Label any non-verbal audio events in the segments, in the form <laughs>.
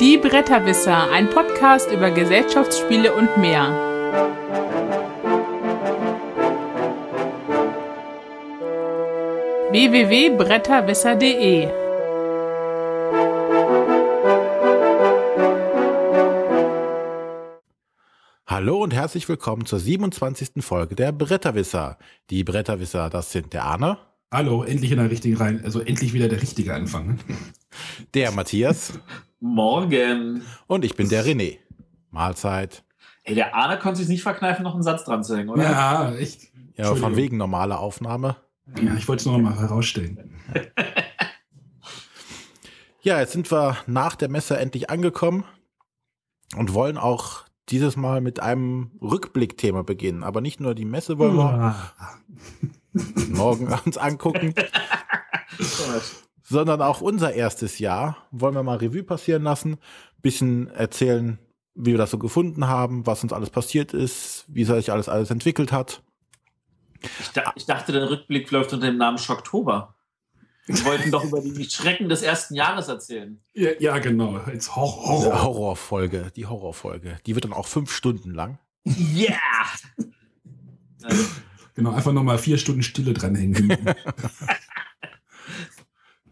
Die Bretterwisser, ein Podcast über Gesellschaftsspiele und mehr. www.bretterwisser.de Hallo und herzlich willkommen zur 27. Folge der Bretterwisser. Die Bretterwisser, das sind der Arne. Hallo, endlich in der richtigen Reihe, also endlich wieder der richtige Anfang. Der Matthias. <laughs> Morgen. Und ich bin der René. Mahlzeit. Hey, der Arne konnte sich nicht verkneifen, noch einen Satz dran zu hängen, oder? Ja, echt. Ja, von wegen normaler Aufnahme. Ja, ich wollte es noch mal herausstellen. <laughs> ja, jetzt sind wir nach der Messe endlich angekommen und wollen auch dieses Mal mit einem Rückblickthema beginnen. Aber nicht nur die Messe wollen wir morgen uns angucken, <laughs> sondern auch unser erstes Jahr wollen wir mal Revue passieren lassen, bisschen erzählen, wie wir das so gefunden haben, was uns alles passiert ist, wie sich alles alles entwickelt hat. Ich, da, ich dachte, der Rückblick läuft unter dem Namen Schocktober. Wir wollten doch über die Schrecken des ersten Jahres erzählen. Ja, ja genau. Als Horror. Die Horrorfolge, die Horrorfolge. Die wird dann auch fünf Stunden lang. Yeah! genau, einfach nochmal vier Stunden Stille dranhängen. <laughs>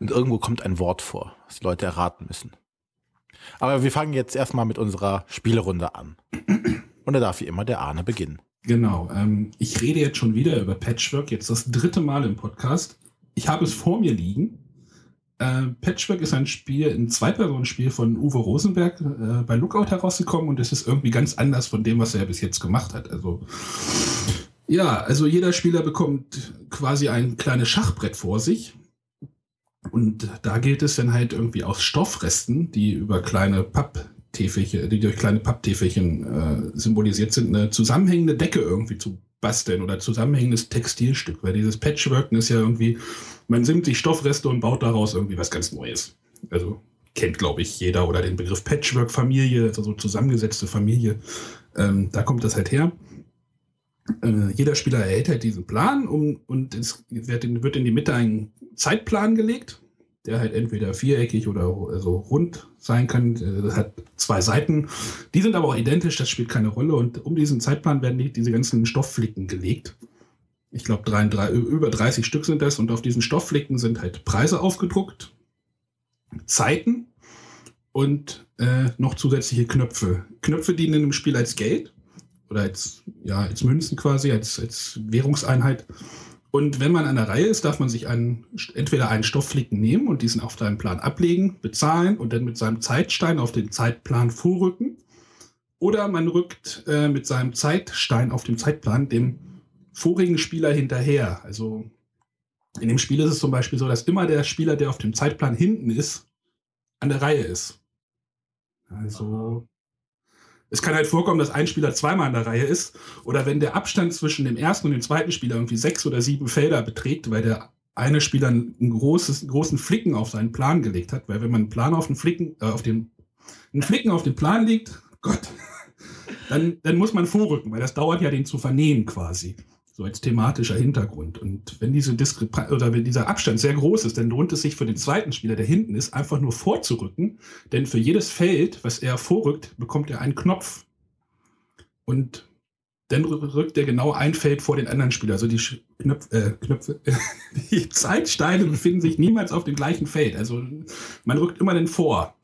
Und irgendwo kommt ein Wort vor, was die Leute erraten müssen. Aber wir fangen jetzt erstmal mit unserer Spielerunde an. Und da darf wie immer der Arne beginnen. Genau. Ähm, ich rede jetzt schon wieder über Patchwork, jetzt das dritte Mal im Podcast. Ich habe es vor mir liegen. Äh, Patchwork ist ein Spiel, ein Zwei-Personen-Spiel von Uwe Rosenberg äh, bei Lookout herausgekommen und es ist irgendwie ganz anders von dem, was er bis jetzt gemacht hat. Also ja, also jeder Spieler bekommt quasi ein kleines Schachbrett vor sich und da gilt es dann halt irgendwie aus Stoffresten, die über kleine Papptäfelchen, die durch kleine Papptäfelchen äh, symbolisiert sind, eine zusammenhängende Decke irgendwie zu basteln oder zusammenhängendes Textilstück. Weil dieses Patchworken ist ja irgendwie, man nimmt sich Stoffreste und baut daraus irgendwie was ganz Neues. Also kennt, glaube ich, jeder oder den Begriff Patchwork-Familie, also so zusammengesetzte Familie. Ähm, da kommt das halt her. Äh, jeder Spieler erhält halt diesen Plan um, und es wird in, wird in die Mitte ein Zeitplan gelegt, der halt entweder viereckig oder also rund sein kann. Äh, das hat zwei Seiten. Die sind aber auch identisch, das spielt keine Rolle. Und um diesen Zeitplan werden die, diese ganzen Stoffflicken gelegt. Ich glaube, über 30 Stück sind das. Und auf diesen Stoffflicken sind halt Preise aufgedruckt, Zeiten und äh, noch zusätzliche Knöpfe. Knöpfe dienen im Spiel als Geld oder als, ja, als Münzen quasi, als, als Währungseinheit. Und wenn man an der Reihe ist, darf man sich einen, entweder einen Stoffflicken nehmen und diesen auf seinen Plan ablegen, bezahlen und dann mit seinem Zeitstein auf den Zeitplan vorrücken. Oder man rückt äh, mit seinem Zeitstein auf dem Zeitplan dem vorigen Spieler hinterher. Also in dem Spiel ist es zum Beispiel so, dass immer der Spieler, der auf dem Zeitplan hinten ist, an der Reihe ist. Also es kann halt vorkommen, dass ein Spieler zweimal in der Reihe ist oder wenn der Abstand zwischen dem ersten und dem zweiten Spieler irgendwie sechs oder sieben Felder beträgt, weil der eine Spieler einen, großes, großen Flicken auf seinen Plan gelegt hat, weil wenn man einen Plan auf den Flicken, äh, auf den, einen Flicken auf den Plan legt, Gott, <laughs> dann, dann muss man vorrücken, weil das dauert ja, den zu vernähen quasi so als thematischer Hintergrund. Und wenn diese Diskrepanz oder wenn dieser Abstand sehr groß ist, dann lohnt es sich für den zweiten Spieler, der hinten ist, einfach nur vorzurücken. Denn für jedes Feld, was er vorrückt, bekommt er einen Knopf. Und dann rückt er genau ein Feld vor den anderen Spieler. Also die Knöpf, äh, Knöpfe, <laughs> die Zeitsteine befinden sich niemals auf dem gleichen Feld. Also man rückt immer den vor.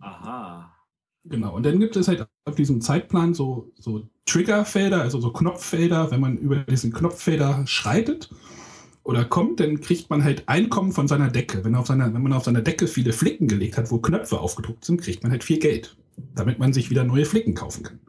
Aha. Genau. Und dann gibt es halt auf diesem Zeitplan so, so Triggerfelder, also so Knopffelder, wenn man über diesen Knopffelder schreitet oder kommt, dann kriegt man halt Einkommen von seiner Decke. Wenn, auf seiner, wenn man auf seiner Decke viele Flicken gelegt hat, wo Knöpfe aufgedruckt sind, kriegt man halt viel Geld, damit man sich wieder neue Flicken kaufen kann.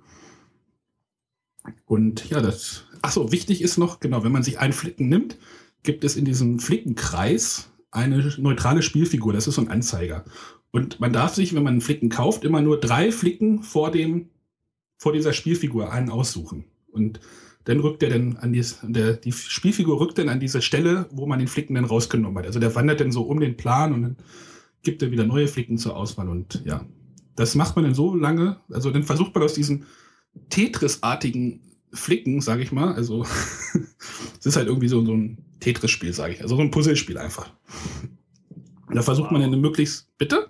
Und ja, das. Achso, wichtig ist noch, genau, wenn man sich einen Flicken nimmt, gibt es in diesem Flickenkreis eine neutrale Spielfigur. Das ist so ein Anzeiger. Und man darf sich, wenn man einen Flicken kauft, immer nur drei Flicken vor dem vor dieser Spielfigur einen aussuchen. Und dann rückt er dann an die, der, die Spielfigur rückt dann an diese Stelle, wo man den Flicken dann rausgenommen hat. Also der wandert dann so um den Plan und dann gibt er wieder neue Flicken zur Auswahl. Und ja, das macht man dann so lange. Also dann versucht man aus diesen Tetris-artigen Flicken, sage ich mal, also <laughs> es ist halt irgendwie so, so ein Tetris-Spiel, sage ich, also so ein Puzzlespiel einfach. Da versucht wow. man dann möglichst, bitte?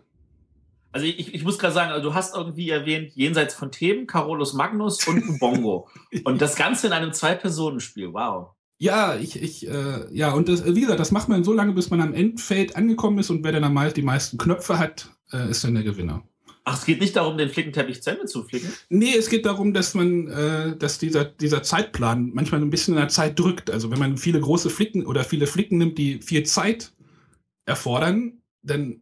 Also ich, ich muss gerade sagen, also du hast irgendwie erwähnt, jenseits von Themen, Carolus Magnus und Bongo. <laughs> und das Ganze in einem Zwei-Personen-Spiel. Wow. Ja, ich, ich, äh, ja, und das, wie gesagt, das macht man so lange, bis man am Endfeld angekommen ist und wer dann am meisten die meisten Knöpfe hat, äh, ist dann der Gewinner. Ach, es geht nicht darum, den Flickenteppich zu Ende zu flicken? Nee, es geht darum, dass man, äh, dass dieser, dieser Zeitplan manchmal ein bisschen in der Zeit drückt. Also wenn man viele große Flicken oder viele Flicken nimmt, die viel Zeit erfordern, dann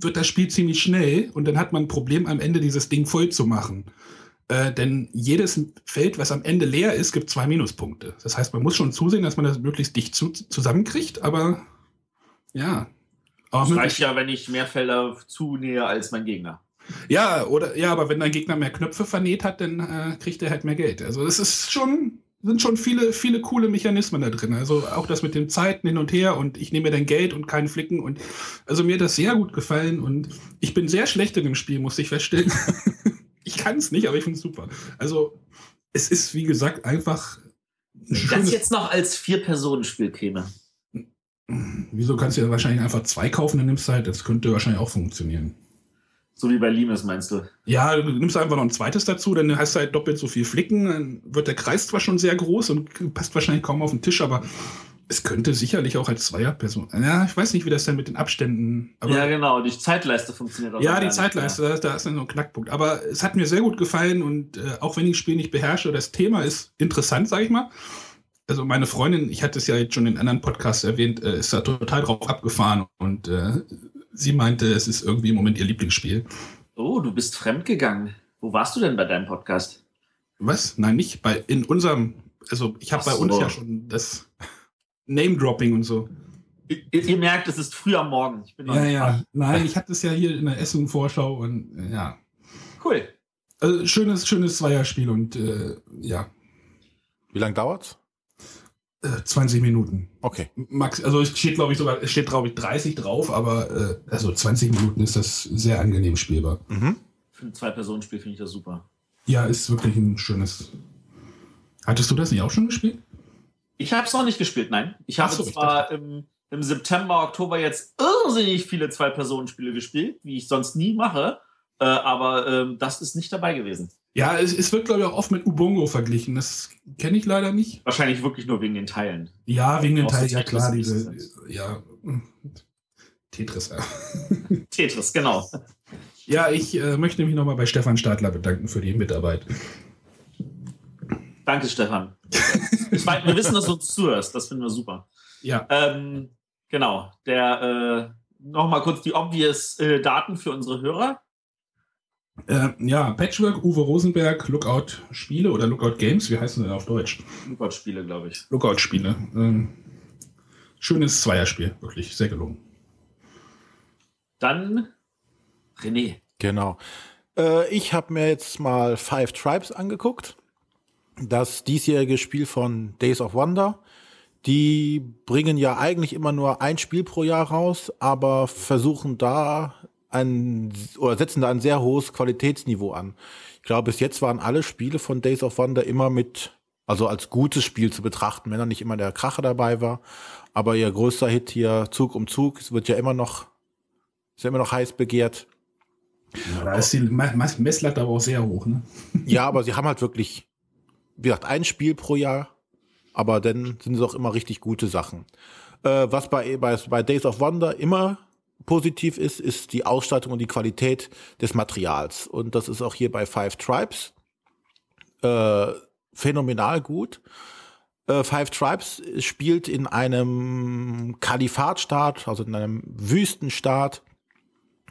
wird das Spiel ziemlich schnell und dann hat man ein Problem, am Ende dieses Ding voll zu machen. Äh, denn jedes Feld, was am Ende leer ist, gibt zwei Minuspunkte. Das heißt, man muss schon zusehen, dass man das möglichst dicht zu, zusammenkriegt, aber ja. Aber das reicht ja, wenn ich mehr Felder zunähe als mein Gegner. Ja, oder ja, aber wenn dein Gegner mehr Knöpfe vernäht hat, dann äh, kriegt er halt mehr Geld. Also es ist schon, sind schon viele, viele coole Mechanismen da drin. Also auch das mit den Zeiten hin und her und ich nehme dein Geld und keinen Flicken und also mir hat das sehr gut gefallen und ich bin sehr schlecht in dem Spiel, muss ich feststellen. <laughs> ich kann es nicht, aber ich finde es super. Also es ist, wie gesagt, einfach ein Das jetzt noch als Vier-Personen-Spiel käme. Wieso kannst du ja wahrscheinlich einfach zwei kaufen, dann nimmst du halt, das könnte wahrscheinlich auch funktionieren. So wie bei Limes, meinst du? Ja, du nimmst einfach noch ein zweites dazu, dann hast du halt doppelt so viel Flicken, dann wird der Kreis zwar schon sehr groß und passt wahrscheinlich kaum auf den Tisch, aber es könnte sicherlich auch als Zweierperson. Ja, ich weiß nicht, wie das dann mit den Abständen. ja, genau, die Zeitleiste funktioniert auch. Ja, die Zeitleiste, ja. da ist dann so ein Knackpunkt. Aber es hat mir sehr gut gefallen und äh, auch wenn ich das Spiel nicht beherrsche, das Thema ist interessant, sag ich mal. Also meine Freundin, ich hatte es ja jetzt schon in anderen Podcasts erwähnt, äh, ist da total drauf abgefahren und äh, sie meinte, es ist irgendwie im Moment ihr Lieblingsspiel. Oh, du bist fremdgegangen. Wo warst du denn bei deinem Podcast? Was? Nein, nicht bei in unserem. Also ich habe bei so. uns ja schon das Name-Dropping und so. Ihr, ihr, merkt, es ist früh am Morgen. ja, ja. Nein, ich hatte es ja hier in der Essen-Vorschau und äh, ja. Cool. Also schönes, schönes Zweierspiel und äh, ja. Wie lange dauert's? 20 Minuten. Okay. Max, also es steht, glaube ich, sogar, es steht, glaube ich, 30 drauf, aber äh, also 20 Minuten ist das sehr angenehm spielbar. Mhm. Für ein Zwei-Personen-Spiel finde ich das super. Ja, ist wirklich ein schönes. Hattest du das nicht auch schon gespielt? Ich habe es noch nicht gespielt, nein. Ich habe so, zwar im, im, September, Oktober jetzt irrsinnig viele Zwei-Personen-Spiele gespielt, wie ich sonst nie mache, äh, aber äh, das ist nicht dabei gewesen. Ja, es, es wird, glaube ich, auch oft mit Ubongo verglichen. Das kenne ich leider nicht. Wahrscheinlich wirklich nur wegen den Teilen. Ja, wegen den Teilen, ja klar. Diese, ja, Tetris. <laughs> Tetris, genau. Ja, ich äh, möchte mich nochmal bei Stefan Stadler bedanken für die Mitarbeit. Danke, Stefan. Meine, wir wissen, dass du uns zuhörst. Das finden wir super. Ja. Ähm, genau. Der äh, nochmal kurz die obvious äh, Daten für unsere Hörer. Äh, ja, Patchwork, Uwe Rosenberg, Lookout Spiele oder Lookout Games, wie heißen denn auf Deutsch? Lookout Spiele, glaube ich. Lookout Spiele. Ähm, schönes Zweierspiel, wirklich sehr gelungen. Dann René. Genau. Äh, ich habe mir jetzt mal Five Tribes angeguckt. Das diesjährige Spiel von Days of Wonder. Die bringen ja eigentlich immer nur ein Spiel pro Jahr raus, aber versuchen da ein oder setzen da ein sehr hohes Qualitätsniveau an. Ich glaube, bis jetzt waren alle Spiele von Days of Wonder immer mit, also als gutes Spiel zu betrachten, wenn da nicht immer der Kracher dabei war. Aber ihr größter Hit hier, Zug um Zug, wird ja immer noch, ist ja immer noch heiß begehrt. Ja, da ist die Messlatte aber auch sehr hoch, ne? <laughs> Ja, aber sie haben halt wirklich, wie gesagt, ein Spiel pro Jahr, aber dann sind es auch immer richtig gute Sachen. Äh, was bei, bei, bei Days of Wonder immer positiv ist, ist die Ausstattung und die Qualität des Materials. Und das ist auch hier bei Five Tribes äh, phänomenal gut. Äh, Five Tribes spielt in einem Kalifatstaat, also in einem Wüstenstaat.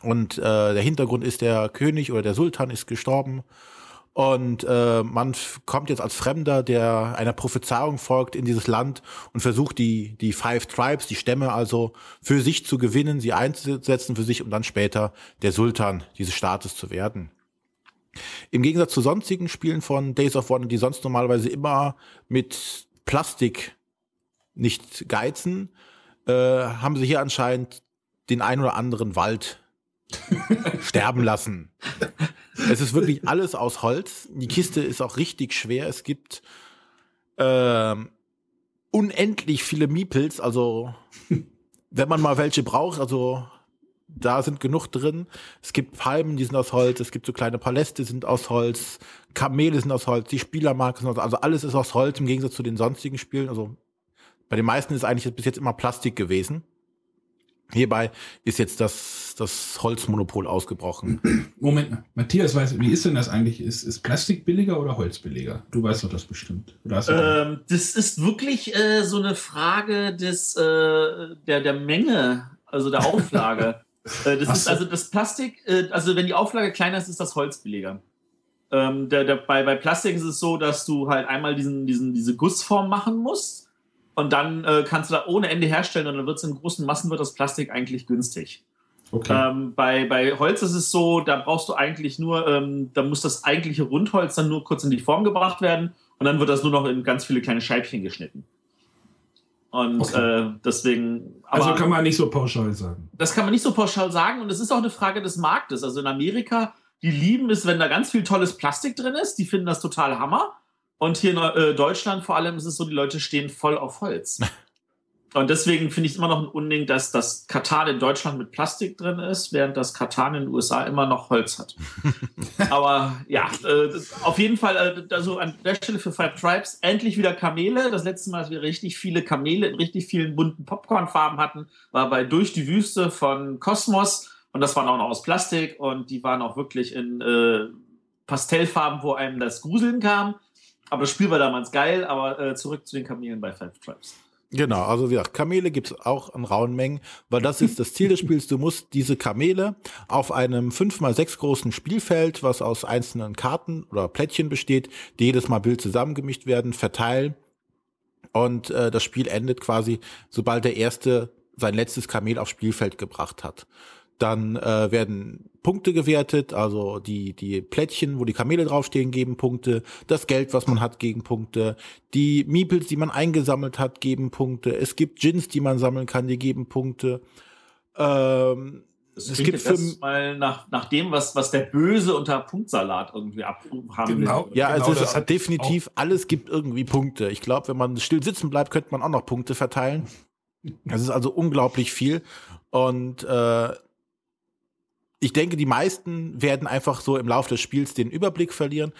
Und äh, der Hintergrund ist, der König oder der Sultan ist gestorben und äh, man kommt jetzt als Fremder, der einer Prophezeiung folgt, in dieses Land und versucht die, die Five Tribes, die Stämme also für sich zu gewinnen, sie einzusetzen für sich, um dann später der Sultan dieses Staates zu werden. Im Gegensatz zu sonstigen Spielen von Days of Wonder, die sonst normalerweise immer mit Plastik nicht geizen, äh, haben sie hier anscheinend den ein oder anderen Wald <laughs> sterben lassen. Es ist wirklich alles aus Holz. Die Kiste ist auch richtig schwer. Es gibt äh, unendlich viele Meeples. Also, wenn man mal welche braucht, also da sind genug drin. Es gibt Palmen, die sind aus Holz, es gibt so kleine Paläste, die sind aus Holz, Kamele sind aus Holz, die Spielermarke sind aus Holz, also alles ist aus Holz im Gegensatz zu den sonstigen Spielen. Also bei den meisten ist eigentlich bis jetzt immer Plastik gewesen. Hierbei ist jetzt das, das Holzmonopol ausgebrochen. <clears throat> Moment, Matthias weiß, wie ist denn das eigentlich? Ist, ist Plastik billiger oder Holz billiger? Du weißt doch das bestimmt. Ähm, das ist wirklich äh, so eine Frage des, äh, der, der Menge, also der Auflage. <laughs> äh, das Ach ist also das Plastik, äh, also wenn die Auflage kleiner ist, ist das Holz billiger. Ähm, der, der, bei, bei Plastik ist es so, dass du halt einmal diesen, diesen, diese Gussform machen musst und dann äh, kannst du da ohne Ende herstellen und dann wird es in großen Massen wird das Plastik eigentlich günstig. Okay. Ähm, bei, bei Holz ist es so, da brauchst du eigentlich nur, ähm, da muss das eigentliche Rundholz dann nur kurz in die Form gebracht werden und dann wird das nur noch in ganz viele kleine Scheibchen geschnitten. Und okay. äh, deswegen. also kann man nicht so pauschal sagen. Das kann man nicht so pauschal sagen und es ist auch eine Frage des Marktes. Also in Amerika, die lieben es, wenn da ganz viel tolles Plastik drin ist, die finden das total Hammer. Und hier in äh, Deutschland vor allem ist es so, die Leute stehen voll auf Holz. <laughs> Und deswegen finde ich es immer noch ein Unding, dass das Katan in Deutschland mit Plastik drin ist, während das Katan in den USA immer noch Holz hat. <laughs> Aber ja, äh, auf jeden Fall, äh, also an der Stelle für Five Tribes endlich wieder Kamele. Das letzte Mal, dass wir richtig viele Kamele in richtig vielen bunten Popcornfarben hatten, war bei Durch die Wüste von Kosmos. Und das waren auch noch aus Plastik und die waren auch wirklich in äh, Pastellfarben, wo einem das Gruseln kam. Aber das Spiel war damals geil, aber äh, zurück zu den Kamelen bei Five Tribes. Genau, also wie gesagt, Kamele gibt es auch in rauen Mengen, weil das ist das Ziel des Spiels. Du musst diese Kamele auf einem 5x6 großen Spielfeld, was aus einzelnen Karten oder Plättchen besteht, die jedes Mal Bild zusammengemischt werden, verteilen. Und äh, das Spiel endet quasi, sobald der Erste sein letztes Kamel aufs Spielfeld gebracht hat. Dann äh, werden Punkte gewertet, also die, die Plättchen, wo die Kamele draufstehen, geben Punkte. Das Geld, was man hat, geben Punkte. Die Meeples, die man eingesammelt hat, geben Punkte. Es gibt Gins, die man sammeln kann, die geben Punkte. Ähm, es gibt für mal nach, nach dem, was, was der Böse unter Punktsalat irgendwie abhaben genau, will. Ja, genau, es ist definitiv, alles gibt irgendwie Punkte. Ich glaube, wenn man still sitzen bleibt, könnte man auch noch Punkte verteilen. Das ist also unglaublich viel. Und äh, ich denke, die meisten werden einfach so im Laufe des Spiels den Überblick verlieren,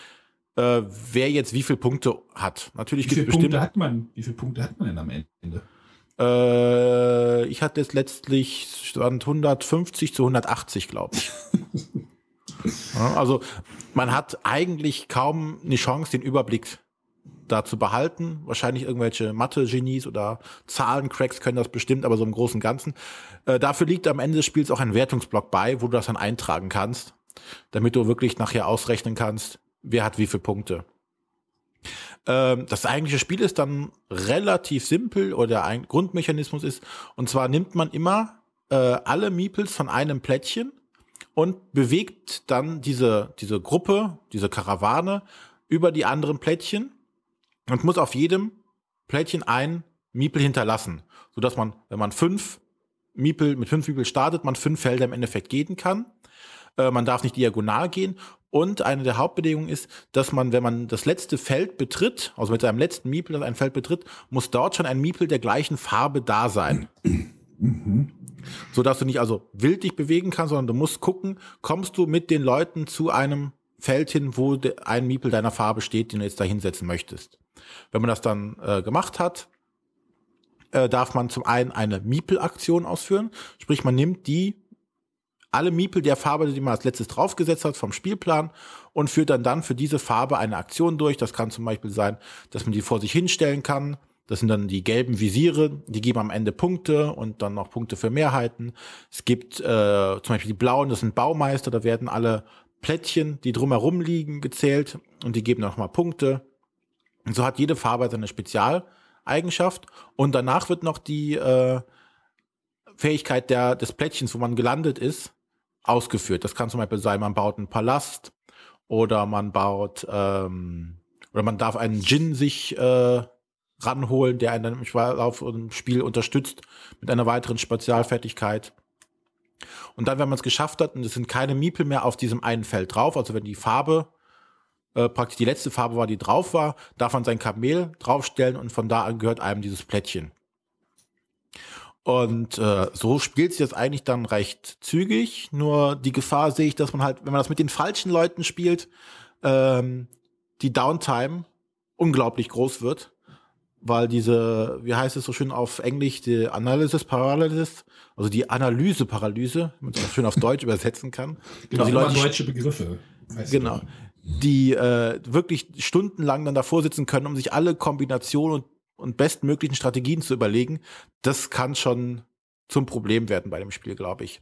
äh, wer jetzt wie viele Punkte hat. Natürlich gibt es bestimmt. Punkte hat man, wie viele Punkte hat man denn am Ende? Äh, ich hatte es letztlich stand 150 zu 180, glaube ich. <laughs> ja, also man hat eigentlich kaum eine Chance, den Überblick da zu behalten. Wahrscheinlich irgendwelche Mathe-Genies oder Zahlencracks können das bestimmt, aber so im Großen und Ganzen. Äh, dafür liegt am Ende des Spiels auch ein Wertungsblock bei, wo du das dann eintragen kannst, damit du wirklich nachher ausrechnen kannst, wer hat wie viele Punkte. Ähm, das eigentliche Spiel ist dann relativ simpel oder ein Grundmechanismus ist, und zwar nimmt man immer äh, alle Meeples von einem Plättchen und bewegt dann diese, diese Gruppe, diese Karawane über die anderen Plättchen und muss auf jedem Plättchen ein Miepel hinterlassen, sodass man, wenn man fünf Miepel, mit fünf Miepel startet, man fünf Felder im Endeffekt gehen kann. Äh, man darf nicht diagonal gehen. Und eine der Hauptbedingungen ist, dass man, wenn man das letzte Feld betritt, also mit seinem letzten Miepel ein Feld betritt, muss dort schon ein Miepel der gleichen Farbe da sein. Mhm. So dass du nicht also wild dich bewegen kannst, sondern du musst gucken, kommst du mit den Leuten zu einem Feld hin, wo ein Miepel deiner Farbe steht, den du jetzt da hinsetzen möchtest. Wenn man das dann äh, gemacht hat, äh, darf man zum einen eine Miepel-Aktion ausführen, sprich man nimmt die alle Miepel der Farbe, die man als letztes draufgesetzt hat vom Spielplan und führt dann dann für diese Farbe eine Aktion durch. Das kann zum Beispiel sein, dass man die vor sich hinstellen kann. Das sind dann die gelben Visiere, die geben am Ende Punkte und dann noch Punkte für Mehrheiten. Es gibt äh, zum Beispiel die blauen, das sind Baumeister, da werden alle Plättchen, die drumherum liegen, gezählt und die geben nochmal Punkte. Und so hat jede Farbe seine Spezialeigenschaft und danach wird noch die äh, Fähigkeit der, des Plättchens, wo man gelandet ist, ausgeführt. Das kann zum Beispiel sein, man baut einen Palast oder man baut ähm, oder man darf einen Djinn sich äh, ranholen, der einen im Lauf im Spiel unterstützt mit einer weiteren Spezialfertigkeit. Und dann, wenn man es geschafft hat und es sind keine Miepel mehr auf diesem einen Feld drauf, also wenn die Farbe äh, praktisch die letzte Farbe war, die drauf war, darf man sein Kamel draufstellen und von da an gehört einem dieses Plättchen. Und äh, so spielt sich das eigentlich dann recht zügig. Nur die Gefahr sehe ich, dass man halt, wenn man das mit den falschen Leuten spielt, ähm, die Downtime unglaublich groß wird. Weil diese, wie heißt es so schön auf Englisch, die Analysis Paralysis, also die Analyse-Paralyse, wenn man es auch schön auf Deutsch <laughs> übersetzen kann. Genau, also die Leute, deutsche Begriffe. Genau. du. Die äh, wirklich stundenlang dann davor sitzen können, um sich alle Kombinationen und, und bestmöglichen Strategien zu überlegen. Das kann schon zum Problem werden bei dem Spiel, glaube ich.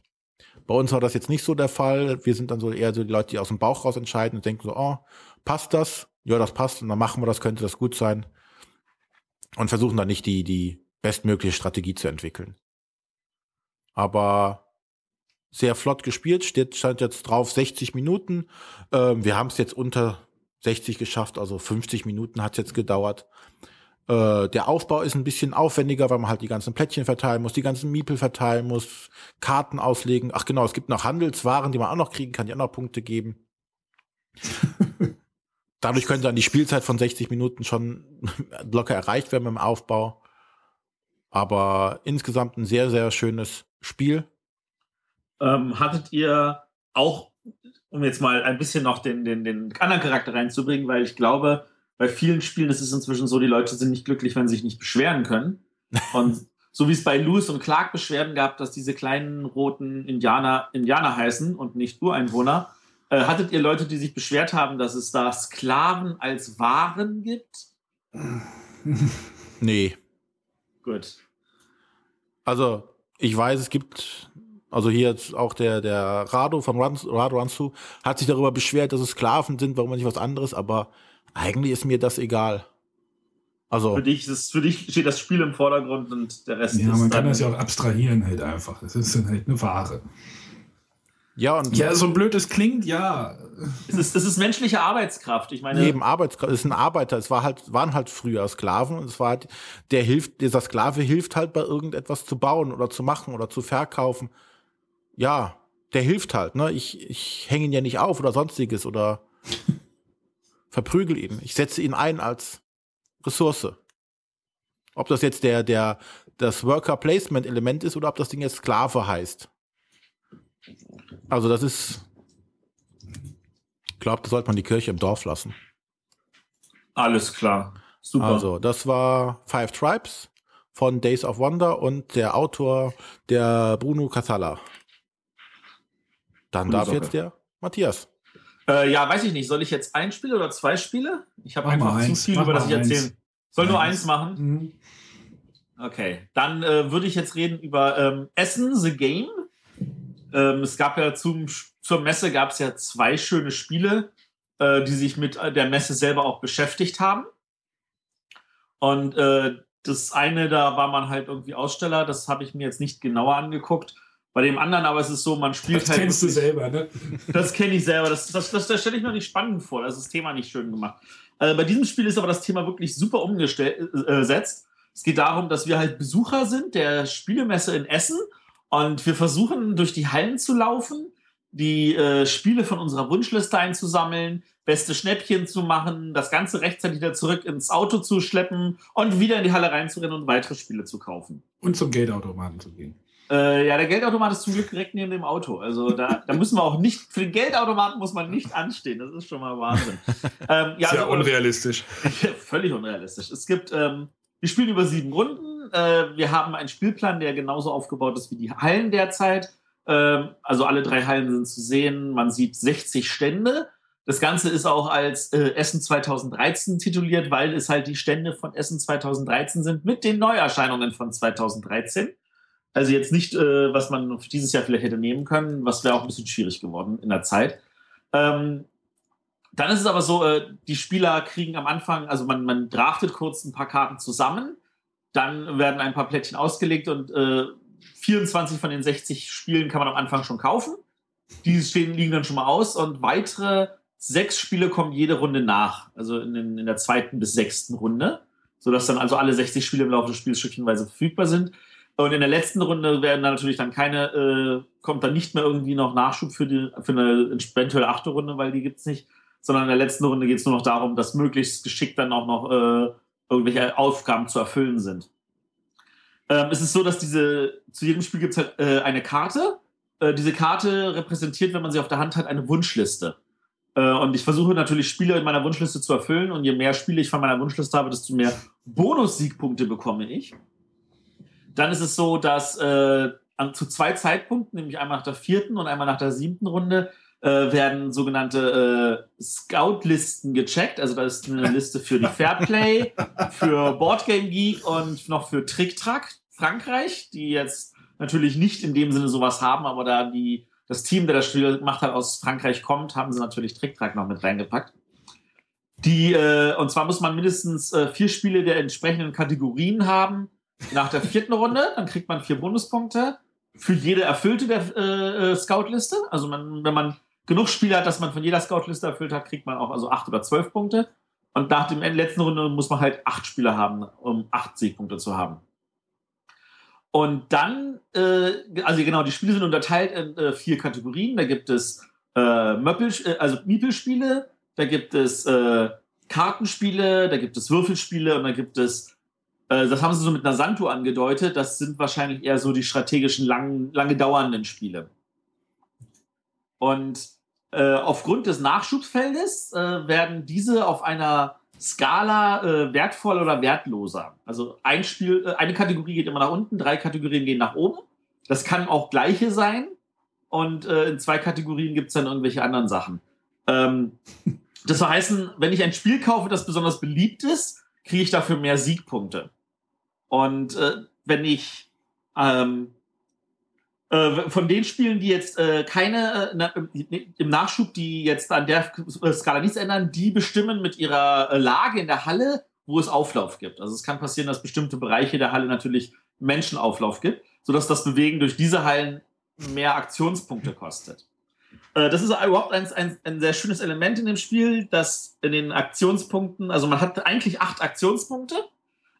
Bei uns war das jetzt nicht so der Fall. Wir sind dann so eher so die Leute, die aus dem Bauch raus entscheiden und denken so, oh, passt das? Ja, das passt. Und dann machen wir das, könnte das gut sein. Und versuchen dann nicht die, die bestmögliche Strategie zu entwickeln. Aber sehr flott gespielt, steht, stand jetzt drauf 60 Minuten. Ähm, wir haben es jetzt unter 60 geschafft, also 50 Minuten hat es jetzt gedauert. Äh, der Aufbau ist ein bisschen aufwendiger, weil man halt die ganzen Plättchen verteilen muss, die ganzen Miepel verteilen muss, Karten auslegen. Ach genau, es gibt noch Handelswaren, die man auch noch kriegen kann, die auch noch Punkte geben. <laughs> Dadurch könnte dann die Spielzeit von 60 Minuten schon locker erreicht werden beim Aufbau. Aber insgesamt ein sehr, sehr schönes Spiel. Ähm, hattet ihr auch, um jetzt mal ein bisschen noch den, den, den anderen Charakter reinzubringen, weil ich glaube, bei vielen Spielen ist es inzwischen so, die Leute sind nicht glücklich, wenn sie sich nicht beschweren können. <laughs> Und so wie es bei Lewis und Clark Beschwerden gab, dass diese kleinen roten Indianer Indianer heißen und nicht Ureinwohner, äh, hattet ihr Leute, die sich beschwert haben, dass es da Sklaven als Waren gibt? Nee. Gut. Also, ich weiß, es gibt, also hier jetzt auch der, der Rado von Runs, Rado Ransu hat sich darüber beschwert, dass es Sklaven sind, warum nicht was anderes, aber eigentlich ist mir das egal. Also, Für dich, ist, für dich steht das Spiel im Vordergrund und der Rest Ja, ist man kann das ja auch abstrahieren halt einfach. Es ist dann halt eine Ware. ja, und Ja, so blöd es klingt, ja. Es ist, es ist menschliche Arbeitskraft. Ich meine, neben Arbeitskraft, es ist ein Arbeiter, es war halt, waren halt früher Sklaven und es war halt, der hilft, dieser Sklave hilft halt bei irgendetwas zu bauen oder zu machen oder zu verkaufen. Ja, der hilft halt, ne? Ich, ich hänge ihn ja nicht auf oder sonstiges oder <laughs> verprügel ihn. Ich setze ihn ein als Ressource. Ob das jetzt der, der, das Worker Placement Element ist oder ob das Ding jetzt Sklave heißt. Also das ist, ich glaube, da sollte man die Kirche im Dorf lassen. alles klar. Super. Also, das war Five Tribes von Days of Wonder und der Autor, der Bruno Casala. Dann darf jetzt der Matthias. Äh, ja, weiß ich nicht. Soll ich jetzt ein Spiel oder zwei Spiele? Ich habe einfach zu viel, über das ich eins. erzählen. Soll nur Eins. eins machen? Mhm. Okay. Dann äh, würde ich jetzt reden über ähm, Essen, The Game. Ähm, es gab ja zum, zur Messe gab es ja zwei schöne Spiele, äh, die sich mit äh, der Messe selber auch beschäftigt haben. Und äh, das eine, da war man halt irgendwie Aussteller, das habe ich mir jetzt nicht genauer angeguckt. Bei dem anderen aber ist es so, man spielt Das halt. kennst du wirklich- selber, ne? das kenne ich selber. Das, das, das, das stelle ich mir nicht spannend vor. Das ist das Thema nicht schön gemacht. Äh, bei diesem Spiel ist aber das Thema wirklich super umgesetzt. Es geht darum, dass wir halt Besucher sind der Spielemesse in Essen und wir versuchen durch die Hallen zu laufen, die äh, Spiele von unserer Wunschliste einzusammeln, beste Schnäppchen zu machen, das Ganze rechtzeitig wieder zurück ins Auto zu schleppen und wieder in die Halle reinzurennen und weitere Spiele zu kaufen. Und zum Geldautomaten zu gehen. Äh, ja, der Geldautomat ist zum Glück direkt neben dem Auto. Also da, da müssen wir auch nicht, für den Geldautomaten muss man nicht anstehen. Das ist schon mal Wahnsinn. ähm, ja, Ist ja also, unrealistisch. <laughs> völlig unrealistisch. Es gibt, ähm, wir spielen über sieben Runden. Äh, wir haben einen Spielplan, der genauso aufgebaut ist wie die Hallen derzeit. Ähm, also alle drei Hallen sind zu sehen. Man sieht 60 Stände. Das Ganze ist auch als äh, Essen 2013 tituliert, weil es halt die Stände von Essen 2013 sind mit den Neuerscheinungen von 2013. Also jetzt nicht, äh, was man für dieses Jahr vielleicht hätte nehmen können, was wäre auch ein bisschen schwierig geworden in der Zeit. Ähm, dann ist es aber so, äh, die Spieler kriegen am Anfang, also man, man draftet kurz ein paar Karten zusammen, dann werden ein paar Plättchen ausgelegt und äh, 24 von den 60 Spielen kann man am Anfang schon kaufen. Die stehen, liegen dann schon mal aus und weitere sechs Spiele kommen jede Runde nach, also in, den, in der zweiten bis sechsten Runde, sodass dann also alle 60 Spiele im Laufe des Spiels stückchenweise verfügbar sind. Und in der letzten Runde werden dann natürlich dann keine, äh, kommt dann nicht mehr irgendwie noch Nachschub für, die, für eine eventuelle achte Runde, weil die gibt's nicht, sondern in der letzten Runde geht's nur noch darum, dass möglichst geschickt dann auch noch äh, irgendwelche Aufgaben zu erfüllen sind. Ähm, es ist so, dass diese, zu jedem Spiel gibt es halt äh, eine Karte. Äh, diese Karte repräsentiert, wenn man sie auf der Hand hat, eine Wunschliste. Äh, und ich versuche natürlich Spiele in meiner Wunschliste zu erfüllen. Und je mehr Spiele ich von meiner Wunschliste habe, desto mehr Bonus-Siegpunkte bekomme ich. Dann ist es so, dass äh, an, zu zwei Zeitpunkten, nämlich einmal nach der vierten und einmal nach der siebten Runde, äh, werden sogenannte äh, Scout-Listen gecheckt. Also da ist eine <laughs> Liste für die Fairplay, für Boardgame Geek und noch für Trick Track Frankreich, die jetzt natürlich nicht in dem Sinne sowas haben, aber da die, das Team, der das Spiel gemacht hat, aus Frankreich kommt, haben sie natürlich Trick Track noch mit reingepackt. Die, äh, und zwar muss man mindestens äh, vier Spiele der entsprechenden Kategorien haben nach der vierten Runde, dann kriegt man vier Bonuspunkte für jede erfüllte der äh, äh Scout-Liste. Also man, wenn man genug Spiele hat, dass man von jeder Scout-Liste erfüllt hat, kriegt man auch also acht oder zwölf Punkte. Und nach dem letzten Runde muss man halt acht Spieler haben, um acht Siegpunkte zu haben. Und dann, äh, also genau, die Spiele sind unterteilt in äh, vier Kategorien. Da gibt es äh, äh, also Miepelspiele, da gibt es äh, Kartenspiele, da gibt es Würfelspiele und da gibt es, das haben sie so mit Nasanto angedeutet, das sind wahrscheinlich eher so die strategischen, lang, lange dauernden Spiele. Und äh, aufgrund des Nachschubsfeldes äh, werden diese auf einer Skala äh, wertvoll oder wertloser. Also ein Spiel, äh, eine Kategorie geht immer nach unten, drei Kategorien gehen nach oben. Das kann auch gleiche sein. Und äh, in zwei Kategorien gibt es dann irgendwelche anderen Sachen. Ähm, das soll heißen, wenn ich ein Spiel kaufe, das besonders beliebt ist, kriege ich dafür mehr Siegpunkte. Und äh, wenn ich ähm, äh, von den Spielen, die jetzt äh, keine äh, im Nachschub, die jetzt an der Skala nichts ändern, die bestimmen mit ihrer äh, Lage in der Halle, wo es Auflauf gibt. Also es kann passieren, dass bestimmte Bereiche der Halle natürlich Menschenauflauf gibt, sodass das Bewegen durch diese Hallen mehr Aktionspunkte kostet. Äh, das ist überhaupt ein, ein, ein, sehr schönes Element in dem Spiel, dass in den Aktionspunkten, also man hat eigentlich acht Aktionspunkte,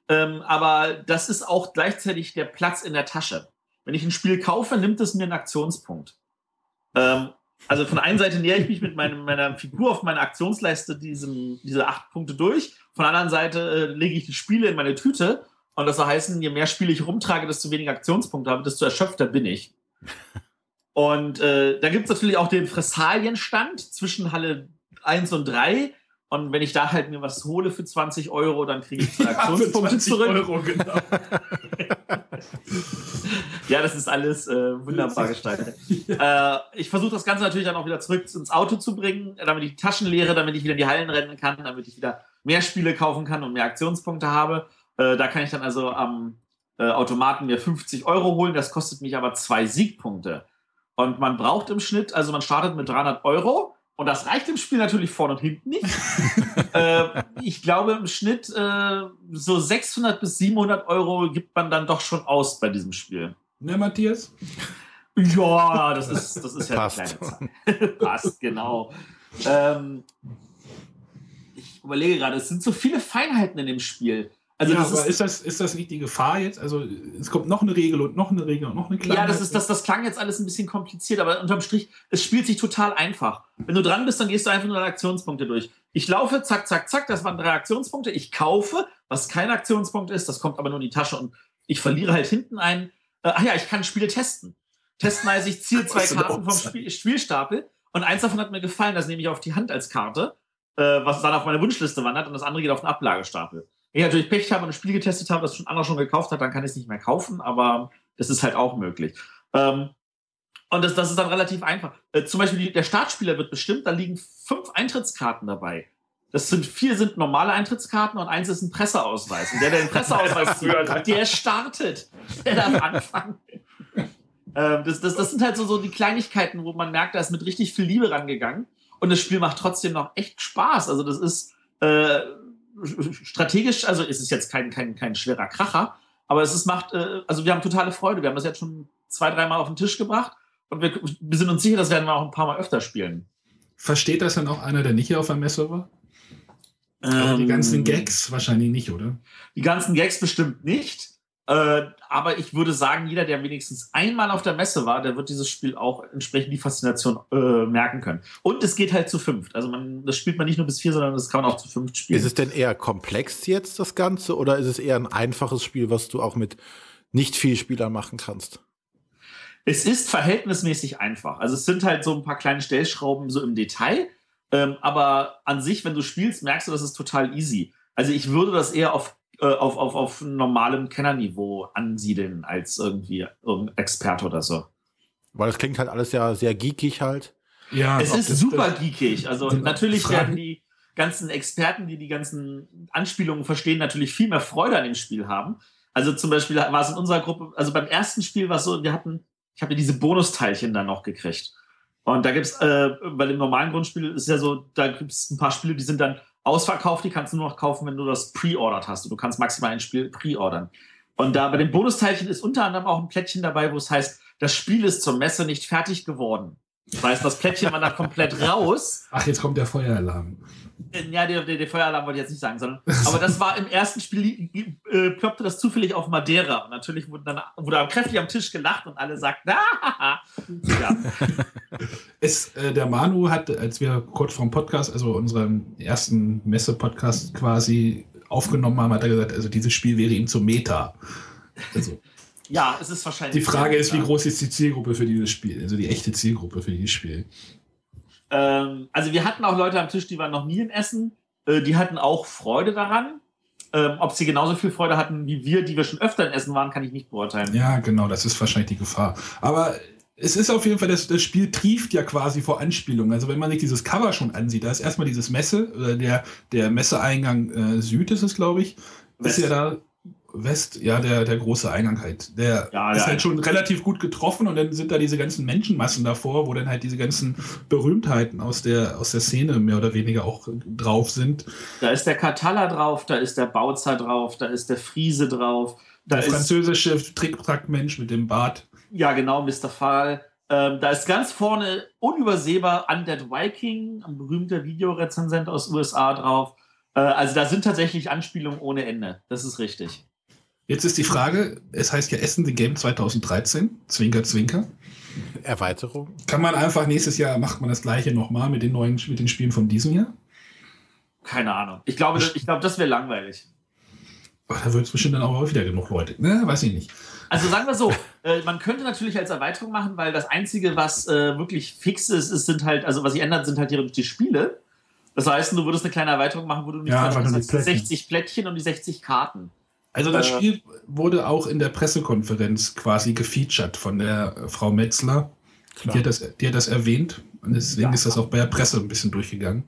ähm, aber das ist auch gleichzeitig der Platz in der Tasche. Wenn ich ein Spiel kaufe, nimmt es mir einen Aktionspunkt. Ähm, also von der einen Seite nähere ich mich mit meinem, meiner Figur auf meine Aktionsleiste diesem, diese acht Punkte durch. Von der anderen Seite äh, lege ich die Spiele in meine Tüte. Und das soll heißen, je mehr Spiele ich rumtrage, desto weniger Aktionspunkte habe, desto erschöpfter bin ich. Und äh, da gibt es natürlich auch den Fressalienstand zwischen Halle 1 und 3. Und wenn ich da halt mir was hole für 20 Euro, dann kriege ich Aktionspunkte <laughs> ja, zurück. Euro, genau. <laughs> ja, das ist alles äh, wunderbar gestaltet. äh, ich versuche das Ganze natürlich dann auch wieder zurück ins Auto zu bringen, damit ich die Taschen leere, damit ich wieder in die Hallen rennen kann, damit ich wieder mehr Spiele kaufen kann und mehr Aktionspunkte habe. Äh, da kann ich dann also am äh, Automaten mir 50 Euro holen. Das kostet mich aber zwei Siegpunkte. Und man braucht im Schnitt, also man startet mit 300 Euro und das reicht im Spiel natürlich vorne und hinten nicht. <laughs> äh, ich glaube, im Schnitt äh, so 600 bis 700 Euro gibt man dann doch schon aus bei diesem Spiel. Ne, Matthias? Ja, das ist, das ist ja Passt. eine kleine Zahl. <laughs> Passt, genau. Ähm, ich überlege gerade, es sind so viele Feinheiten in dem Spiel. Also ja, ist, ist, das, ist das nicht die Gefahr jetzt? Also es kommt noch eine Regel und noch eine Regel und noch eine kleine. Ja, das, ist, das, das klang jetzt alles ein bisschen kompliziert, aber unterm Strich, es spielt sich total einfach. Wenn du dran bist, dann gehst du einfach nur deine Aktionspunkte durch. Ich laufe, zack, zack, zack, das waren drei Aktionspunkte. Ich kaufe, was kein Aktionspunkt ist, das kommt aber nur in die Tasche und ich verliere halt hinten einen. Äh, ach ja, ich kann Spiele testen. Testen heißt, ich ziehe <laughs> zwei Karten vom Spiel, Spielstapel und eins davon hat mir gefallen, das nehme ich auf die Hand als Karte, äh, was dann auf meine Wunschliste wandert und das andere geht auf den Ablagestapel ich natürlich Pech habe und ein Spiel getestet habe, das schon anderer schon gekauft hat, dann kann ich es nicht mehr kaufen, aber das ist halt auch möglich. Ähm, und das, das ist dann relativ einfach. Äh, zum Beispiel die, der Startspieler wird bestimmt, da liegen fünf Eintrittskarten dabei. Das sind vier sind normale Eintrittskarten und eins ist ein Presseausweis. Und der, der den Presseausweis <laughs> zuhört, der startet. Der darf anfangen. ähm, das, das, das sind halt so, so die Kleinigkeiten, wo man merkt, da ist mit richtig viel Liebe rangegangen. Und das Spiel macht trotzdem noch echt Spaß. Also das ist, äh, strategisch, also ist es jetzt kein, kein, kein schwerer Kracher, aber es ist, macht, äh, also wir haben totale Freude. Wir haben das jetzt schon zwei, dreimal auf den Tisch gebracht und wir, wir sind uns sicher, das werden wir auch ein paar Mal öfter spielen. Versteht das dann auch einer, der nicht hier auf der Messe war? Ähm, die ganzen Gags wahrscheinlich nicht, oder? Die ganzen Gags bestimmt nicht. Äh, aber ich würde sagen, jeder, der wenigstens einmal auf der Messe war, der wird dieses Spiel auch entsprechend die Faszination äh, merken können. Und es geht halt zu fünft. Also man, das spielt man nicht nur bis vier, sondern das kann man auch zu fünft spielen. Ist es denn eher komplex jetzt, das Ganze, oder ist es eher ein einfaches Spiel, was du auch mit nicht viel Spieler machen kannst. Es ist verhältnismäßig einfach. Also es sind halt so ein paar kleine Stellschrauben so im Detail. Ähm, aber an sich, wenn du spielst, merkst du, das ist total easy. Also ich würde das eher auf, äh, auf, auf, auf normalem Kennerniveau ansiedeln als irgendwie irgendein Experte oder so. Weil es klingt halt alles ja sehr geekig halt. Ja, es ist super geekig. Also natürlich Fragen. werden die ganzen Experten, die die ganzen Anspielungen verstehen, natürlich viel mehr Freude an dem Spiel haben. Also zum Beispiel war es in unserer Gruppe, also beim ersten Spiel war es so, wir hatten, ich habe ja diese Bonusteilchen dann noch gekriegt. Und da gibt's äh, bei dem normalen Grundspiel ist ja so, da gibt es ein paar Spiele, die sind dann ausverkauft, die kannst du nur noch kaufen, wenn du das pre-ordered hast. Und du kannst maximal ein Spiel pre-ordern. Und da bei den Bonusteilchen ist unter anderem auch ein Plättchen dabei, wo es heißt, das Spiel ist zur Messe nicht fertig geworden. Das heißt, das Plättchen war da komplett <laughs> raus. Ach, jetzt kommt der Feueralarm. Ja, der, der, der Feueralarm wollte ich jetzt nicht sagen, sondern, <laughs> aber das war im ersten Spiel, äh, ploppte das zufällig auf Madeira. Und natürlich wurde dann wurde kräftig am Tisch gelacht und alle sagten, ah, ja. <laughs> es, äh, der Manu hat, als wir kurz vor dem Podcast, also unserem ersten Messe-Podcast quasi aufgenommen haben, hat er gesagt, also dieses Spiel wäre ihm zum Meta. Also, ja, es ist wahrscheinlich. Die Frage ist, wie groß ist die Zielgruppe für dieses Spiel? Also die echte Zielgruppe für dieses Spiel. Ähm, also wir hatten auch Leute am Tisch, die waren noch nie in Essen. Äh, die hatten auch Freude daran. Ähm, ob sie genauso viel Freude hatten wie wir, die wir schon öfter in Essen waren, kann ich nicht beurteilen. Ja, genau, das ist wahrscheinlich die Gefahr. Aber es ist auf jeden Fall, das, das Spiel trieft ja quasi vor Anspielungen. Also wenn man sich dieses Cover schon ansieht, da ist erstmal dieses Messe, äh, der, der Messeeingang äh, Süd ist es, glaube ich, West. ist ja da West, ja, der, der große Eingang halt. Der ja, ist ja, halt schon relativ gut getroffen und dann sind da diese ganzen Menschenmassen davor, wo dann halt diese ganzen Berühmtheiten aus der, aus der Szene mehr oder weniger auch drauf sind. Da ist der Katala drauf, da ist der Bautzer drauf, da ist der Friese drauf. Da der französische Tricktrack-Mensch mit dem Bart. Ja, genau, Mr. Fall. Ähm, da ist ganz vorne unübersehbar Undead Viking, ein berühmter Videorezensent aus USA drauf. Äh, also da sind tatsächlich Anspielungen ohne Ende. Das ist richtig. Jetzt ist die Frage, es heißt ja Essen the Game 2013, Zwinker, Zwinker. Erweiterung. Kann man einfach nächstes Jahr, macht man das gleiche nochmal mit den neuen, mit den Spielen von diesem Jahr? Keine Ahnung. Ich glaube, das, ich glaube das wäre langweilig. Ach, da wird es bestimmt dann auch wieder genug Leute. Ne, weiß ich nicht. Also sagen wir so, <laughs> äh, man könnte natürlich als Erweiterung machen, weil das Einzige, was äh, wirklich fix ist, ist, sind halt, also was sich ändert, sind halt die, die Spiele. Das heißt, du würdest eine kleine Erweiterung machen, wo du nicht ja, die 60 Plättchen und die 60 Karten. Also das äh, Spiel wurde auch in der Pressekonferenz quasi gefeatured von der Frau Metzler. Die hat, das, die hat das erwähnt und deswegen ja. ist das auch bei der Presse ein bisschen durchgegangen.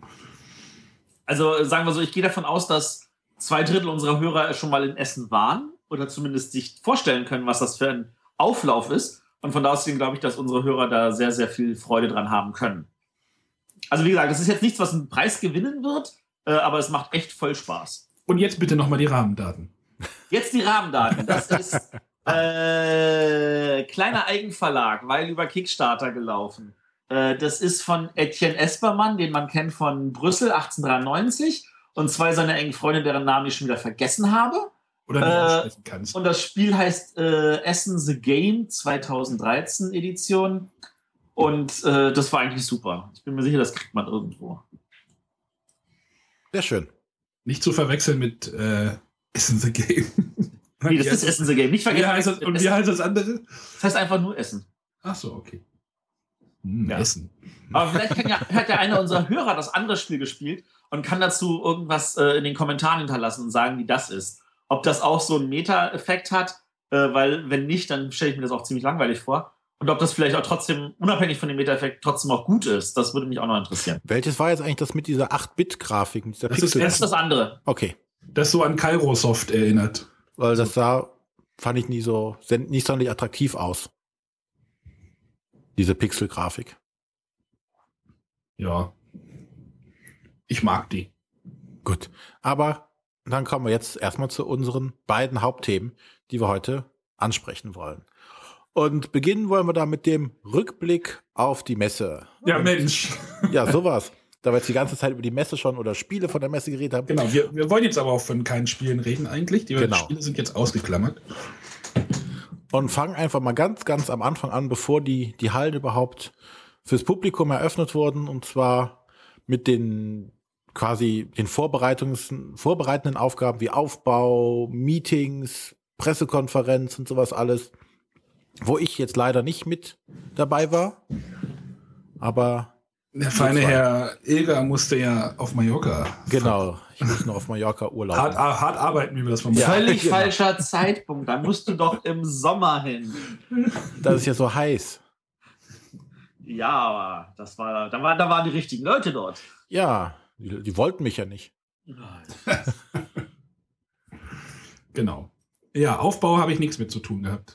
Also sagen wir so, ich gehe davon aus, dass zwei Drittel unserer Hörer schon mal in Essen waren oder zumindest sich vorstellen können, was das für ein Auflauf ist. Und von da aus glaube ich, dass unsere Hörer da sehr, sehr viel Freude dran haben können. Also wie gesagt, das ist jetzt nichts, was einen Preis gewinnen wird, äh, aber es macht echt voll Spaß. Und jetzt bitte nochmal die Rahmendaten. Jetzt die Rahmendaten. Das ist <laughs> äh, kleiner Eigenverlag, weil über Kickstarter gelaufen. Äh, das ist von Etienne Espermann, den man kennt von Brüssel 1893 und zwei seiner engen Freunde, deren Namen ich schon wieder vergessen habe. Oder nicht äh, aussprechen kannst. Und das Spiel heißt äh, Essen the Game 2013 Edition. Und äh, das war eigentlich super. Ich bin mir sicher, das kriegt man irgendwo. Sehr schön. Nicht zu verwechseln mit äh, Essen the Game. <laughs> Nee, das ist Essen the Game. Nicht vergessen. Wie heißt das, und wie heißt das andere? Das heißt einfach nur Essen. Ach so, okay. Hm, ja. Essen. Aber vielleicht ja, hat ja einer unserer Hörer das andere Spiel gespielt und kann dazu irgendwas äh, in den Kommentaren hinterlassen und sagen, wie das ist. Ob das auch so einen Meta-Effekt hat, äh, weil wenn nicht, dann stelle ich mir das auch ziemlich langweilig vor. Und ob das vielleicht auch trotzdem, unabhängig von dem Meta-Effekt, trotzdem auch gut ist, das würde mich auch noch interessieren. Welches war jetzt eigentlich das mit dieser 8-Bit-Grafik? Das, ist, das ist das andere. Okay das so an Kairosoft erinnert. Weil das sah, fand ich nie so, nicht sonderlich attraktiv aus. Diese Pixel-Grafik. Ja. Ich mag die. Gut. Aber dann kommen wir jetzt erstmal zu unseren beiden Hauptthemen, die wir heute ansprechen wollen. Und beginnen wollen wir da mit dem Rückblick auf die Messe. Ja, Mensch. Ja, sowas <laughs> da wir jetzt die ganze Zeit über die Messe schon oder Spiele von der Messe geredet haben. Genau, wir, wir wollen jetzt aber auch von keinen Spielen reden eigentlich. Die genau. Spiele sind jetzt ausgeklammert. Und fangen einfach mal ganz, ganz am Anfang an, bevor die, die Hallen überhaupt fürs Publikum eröffnet wurden. Und zwar mit den quasi den Vorbereitungs vorbereitenden Aufgaben wie Aufbau, Meetings, Pressekonferenz und sowas alles, wo ich jetzt leider nicht mit dabei war. Aber der feine Herr Ilger musste ja auf Mallorca. Genau, ich muss nur auf Mallorca Urlaub. Hart, hart arbeiten, wie wir das von ja, Völlig <laughs> genau. falscher Zeitpunkt. Da musst du doch im Sommer hin. Das ist ja so heiß. Ja, aber das war, da, war, da waren die richtigen Leute dort. Ja, die, die wollten mich ja nicht. <laughs> genau. Ja, Aufbau habe ich nichts mit zu tun gehabt.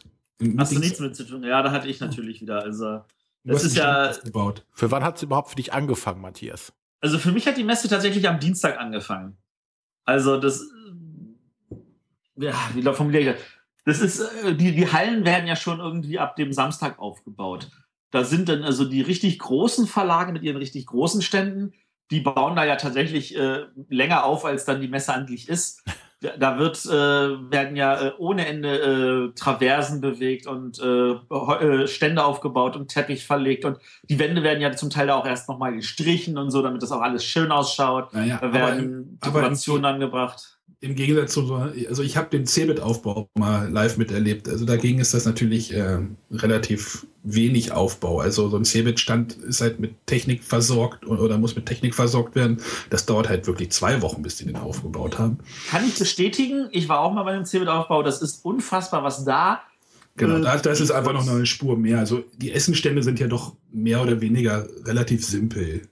Hast du nichts mit zu tun? Ja, da hatte ich natürlich wieder. Also, das ist ja. Aufgebaut. Für wann hat es überhaupt für dich angefangen, Matthias? Also, für mich hat die Messe tatsächlich am Dienstag angefangen. Also, das. Ja, wie formuliere ich das? Das ist, äh, die, die Hallen werden ja schon irgendwie ab dem Samstag aufgebaut. Da sind dann also die richtig großen Verlage mit ihren richtig großen Ständen, die bauen da ja tatsächlich äh, länger auf, als dann die Messe eigentlich ist. Da wird, äh, werden ja äh, ohne Ende äh, Traversen bewegt und äh, äh, Stände aufgebaut und Teppich verlegt und die Wände werden ja zum Teil auch erst nochmal gestrichen und so, damit das auch alles schön ausschaut. Naja, da werden Dekorationen angebracht im Gegensatz zu so, also ich habe den Cebit-Aufbau mal live miterlebt. Also dagegen ist das natürlich äh, relativ wenig Aufbau. Also so ein Cebit-Stand ist halt mit Technik versorgt oder muss mit Technik versorgt werden. Das dauert halt wirklich zwei Wochen, bis die den aufgebaut haben. Kann ich bestätigen. Ich war auch mal bei dem Cebit-Aufbau. Das ist unfassbar, was da Genau, äh, das, das ist einfach noch eine Spur mehr. Also die Essenstände sind ja doch mehr oder weniger relativ simpel.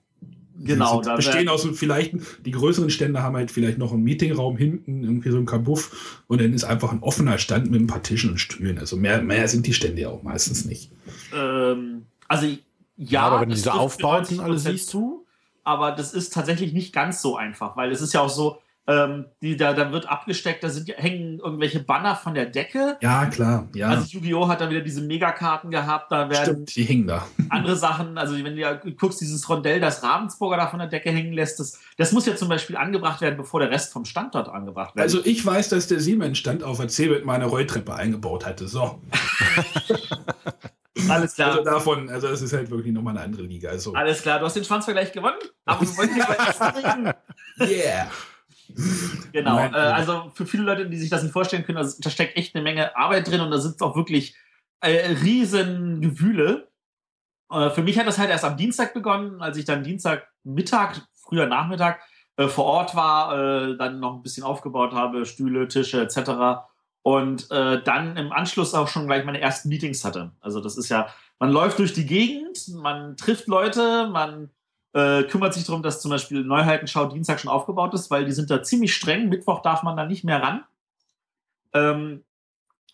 Genau. Da bestehen aus vielleicht, die größeren Stände haben halt vielleicht noch einen Meetingraum hinten, irgendwie so ein Kabuff und dann ist einfach ein offener Stand mit ein paar Tischen und Stühlen. Also mehr, mehr sind die Stände ja auch meistens nicht. Ähm, also ja, ja, aber wenn du diese Aufbauten alle siehst, zu, aber das ist tatsächlich nicht ganz so einfach, weil es ist ja auch so, ähm, die, da, da wird abgesteckt, da sind, hängen irgendwelche Banner von der Decke. Ja, klar. Ja. Also Yu-Gi-Oh! hat dann wieder diese Megakarten gehabt, da werden Stimmt, die hängen da. <laughs> andere Sachen, also wenn du ja guckst, dieses Rondell, das Ravensburger da von der Decke hängen lässt, das, das muss ja zum Beispiel angebracht werden, bevor der Rest vom Standort angebracht wird. Also ich weiß, dass der Siemens-Stand auf der Cebit meine Rolltreppe eingebaut hatte. So. <laughs> Alles klar. Also davon, also es ist halt wirklich nochmal eine andere Liga. Also. Alles klar, du hast den Schwanzvergleich gewonnen, aber wir wollen hier. <laughs> Yeah. <laughs> Genau, äh, also für viele Leute, die sich das nicht vorstellen können, also, da steckt echt eine Menge Arbeit drin und da sind auch wirklich äh, riesen Gewühle. Äh, für mich hat das halt erst am Dienstag begonnen, als ich dann Dienstagmittag, früher Nachmittag äh, vor Ort war, äh, dann noch ein bisschen aufgebaut habe, Stühle, Tische etc. Und äh, dann im Anschluss auch schon gleich meine ersten Meetings hatte. Also das ist ja, man läuft durch die Gegend, man trifft Leute, man äh, kümmert sich darum, dass zum Beispiel Neuheitenschau Dienstag schon aufgebaut ist, weil die sind da ziemlich streng. Mittwoch darf man da nicht mehr ran. Ähm,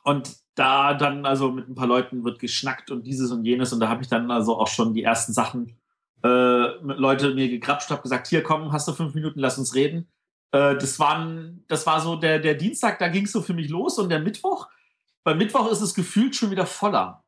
und da dann also mit ein paar Leuten wird geschnackt und dieses und jenes. Und da habe ich dann also auch schon die ersten Sachen äh, mit Leute mir gegrapscht, habe gesagt, hier komm, hast du fünf Minuten, lass uns reden. Äh, das, waren, das war so der, der Dienstag, da ging es so für mich los und der Mittwoch. Beim Mittwoch ist es gefühlt schon wieder voller.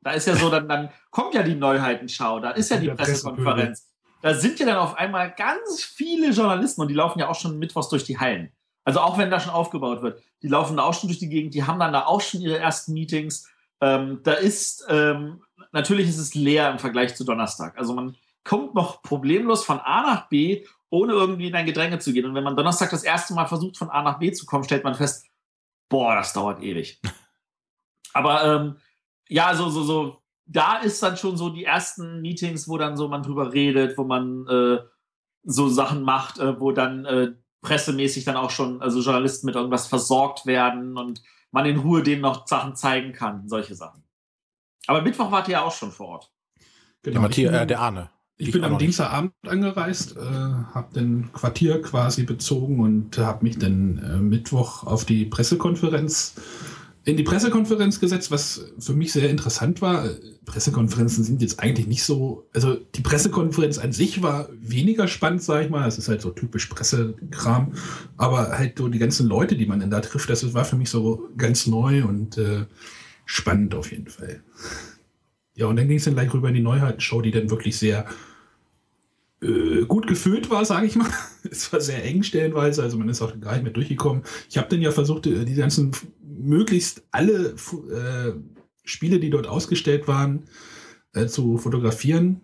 Da ist ja so, dann, dann kommt ja die Neuheitenschau, da ist ja die Pressekonferenz da sind ja dann auf einmal ganz viele Journalisten und die laufen ja auch schon mittwochs durch die Hallen. Also auch wenn da schon aufgebaut wird, die laufen da auch schon durch die Gegend, die haben dann da auch schon ihre ersten Meetings. Ähm, da ist, ähm, natürlich ist es leer im Vergleich zu Donnerstag. Also man kommt noch problemlos von A nach B, ohne irgendwie in ein Gedränge zu gehen. Und wenn man Donnerstag das erste Mal versucht, von A nach B zu kommen, stellt man fest, boah, das dauert ewig. <laughs> Aber ähm, ja, so, so, so da ist dann schon so die ersten Meetings, wo dann so man drüber redet, wo man äh, so Sachen macht, äh, wo dann äh, pressemäßig dann auch schon, also Journalisten mit irgendwas versorgt werden und man in Ruhe denen noch Sachen zeigen kann, solche Sachen. Aber Mittwoch wart ihr ja auch schon vor Ort. Genau, der Matthias, äh, der Arne. Ich, ich bin am Dienstagabend angereist, äh, habe den Quartier quasi bezogen und habe mich dann äh, Mittwoch auf die Pressekonferenz in die Pressekonferenz gesetzt, was für mich sehr interessant war. Pressekonferenzen sind jetzt eigentlich nicht so, also die Pressekonferenz an sich war weniger spannend, sage ich mal. Es ist halt so typisch Pressekram, aber halt so die ganzen Leute, die man dann da trifft, das war für mich so ganz neu und äh, spannend auf jeden Fall. Ja, und dann ging es dann gleich rüber in die Neuheitenshow, die dann wirklich sehr äh, gut gefüllt war, sage ich mal. <laughs> es war sehr eng stellenweise, also man ist auch gar nicht mehr durchgekommen. Ich habe dann ja versucht, äh, die ganzen möglichst alle äh, Spiele, die dort ausgestellt waren, äh, zu fotografieren,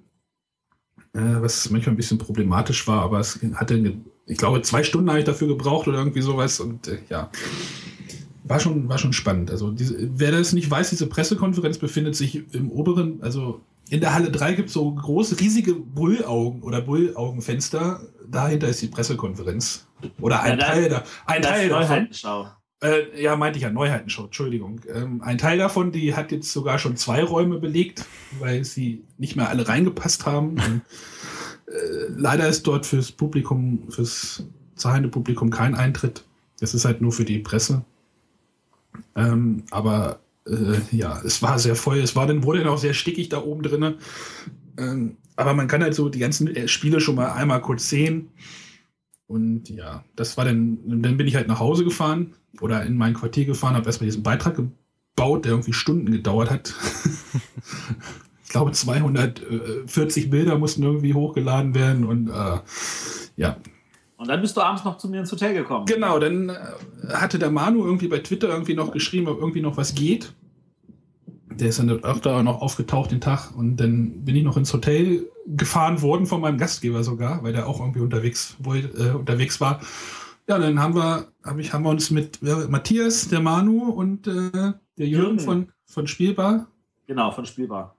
äh, was manchmal ein bisschen problematisch war, aber es hatte, ich glaube, zwei Stunden habe ich dafür gebraucht oder irgendwie sowas und äh, ja, war schon, war schon spannend. Also diese, wer das nicht weiß, diese Pressekonferenz befindet sich im oberen, also in der Halle 3 gibt es so große, riesige Bullaugen oder Bullaugenfenster. Dahinter ist die Pressekonferenz. Oder ein Ja, Teil da. Ein Teil davon. Äh, ja, meinte ich ja, Neuheitenshow, Entschuldigung. Ähm, ein Teil davon, die hat jetzt sogar schon zwei Räume belegt, weil sie nicht mehr alle reingepasst haben. Und, äh, leider ist dort fürs Publikum, fürs zahlende Publikum kein Eintritt. Es ist halt nur für die Presse. Ähm, aber äh, ja, es war sehr voll. Es war dann, wurde dann auch sehr stickig da oben drin. Ähm, aber man kann halt so die ganzen äh, Spiele schon mal einmal kurz sehen. Und ja, das war dann, dann bin ich halt nach Hause gefahren oder in mein Quartier gefahren, habe erstmal diesen Beitrag gebaut, der irgendwie Stunden gedauert hat. <laughs> ich glaube, 240 Bilder mussten irgendwie hochgeladen werden und äh, ja, Und dann bist du abends noch zu mir ins Hotel gekommen. Genau, dann äh, hatte der Manu irgendwie bei Twitter irgendwie noch geschrieben, ob irgendwie noch was geht. Der ist dann öfter noch aufgetaucht den Tag und dann bin ich noch ins Hotel gefahren worden von meinem Gastgeber sogar, weil der auch irgendwie unterwegs, äh, unterwegs war. Ja, dann haben wir, hab ich, haben wir uns mit äh, Matthias, der Manu und äh, der Jürgen Jürgen. von, von Spielbar Genau, von Spielbar.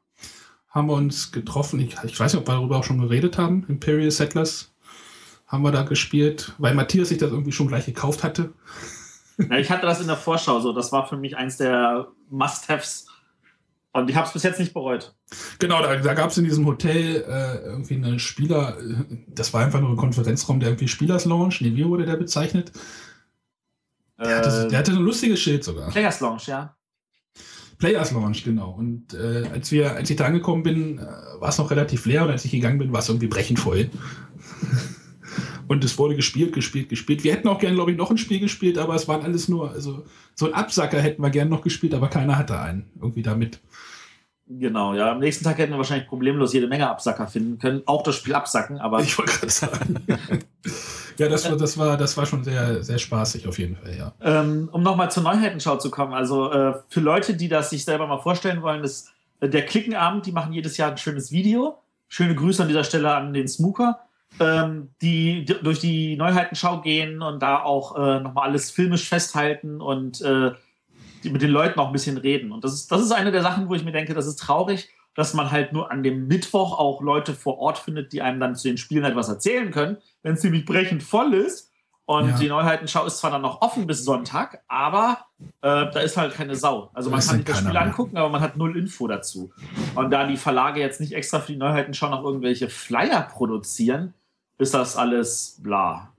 haben wir uns getroffen. Ich, ich weiß nicht, ob wir darüber auch schon geredet haben. Imperial Settlers haben wir da gespielt, weil Matthias sich das irgendwie schon gleich gekauft hatte. Ja, ich hatte das in der Vorschau so. Das war für mich eins der Must-Haves. Und ich habe es bis jetzt nicht bereut. Genau, da, da gab es in diesem Hotel äh, irgendwie eine Spieler, äh, das war einfach nur ein Konferenzraum, der irgendwie Spielers Lounge, nee, wie wurde der bezeichnet? Der, hatte, Äh, der hatte ein lustiges Schild sogar. Players Lounge, ja. Players Lounge, genau. Und äh, als, wir, als ich da angekommen bin, äh, war es noch relativ leer und als ich gegangen bin, war es irgendwie brechend voll. Und es wurde gespielt, gespielt, gespielt. Wir hätten auch gern, glaube ich, noch ein Spiel gespielt, aber es waren alles nur, also so ein Absacker hätten wir gern noch gespielt, aber keiner hatte einen irgendwie damit. Genau, ja. Am nächsten Tag hätten wir wahrscheinlich problemlos jede Menge Absacker finden können. Auch das Spiel absacken, aber Ich wollte gerade sagen. <laughs> ja, das war, das, war, das war schon sehr, sehr spaßig auf jeden Fall, ja. Ähm, um nochmal zur Neuheitenschau zu kommen, also äh, für Leute, die das sich selber mal vorstellen wollen, ist äh, der Klickenabend, die machen jedes Jahr ein schönes Video. Schöne Grüße an dieser Stelle an den Smooker, die d- durch die Neuheitenschau gehen und da auch äh, nochmal alles filmisch festhalten und äh, die mit den Leuten auch ein bisschen reden. Und das ist, das ist eine der Sachen, wo ich mir denke, das ist traurig, dass man halt nur an dem Mittwoch auch Leute vor Ort findet, die einem dann zu den Spielen etwas erzählen können, wenn es nämlich brechend voll ist. Und Ja. die Neuheitenschau ist zwar dann noch offen bis Sonntag, aber äh, da ist halt keine Sau. Also man ist kann dann sich das Spiel mehr. angucken, aber man hat null Info dazu. Und da die Verlage jetzt nicht extra für die Neuheitenschau noch irgendwelche Flyer produzieren, ist das alles bla.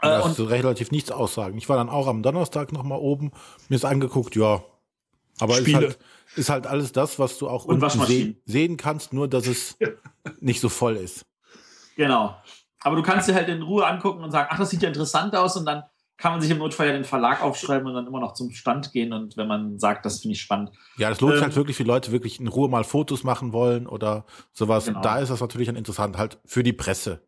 Äh, Da und du relativ nichts aussagen. Ich war dann auch am Donnerstag noch mal oben, mir ist angeguckt, ja. Aber ist Spiele. halt, ist halt alles das, was du auch Und sehen, sehen kannst, nur dass es <laughs> nicht so voll ist. Genau. Aber du kannst dir halt in Ruhe angucken und sagen, ach, das sieht ja interessant aus und dann kann man sich im Notfall ja den Verlag aufschreiben und dann immer noch zum Stand gehen und wenn man sagt, das finde ich spannend. Ja, das lohnt sich Ähm, halt wirklich für Leute, wirklich in Ruhe mal Fotos machen wollen oder sowas. Genau. Da ist das natürlich dann interessant, halt für die Presse.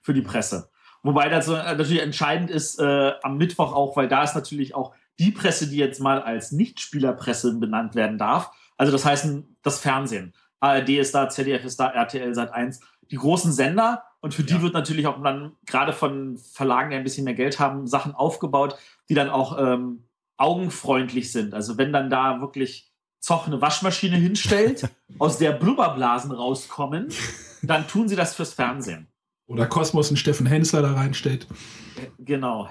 für die Presse. Wobei das natürlich entscheidend ist äh, am Mittwoch auch, weil da ist natürlich auch die Presse, die jetzt mal als Nichtspielerpresse benannt werden darf. Also das heißt das Fernsehen. ARD ist da, ZDF ist da, RTL Sat 1, die großen Sender. Und für die Ja. wird natürlich auch dann gerade von Verlagen, die ein bisschen mehr Geld haben, Sachen aufgebaut, die dann auch ähm, augenfreundlich sind. Also wenn dann da wirklich Zoch eine Waschmaschine hinstellt, <laughs> aus der Blubberblasen rauskommen, dann tun sie das fürs Fernsehen. Oder Kosmos und Steffen Hensler da reinstellt. Genau.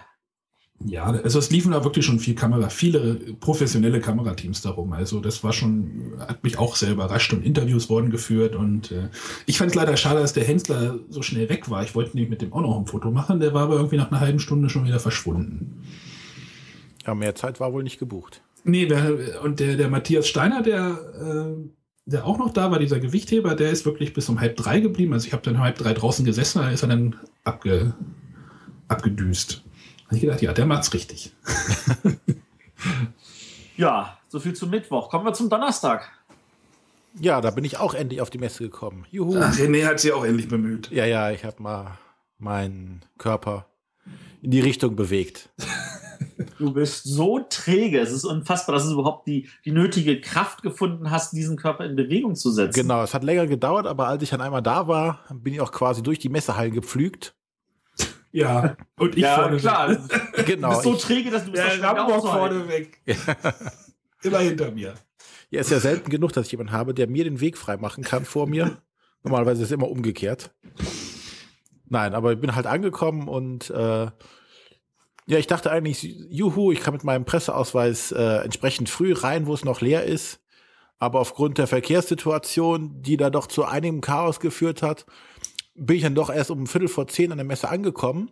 Ja, also es liefen da wirklich schon viel Kamera, viele professionelle Kamerateams darum. Also das war schon, hat mich auch sehr überrascht und Interviews wurden geführt und äh, ich fand es leider schade, dass der Hensler so schnell weg war. Ich wollte nämlich mit dem auch noch ein Foto machen, der war aber irgendwie nach einer halben Stunde schon wieder verschwunden. Ja, mehr Zeit war wohl nicht gebucht. Nee, wer, und der, der Matthias Steiner, der, äh, der auch noch da war, dieser Gewichtheber, der ist wirklich bis um halb drei geblieben. Also ich habe dann halb drei draußen gesessen, da ist er dann abge, abgedüst. Habe ich gedacht, ja, der macht's richtig. <laughs> Ja, so viel zum Mittwoch. Kommen wir zum Donnerstag. Ja, da bin ich auch endlich auf die Messe gekommen. Juhu. Ach, René hat sich auch endlich bemüht. Ja, ja, ich habe mal meinen Körper in die Richtung bewegt. <laughs> Du bist so träge. Es ist unfassbar, dass du überhaupt die, die nötige Kraft gefunden hast, diesen Körper in Bewegung zu setzen. Genau, es hat länger gedauert, aber als ich dann einmal da war, bin ich auch quasi durch die Messehallen gepflügt. Ja, und ich ja, vorne klar. weg. Du <laughs> Genau. bist so träge, dass du bist schwer Rambock vorne weg. <laughs> Immer hinter mir. Ja, ist ja selten genug, dass ich jemanden habe, der mir den Weg frei machen kann vor mir. Normalerweise ist es immer umgekehrt. Nein, aber ich bin halt angekommen und äh, ja, ich dachte eigentlich, juhu, ich kann mit meinem Presseausweis äh, entsprechend früh rein, wo es noch leer ist. Aber aufgrund der Verkehrssituation, die da doch zu einigem Chaos geführt hat, bin ich dann doch erst um Viertel vor zehn an der Messe angekommen.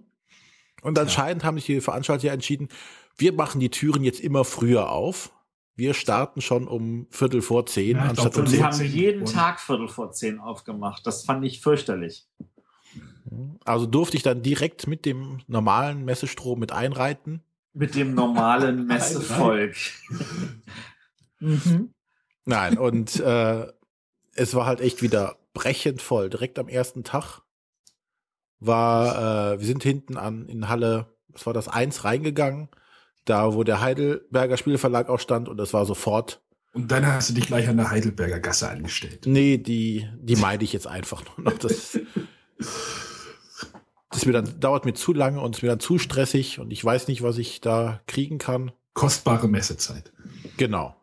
Und anscheinend haben sich die Veranstalter ja entschieden, wir machen die Türen jetzt immer früher auf. Wir starten schon um Viertel vor zehn, Ja, anstatt glaub, um Und sie haben 10 jeden Tag Viertel vor zehn aufgemacht. Das fand ich fürchterlich. Also durfte ich dann direkt mit dem normalen Messestrom mit einreiten. Mit dem normalen <laughs> Messevolk. <laughs> mhm. Nein, und äh, es war halt echt wieder brechend voll. Direkt am ersten Tag war, äh, wir sind hinten an in Halle, was war das, eins reingegangen, da wo der Heidelberger Spielverlag auch stand und es war sofort, Und dann hast du dich gleich an der Heidelberger Gasse angestellt. nee, die, die meide ich jetzt einfach nur noch. Das, <laughs> das mir dann, dauert mir zu lange und ist mir dann zu stressig und ich weiß nicht, was ich da kriegen kann. Kostbare Messezeit. Genau.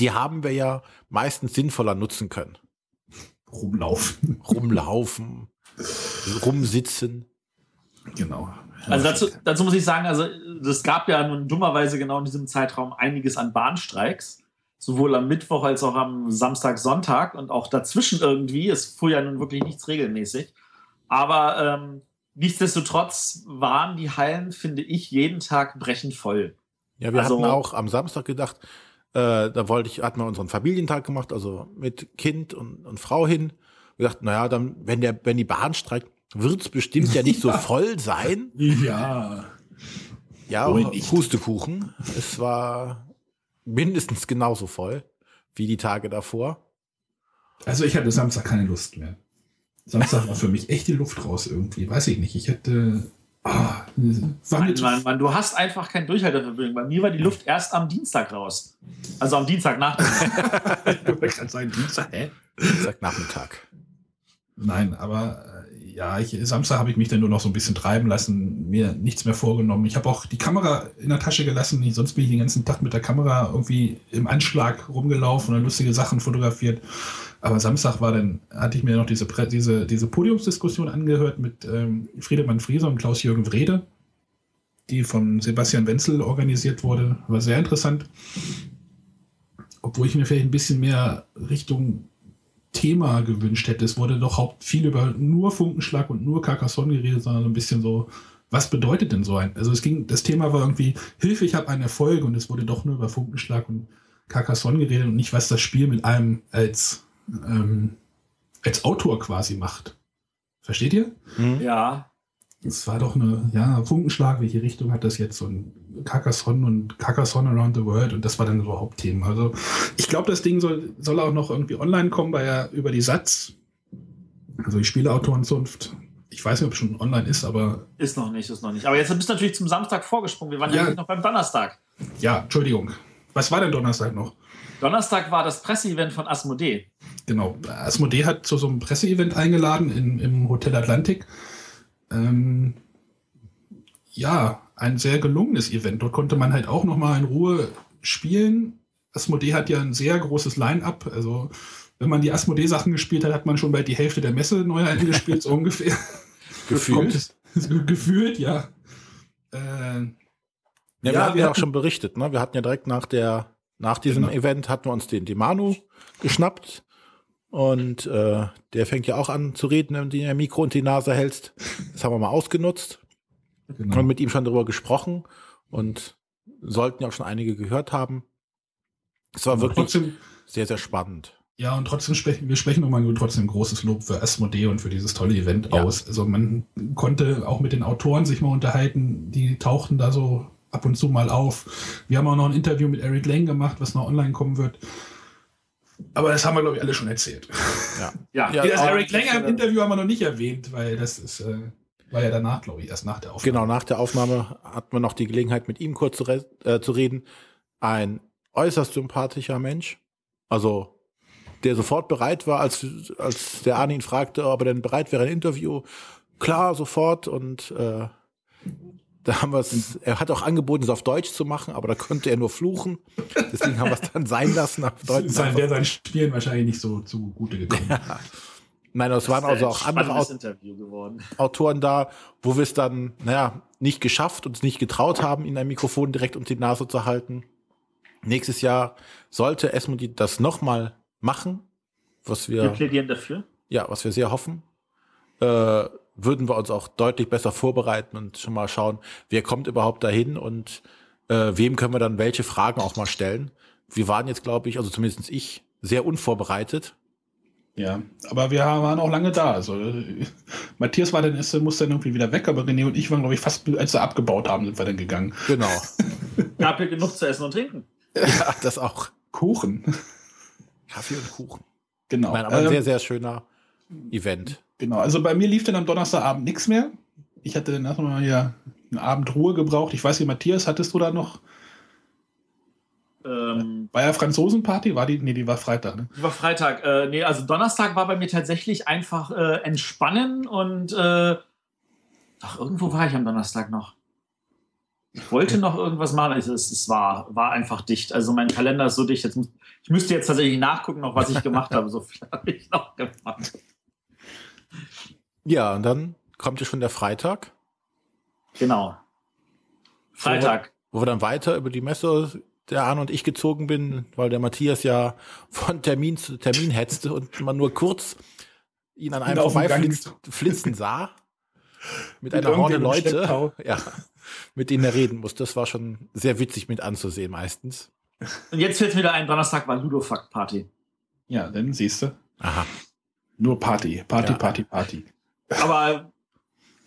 Die haben wir ja meistens sinnvoller nutzen können. Rumlaufen. <laughs> Rumlaufen, rumsitzen. genau. Also dazu, dazu muss ich sagen, also es gab ja nun dummerweise genau in diesem Zeitraum einiges an Bahnstreiks, sowohl am Mittwoch als auch am Samstag, Sonntag und auch dazwischen irgendwie. Es fuhr ja nun wirklich nichts regelmäßig. Aber ähm, nichtsdestotrotz waren die Hallen, finde ich, jeden Tag brechend voll. Ja, wir Also- hatten auch am Samstag gedacht, äh, da wollte ich, hatten wir unseren Familientag gemacht, also mit Kind und, und Frau hin. Wir dachten, naja, dann, wenn der, wenn die Bahn streikt, wird es bestimmt ja nicht so <laughs> voll sein. Ja. Ja. Pustekuchen. Es war mindestens genauso voll wie die Tage davor. Also ich hatte Samstag keine Lust mehr. Samstag war für mich echt die Luft raus irgendwie. Weiß ich nicht. Ich hätte. Ah, Mann, Mann, Mann, du hast einfach kein Durchhaltevermögen. Bei mir war die Luft erst am Dienstag raus. Also am Dienstag nach. Ich <laughs> wollte sagen, Dienstag, hä? Dienstagnachmittag. Nein, aber äh, ja, ich, Samstag habe ich mich dann nur noch so ein bisschen treiben lassen, mir nichts mehr vorgenommen. Ich habe auch die Kamera in der Tasche gelassen. Ich, sonst bin ich den ganzen Tag mit der Kamera irgendwie im Anschlag rumgelaufen und lustige Sachen fotografiert. Aber Samstag war dann, hatte ich mir noch diese, diese, diese Podiumsdiskussion angehört mit ähm, Friedemann Frieser und Klaus-Jürgen Wrede, die von Sebastian Wenzel organisiert wurde. War sehr interessant. Obwohl ich mir vielleicht ein bisschen mehr Richtung Thema gewünscht hätte. Es wurde doch haupt viel über nur Funkenschlag und nur Carcassonne geredet, sondern so ein bisschen so, was bedeutet denn so ein? Also es ging, das Thema war irgendwie, Hilfe, ich habe einen Erfolg und es wurde doch nur über Funkenschlag und Carcassonne geredet und nicht, was das Spiel mit einem als, ähm, als Autor quasi macht. Versteht ihr? Hm? ja. Es war doch eine, ja, Funkenschlag, welche Richtung hat das jetzt? Und Carcassonne und Carcassonne Around the World und das war dann so Hauptthemen. Also ich glaube, das Ding soll, soll auch noch irgendwie online kommen bei der, über die Satz. Also die Spieleautorenzunft. Ich weiß nicht, ob es schon online ist, aber Ist noch nicht, ist noch nicht. Aber jetzt bist du natürlich zum Samstag vorgesprungen. Wir waren ja, Ja. eigentlich noch beim Donnerstag. ja, Entschuldigung. Was war denn Donnerstag noch? Donnerstag war das Presseevent von Asmodee. Genau. Asmodee hat zu so einem Presseevent eingeladen in, im Hotel Atlantik. Ähm, ja, ein sehr gelungenes Event. Dort konnte man halt auch noch mal in Ruhe spielen. Asmodee hat ja ein sehr großes Line-up. Also wenn man die Asmodee-Sachen gespielt hat, hat man schon bald die Hälfte der Messe Neuheiten gespielt, so <laughs> ungefähr. Gefühlt. <laughs> Gefühlt, ja. Äh, Ja, wir Ja, hatten wir ja auch schon berichtet, ne? Wir hatten ja direkt nach der, nach diesem Genau. Event hatten wir uns den Dimanu geschnappt. Und äh, der fängt ja auch an zu reden, wenn du ihm ein Mikro unter die Nase hältst. Das haben wir mal ausgenutzt genau. und mit ihm schon darüber gesprochen und sollten ja auch schon einige gehört haben. Es war Aber wirklich trotzdem, sehr, sehr spannend. Ja, und trotzdem sprechen wir sprechen nochmal trotzdem großes Lob für Asmodee und für dieses tolle Event Ja. aus. Also man konnte auch mit den Autoren sich mal unterhalten, die tauchten da so ab und zu mal auf. Wir haben auch noch ein Interview mit Eric Lang gemacht, was noch online kommen wird. Aber das haben wir, glaube ich, alle schon erzählt. Ja. Ja, Ja, das Eric Lang im Interview haben wir noch nicht erwähnt, weil das ist, äh, war ja danach, glaube ich, erst nach der Aufnahme. Genau, nach der Aufnahme hatten wir noch die Gelegenheit, mit ihm kurz zu, re äh, zu reden. Ein äußerst sympathischer Mensch. Also, der sofort bereit war, als, als der Arne ihn fragte, ob er denn bereit wäre, ein Interview. klar, sofort. Und äh, da haben wir es, er hat auch angeboten, es auf Deutsch zu machen, aber da konnte er nur fluchen. Deswegen haben wir es dann sein lassen. Auf Deutsch. Sein, wäre sein Spielen wahrscheinlich nicht so zugute gekommen. Ja. Nein, es waren also auch andere Autoren da, wo wir es dann, naja, nicht geschafft, uns nicht getraut haben, ihnen ein Mikrofon direkt unter die Nase zu halten. Nächstes Jahr sollte Esmodi das nochmal machen, was wir. Wir plädieren dafür. Ja, was wir sehr hoffen. Äh, würden wir uns auch deutlich besser vorbereiten und schon mal schauen, wer kommt überhaupt dahin und äh, wem können wir dann welche Fragen auch mal stellen. Wir waren jetzt, glaube ich, also zumindest ich, sehr unvorbereitet ja, aber wir waren auch lange da. Also Matthias war dann, musste dann irgendwie wieder weg, aber René und ich waren, glaube ich, fast, als wir abgebaut haben, sind wir dann gegangen. Genau. <laughs> Gab hier genug zu essen und trinken. Ja, das auch. Kuchen. Kaffee und Kuchen. Genau. Nein, aber ein ähm, sehr, sehr schöner Event. Genau, also bei mir lief dann am Donnerstagabend nichts mehr. Ich hatte dann erstmal hier eine Abendruhe gebraucht. Ich weiß nicht, Matthias, hattest du da noch ähm, war ja Franzosenparty? War die? Nee, die war Freitag, ne? Die war Freitag. Äh, nee, also Donnerstag war bei mir tatsächlich einfach äh, entspannen und äh, ach, irgendwo war ich am Donnerstag noch. Ich wollte noch irgendwas machen. Es, es war, war einfach dicht. Also mein Kalender ist so dicht. Jetzt muss, ich müsste jetzt tatsächlich nachgucken, noch was ich gemacht habe. So viel habe ich noch gemacht. Ja, und dann kommt ja schon der Freitag. Genau. Freitag. Wo, wo wir dann weiter über die Messe der Arne und ich gezogen bin, weil der Matthias ja von Termin zu Termin hetzte und man nur kurz ihn an einem vorbeiflitzen sah. <laughs> Mit, mit einer Horde Leute, <laughs> ja, mit denen er reden muss. Das war schon sehr witzig mit anzusehen meistens. Und jetzt fällt wieder ein, Donnerstag war Ludofuck-Party. Ja, dann siehst du. Aha. Nur Party, Party, ja. Party, Party. Aber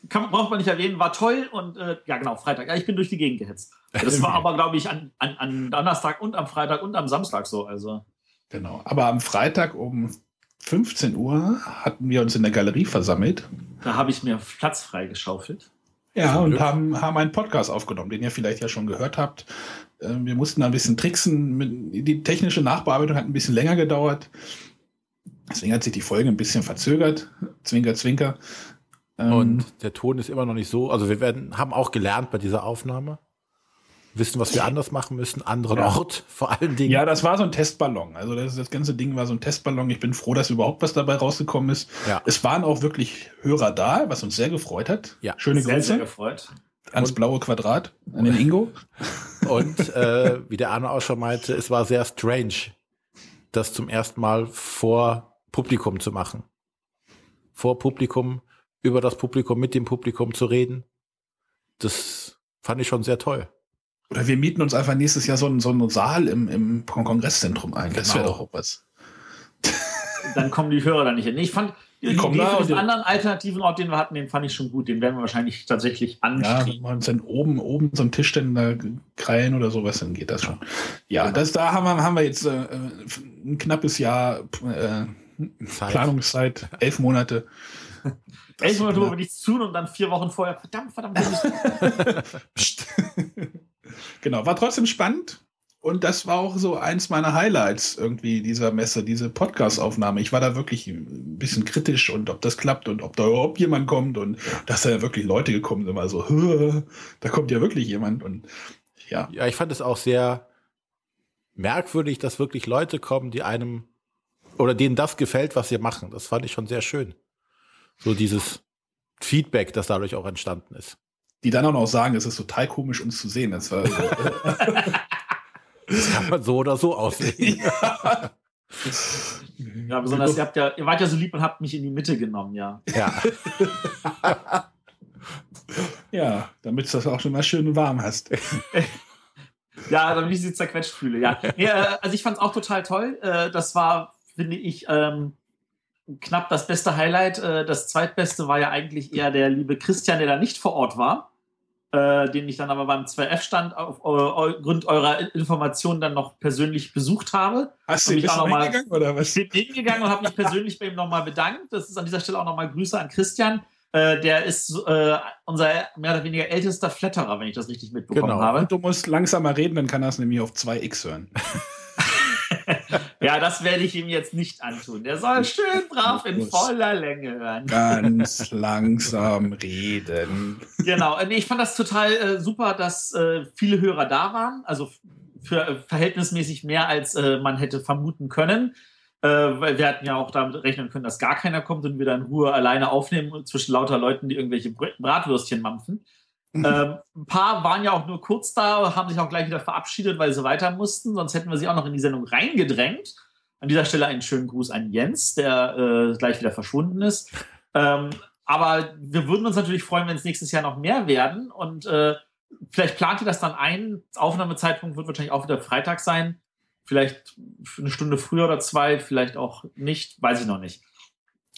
kann, braucht man nicht erwähnen, war toll und äh, ja genau, Freitag. Ja, ich bin durch die Gegend gehetzt. Das war aber, glaube ich, an, an, an Donnerstag und am Freitag und am Samstag so. Also. Genau. Aber am Freitag um 15 Uhr hatten wir uns in der Galerie versammelt. Da habe ich mir Platz freigeschaufelt. Ja, und haben, haben einen Podcast aufgenommen, den ihr vielleicht ja schon gehört habt. Ähm, wir mussten da ein bisschen tricksen. Die technische Nachbearbeitung hat ein bisschen länger gedauert. Deswegen hat sich die Folge ein bisschen verzögert. Zwinker, zwinker. Und ähm, der Ton ist immer noch nicht so. Also wir werden, haben auch gelernt bei dieser Aufnahme wissen, was wir anders machen müssen, anderen ja. Ort <laughs> vor allen Dingen. Ja, das war so ein Testballon. Also das, das ganze Ding war so ein Testballon. Ich bin froh, dass überhaupt was dabei rausgekommen ist. Ja. Es waren auch wirklich Hörer da, was uns sehr gefreut hat. Ja. Schöne sehr, Grüße. Sehr gefreut. Ans blaue Quadrat, an den Ingo. <laughs> Und äh, wie der Arne auch schon meinte, es war sehr strange, das zum ersten Mal vor Publikum zu machen. Vor Publikum, über das Publikum, mit dem Publikum zu reden. Das fand ich schon sehr toll. Oder wir mieten uns einfach nächstes Jahr so einen, so einen Saal im, im Kongresszentrum ein. Das wäre genau. doch auch was. Dann kommen die Hörer da nicht hin. Ich fand die, die Idee für den anderen alternativen Ort, den wir hatten, den fand ich schon gut. Den werden wir wahrscheinlich tatsächlich anstreben. Ja, wenn wir uns dann oben, oben so einen Tischständer krallen oder sowas, dann geht das schon. Ja, genau. das, da haben wir, haben wir jetzt äh, ein knappes Jahr äh, Planungszeit, elf Monate. <laughs> elf Monate, wo wir nichts tun und dann vier Wochen vorher, verdammt, verdammt. <laughs> <laughs> Genau, war trotzdem spannend. Und das war auch so eins meiner Highlights irgendwie dieser Messe, diese Podcast-Aufnahme. Ich war da wirklich ein bisschen kritisch und ob das klappt und ob da überhaupt jemand kommt und dass da ja wirklich Leute gekommen sind, immer so, da kommt ja wirklich jemand und ja. Ja, ich fand es auch sehr merkwürdig, dass wirklich Leute kommen, die einem oder denen das gefällt, was sie machen. Das fand ich schon sehr schön. So dieses Feedback, das dadurch auch entstanden ist die dann auch noch sagen, es ist total komisch, uns zu sehen. Das, war so, <laughs> das kann man so oder so aussehen. <laughs> Ja. ja, besonders ihr habt ja, ihr wart ja so lieb und habt mich in die Mitte genommen, ja. Ja. <laughs> ja, damit du das auch schon mal schön warm hast. ja, damit ich sie zerquetscht fühle, ja. ja also ich fand es auch total toll. Äh, das war, finde ich, ähm, knapp das beste Highlight. Äh, das zweitbeste war ja eigentlich eher der liebe Christian, der da nicht vor Ort war, äh, den ich dann aber beim 2F-Stand aufgrund eurer Informationen dann noch persönlich besucht habe. Hast du ihn auch noch hingegangen oder was? Ich bin hingegangen und habe mich persönlich bei ihm nochmal bedankt. Das ist an dieser Stelle auch nochmal Grüße an Christian. Äh, der ist unser mehr oder weniger ältester Flatterer, wenn ich das richtig mitbekommen genau. habe. Und du musst langsamer reden, dann kann er es nämlich auf 2x hören. <laughs> ja, das werde ich ihm jetzt nicht antun. Der soll schön brav in voller Länge hören. Ganz <laughs> langsam reden. Genau. Ich fand das total äh, super, dass äh, viele Hörer da waren. Also für äh, verhältnismäßig mehr, als äh, man hätte vermuten können. Äh, weil wir hatten ja auch damit rechnen können, dass gar keiner kommt und wir dann Ruhe alleine aufnehmen zwischen lauter Leuten, die irgendwelche Bratwürstchen mampfen. Mhm. Ähm, ein paar waren ja auch nur kurz da, haben sich auch gleich wieder verabschiedet, weil sie weiter mussten. Sonst hätten wir sie auch noch in die Sendung reingedrängt. An dieser Stelle einen schönen Gruß an Jens, der äh, gleich wieder verschwunden ist. Ähm, aber wir würden uns natürlich freuen, wenn es nächstes Jahr noch mehr werden. Und äh, vielleicht plant ihr das dann ein. Aufnahmezeitpunkt wird wahrscheinlich auch wieder Freitag sein. Vielleicht eine Stunde früher oder zwei, vielleicht auch nicht, weiß ich noch nicht.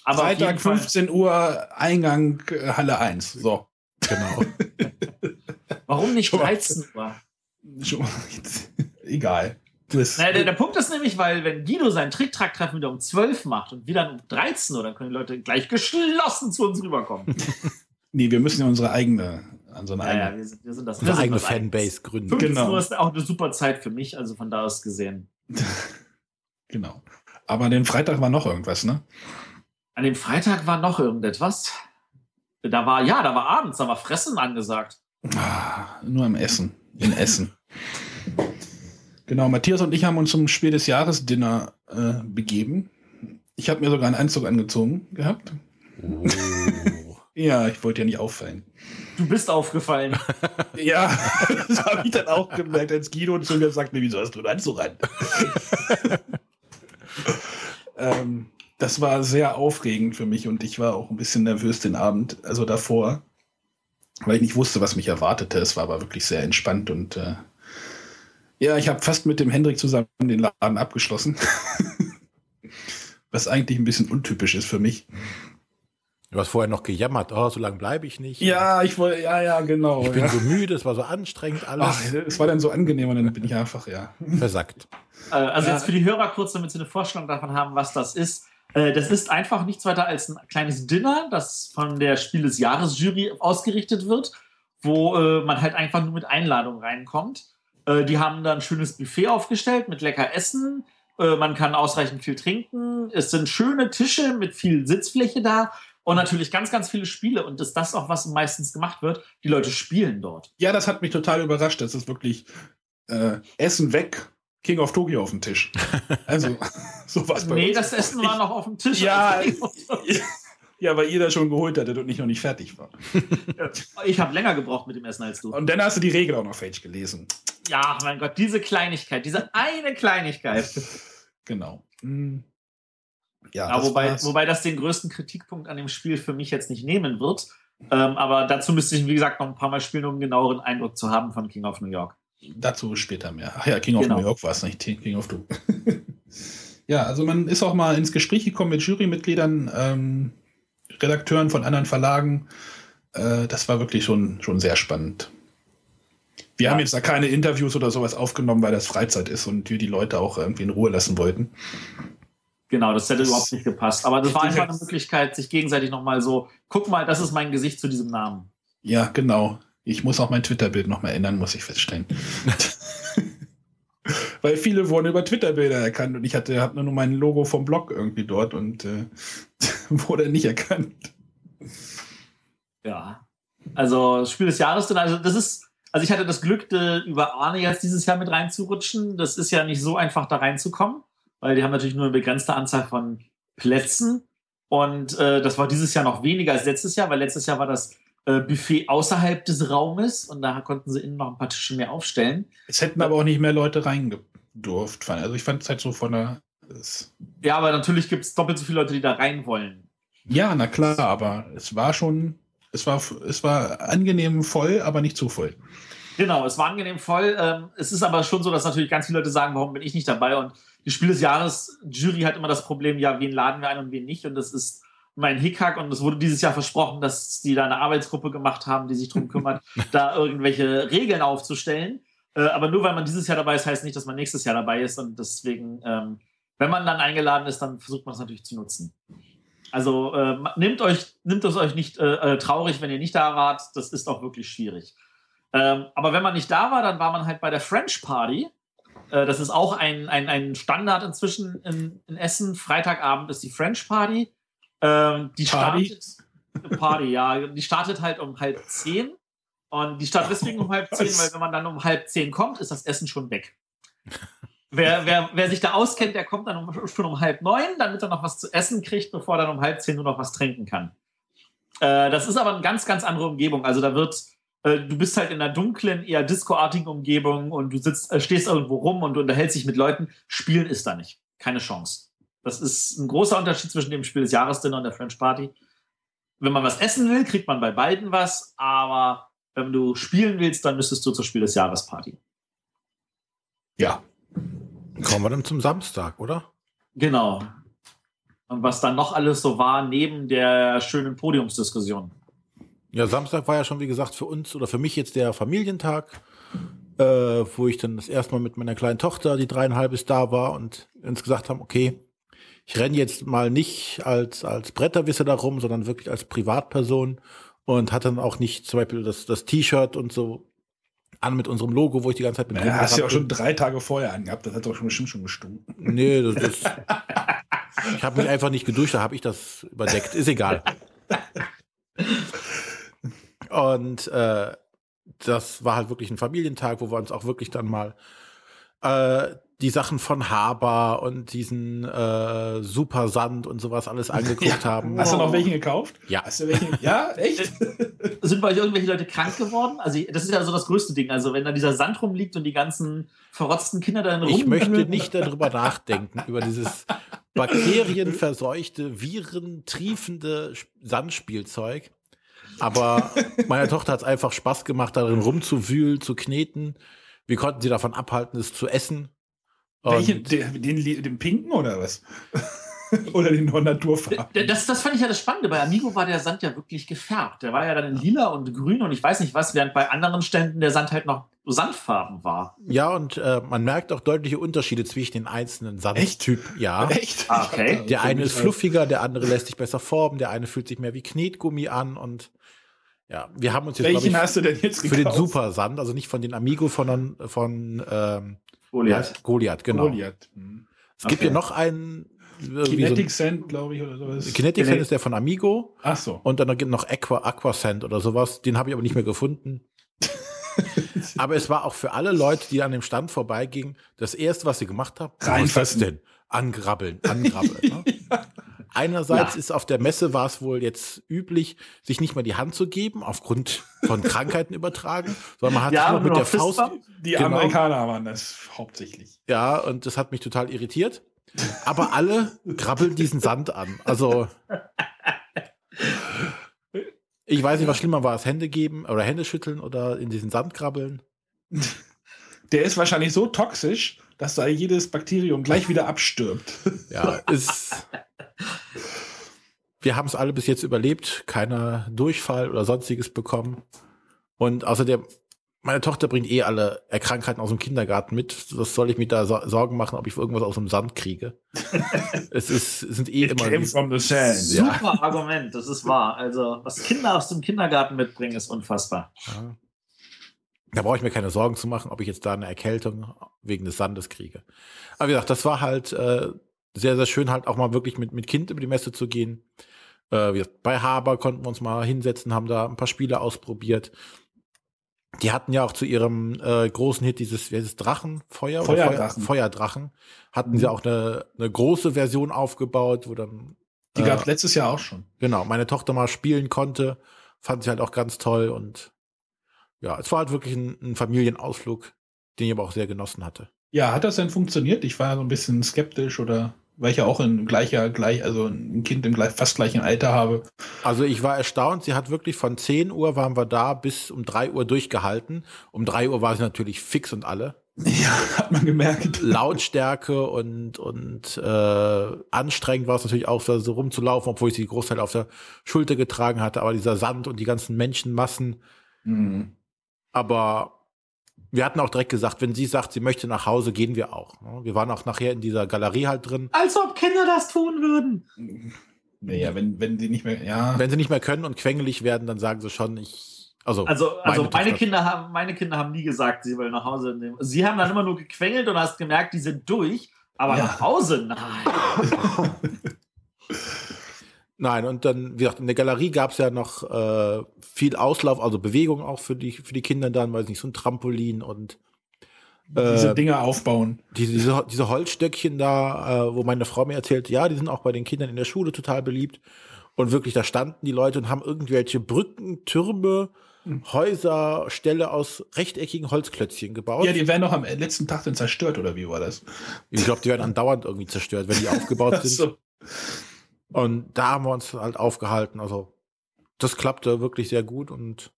Aber Freitag 15 Uhr, Eingang äh, Halle 1. So. Genau. <laughs> Warum nicht 13 Uhr? Egal. Naja, der, der, Punkt ist nämlich, weil wenn Guido sein Trick-Track-Treffen wieder um 12 macht und wieder um 13 Uhr, dann können die Leute gleich geschlossen zu uns rüberkommen. <laughs> nee, wir müssen ja unsere eigene, an so eine ja, eigene, ja, wir sind, wir sind das, unsere eigene Fanbase gründen. 15 genau. Uhr ist auch eine super Zeit für mich, also von da aus gesehen. <laughs> genau. Aber an dem Freitag war noch irgendwas, ne? An dem Freitag war noch irgendetwas. Da war, ja, da war abends, da war Fressen angesagt. Ah, nur im Essen. In Essen. <laughs> genau, Matthias und ich haben uns zum Spiel des Jahres Dinner äh, begeben. Ich habe mir sogar einen Anzug angezogen gehabt. Oh. <laughs> ja, ich wollte ja nicht auffallen. Du bist aufgefallen. <laughs> ja, das habe ich dann auch gemerkt, als Guido zu mir sagt, wieso hast du einen Anzug an? ähm, das war sehr aufregend für mich und ich war auch ein bisschen nervös den Abend, also davor, weil ich nicht wusste, was mich erwartete. Es war aber wirklich sehr entspannt und äh, ja, ich habe fast mit dem Hendrik zusammen den Laden abgeschlossen. <laughs> was eigentlich ein bisschen untypisch ist für mich. Du hast vorher noch gejammert, oh, so lange bleibe ich nicht. Ja, ich wollte, ja, ja, genau. Ich bin ja. so müde, es war so anstrengend alles. Ach, es war dann so angenehm und dann bin ich einfach, ja. Versackt. Äh, also jetzt für die Hörer kurz, damit sie eine Vorstellung davon haben, was das ist. Äh, das ist einfach nichts weiter als ein kleines Dinner, das von der Spiel des Jahres Jury ausgerichtet wird, wo äh, man halt einfach nur mit Einladung reinkommt. Äh, die haben dann ein schönes Buffet aufgestellt mit lecker Essen. Man kann ausreichend viel trinken. Es sind schöne Tische mit viel Sitzfläche da. Und natürlich ganz, ganz viele Spiele. Und ist das auch, was meistens gemacht wird? Die Leute spielen dort. Ja, das hat mich total überrascht. Das ist wirklich äh, Essen weg King of Tokyo auf dem Tisch. Also, <laughs> so was bei Nee, uns. das Essen war noch auf dem Tisch. Ja, <laughs> ja, weil ihr das schon geholt hattet und ich noch nicht fertig war. ich habe länger gebraucht mit dem Essen als du. Und dann hast du die Regel auch noch falsch gelesen. Ja, mein Gott, diese Kleinigkeit, diese eine Kleinigkeit. Genau. Hm. Ja, ja wobei, wobei das den größten Kritikpunkt an dem Spiel für mich jetzt nicht nehmen wird. Ähm, aber dazu müsste ich, wie gesagt, noch ein paar Mal spielen, um einen genaueren Eindruck zu haben von King of New York. Dazu später mehr. Ach ja, King of genau. New York war es nicht, King of Du. <laughs> ja, also man ist auch mal ins Gespräch gekommen mit Jurymitgliedern, ähm, Redakteuren von anderen Verlagen. Äh, das war wirklich schon, schon sehr spannend. Wir ja. haben jetzt da keine Interviews oder sowas aufgenommen, weil das Freizeit ist und wir die Leute auch irgendwie in Ruhe lassen wollten. Genau, das hätte das überhaupt nicht gepasst. Aber das war einfach eine Möglichkeit, sich gegenseitig nochmal so, guck mal, das ist mein Gesicht zu diesem Namen. Ja, genau. Ich muss auch mein Twitter-Bild noch mal ändern, muss ich feststellen. <laughs> Weil viele wurden über Twitter-Bilder erkannt und ich hatte hab nur mein Logo vom Blog irgendwie dort und äh, <laughs> wurde nicht erkannt. Ja. Also Spiel des Jahres dann, also das ist, also ich hatte das Glück, über Arne jetzt dieses Jahr mit reinzurutschen. Das ist ja nicht so einfach, da reinzukommen, weil die haben natürlich nur eine begrenzte Anzahl von Plätzen. Und äh, das war dieses Jahr noch weniger als letztes Jahr, weil letztes Jahr war das Buffet außerhalb des Raumes und da konnten sie innen noch ein paar Tische mehr aufstellen. Es hätten aber auch nicht mehr Leute reingedurft. Also ich fand es halt so von der. Ja, aber natürlich gibt es doppelt so viele Leute, die da rein wollen. Ja, na klar, aber es war schon, es war, es war angenehm voll, aber nicht zu voll. Genau, es war angenehm voll. Ähm, es ist aber schon so, dass natürlich ganz viele Leute sagen, warum bin ich nicht dabei? Und die Spiel des Jahres, Jury hat immer das Problem, ja, wen laden wir ein und wen nicht. Und das ist mein Hickhack und es wurde dieses Jahr versprochen, dass die da eine Arbeitsgruppe gemacht haben, die sich darum kümmert, <laughs> da irgendwelche Regeln aufzustellen. Äh, aber nur weil man dieses Jahr dabei ist, heißt nicht, dass man nächstes Jahr dabei ist. Und deswegen, ähm, wenn man dann eingeladen ist, dann versucht man es natürlich zu nutzen. Also äh, nehmt euch, nimmt es euch nicht äh, äh, traurig, wenn ihr nicht da wart. Das ist auch wirklich schwierig. Ähm, aber wenn man nicht da war, dann war man halt bei der French Party. Äh, das ist auch ein, ein, ein Standard inzwischen in, in Essen. Freitagabend ist die French Party. Ähm, die Party? startet Party, ja. Die startet halt um halb zehn. Und die startet deswegen um halb zehn, weil wenn man dann um halb zehn kommt, ist das Essen schon weg. Wer, wer, wer sich da auskennt, der kommt dann um, schon um halb neun, damit er noch was zu essen kriegt, bevor er dann um halb zehn nur noch was trinken kann. Äh, das ist aber eine ganz, ganz andere Umgebung. Also da wird, äh, du bist halt in einer dunklen, eher discoartigen Umgebung und du sitzt, äh, stehst irgendwo rum und du unterhältst dich mit Leuten. Spielen ist da nicht. Keine Chance. Das ist ein großer Unterschied zwischen dem Spiel des Jahresdinner und der French Party. Wenn man was essen will, kriegt man bei beiden was, aber wenn du spielen willst, dann müsstest du zur Spiel des Jahres Party. Ja. Kommen wir dann zum Samstag, oder? Genau. Und was dann noch alles so war, neben der schönen Podiumsdiskussion. Ja, Samstag war ja schon, wie gesagt, für uns oder für mich jetzt der Familientag, äh, wo ich dann das erste Mal mit meiner kleinen Tochter, die dreieinhalb ist, da war und uns gesagt haben, okay, ich renne jetzt mal nicht als, als Bretterwisser da rum, sondern wirklich als Privatperson und hatte dann auch nicht zum Beispiel das, das T-Shirt und so an mit unserem Logo, wo ich die ganze Zeit mit Ja, hast du ja auch schon drei Tage vorher angehabt. Das hat doch schon bestimmt schon gestunken. Nee, das <laughs> ist. ich habe mich einfach nicht geduscht, da habe ich das überdeckt. Ist egal. Und äh, das war halt wirklich ein Familientag, wo wir uns auch wirklich dann mal äh, die Sachen von Haber und diesen äh, Super Sand und sowas alles angeguckt haben. Hast du noch welchen gekauft? Ja. Hast du welchen? Ja, echt? <laughs> Sind bei euch irgendwelche Leute krank geworden? Also, das ist ja so das größte Ding. Also, wenn da dieser Sand rumliegt und die ganzen verrotzten Kinder dann Ich möchte nicht darüber nachdenken, über dieses bakterienverseuchte, virentriefende Sp- Sandspielzeug. Aber meiner Tochter hat es einfach Spaß gemacht, darin rumzuwühlen, zu kneten. Wir konnten sie davon abhalten, es zu essen. Welchen? Den, den, den pinken oder was? <laughs> oder den Naturfarben? Das, das fand ich ja das Spannende. Bei Amigo war der Sand ja wirklich gefärbt. Der war ja dann in lila und grün und ich weiß nicht was, während bei anderen Ständen der Sand halt noch Sandfarben war. ja, und äh, man merkt auch deutliche Unterschiede zwischen den einzelnen Sandtypen. Ja. Echt? Ah, okay. Der eine ist fluffiger, der andere lässt sich besser formen, der eine fühlt sich mehr wie Knetgummi an und ja, wir haben uns jetzt Welchen ich, hast du denn jetzt für den gekauft? Super Sand, also nicht von den Amigo, sondern von ähm, Goliath. Goliath, genau. Goliath. Hm. Es gibt Okay. ja noch einen äh, so Kinetic ein- Sand, glaube ich, oder sowas. Kinetic Sand ist der von Amigo Ach so. und dann gibt es noch Aqua Aqua Sand oder sowas, den habe ich aber nicht mehr gefunden. <laughs> aber es war auch für alle Leute, die an dem Stand vorbeigingen, das erste, was sie gemacht haben, was ist Reinfassen. denn? Angrabbeln, angrabbeln. ne? <laughs> Einerseits Ja. ist auf der Messe war es wohl jetzt üblich, sich nicht mal die Hand zu geben, aufgrund von <laughs> Krankheiten übertragen, sondern man hat Ja, sich nur mit der Faust, Fistbump? Die Genau. Amerikaner waren das hauptsächlich. ja, und das hat mich total irritiert. Aber alle grabbeln diesen Sand an. Also, ich weiß nicht, was schlimmer war, es Hände geben oder Hände schütteln oder in diesen Sand krabbeln. <laughs> Der ist wahrscheinlich so toxisch, dass da jedes Bakterium gleich wieder abstirbt. <laughs> Ja, ist. Wir haben es alle bis jetzt überlebt, keiner Durchfall oder sonstiges bekommen. Und außerdem, meine Tochter bringt eh alle Krankheiten aus dem Kindergarten mit. Was soll ich mir da so Sorgen machen, ob ich irgendwas aus dem Sand kriege? <laughs> es ist, es sind eh immer. Came from the sand. Ja. Super Argument, das ist wahr. Also, was Kinder aus dem Kindergarten mitbringen, ist unfassbar. Ja. Da brauche ich mir keine Sorgen zu machen, ob ich jetzt da eine Erkältung wegen des Sandes kriege. Aber wie gesagt, das war halt äh, sehr, sehr schön, halt auch mal wirklich mit, mit Kind über die Messe zu gehen. Äh, gesagt, bei Haber konnten wir uns mal hinsetzen, haben da ein paar Spiele ausprobiert. Die hatten ja auch zu ihrem äh, großen Hit dieses, wie heißt es, Drachen, Feuer oder Feuerdrachen. Feuer, Feuerdrachen, hatten Mhm. sie auch eine, eine große Version aufgebaut, wo dann Die äh, gab es letztes Jahr auch schon. Genau, meine Tochter mal spielen konnte, fand sie halt auch ganz toll und ja, es war halt wirklich ein, ein Familienausflug, den ich aber auch sehr genossen hatte. Ja, hat das denn funktioniert? Ich war so ein bisschen skeptisch oder weil ich ja auch ein gleicher, gleich, also ein Kind im gleich, fast gleichen Alter habe. Also ich war erstaunt, sie hat wirklich von 10 Uhr waren wir da bis um 3 Uhr durchgehalten. Um 3 Uhr war sie natürlich fix und alle. <laughs> Ja, hat man gemerkt. Lautstärke und, und äh, anstrengend war es natürlich auch, da so rumzulaufen, obwohl ich sie die Großteil auf der Schulter getragen hatte. Aber dieser Sand und die ganzen Menschenmassen, Mhm. Aber wir hatten auch direkt gesagt, wenn sie sagt, sie möchte nach Hause, gehen wir auch. ne? Wir waren auch nachher in dieser Galerie halt drin. Als ob Kinder das tun würden. Naja, wenn, wenn die nicht mehr, ja. Wenn sie nicht mehr können und quengelig werden, dann sagen sie schon, ich Also, Also, also meine meine, Kinder haben, meine Kinder haben nie gesagt, sie wollen nach Hause nehmen. Sie haben dann immer nur gequengelt und hast gemerkt, die sind durch. Aber Ja. nach Hause, nein. <laughs> Nein, und dann, wie gesagt, in der Galerie gab es ja noch äh, viel Auslauf, also Bewegung auch für die, für die Kinder dann, weiß nicht, so ein Trampolin und Diese äh, Dinge aufbauen. diese, diese, diese Holzstöckchen da, äh, wo meine Frau mir erzählt, ja, die sind auch bei den Kindern in der Schule total beliebt. Und wirklich, da standen die Leute und haben irgendwelche Brücken, Türme, Häuser, Ställe aus rechteckigen Holzklötzchen gebaut. Ja, die werden doch am letzten Tag dann zerstört, oder wie war das? ich glaube, die werden andauernd irgendwie zerstört, wenn die <laughs> aufgebaut Ach sind. so. Und da haben wir uns halt aufgehalten. Also das klappte wirklich sehr gut. Und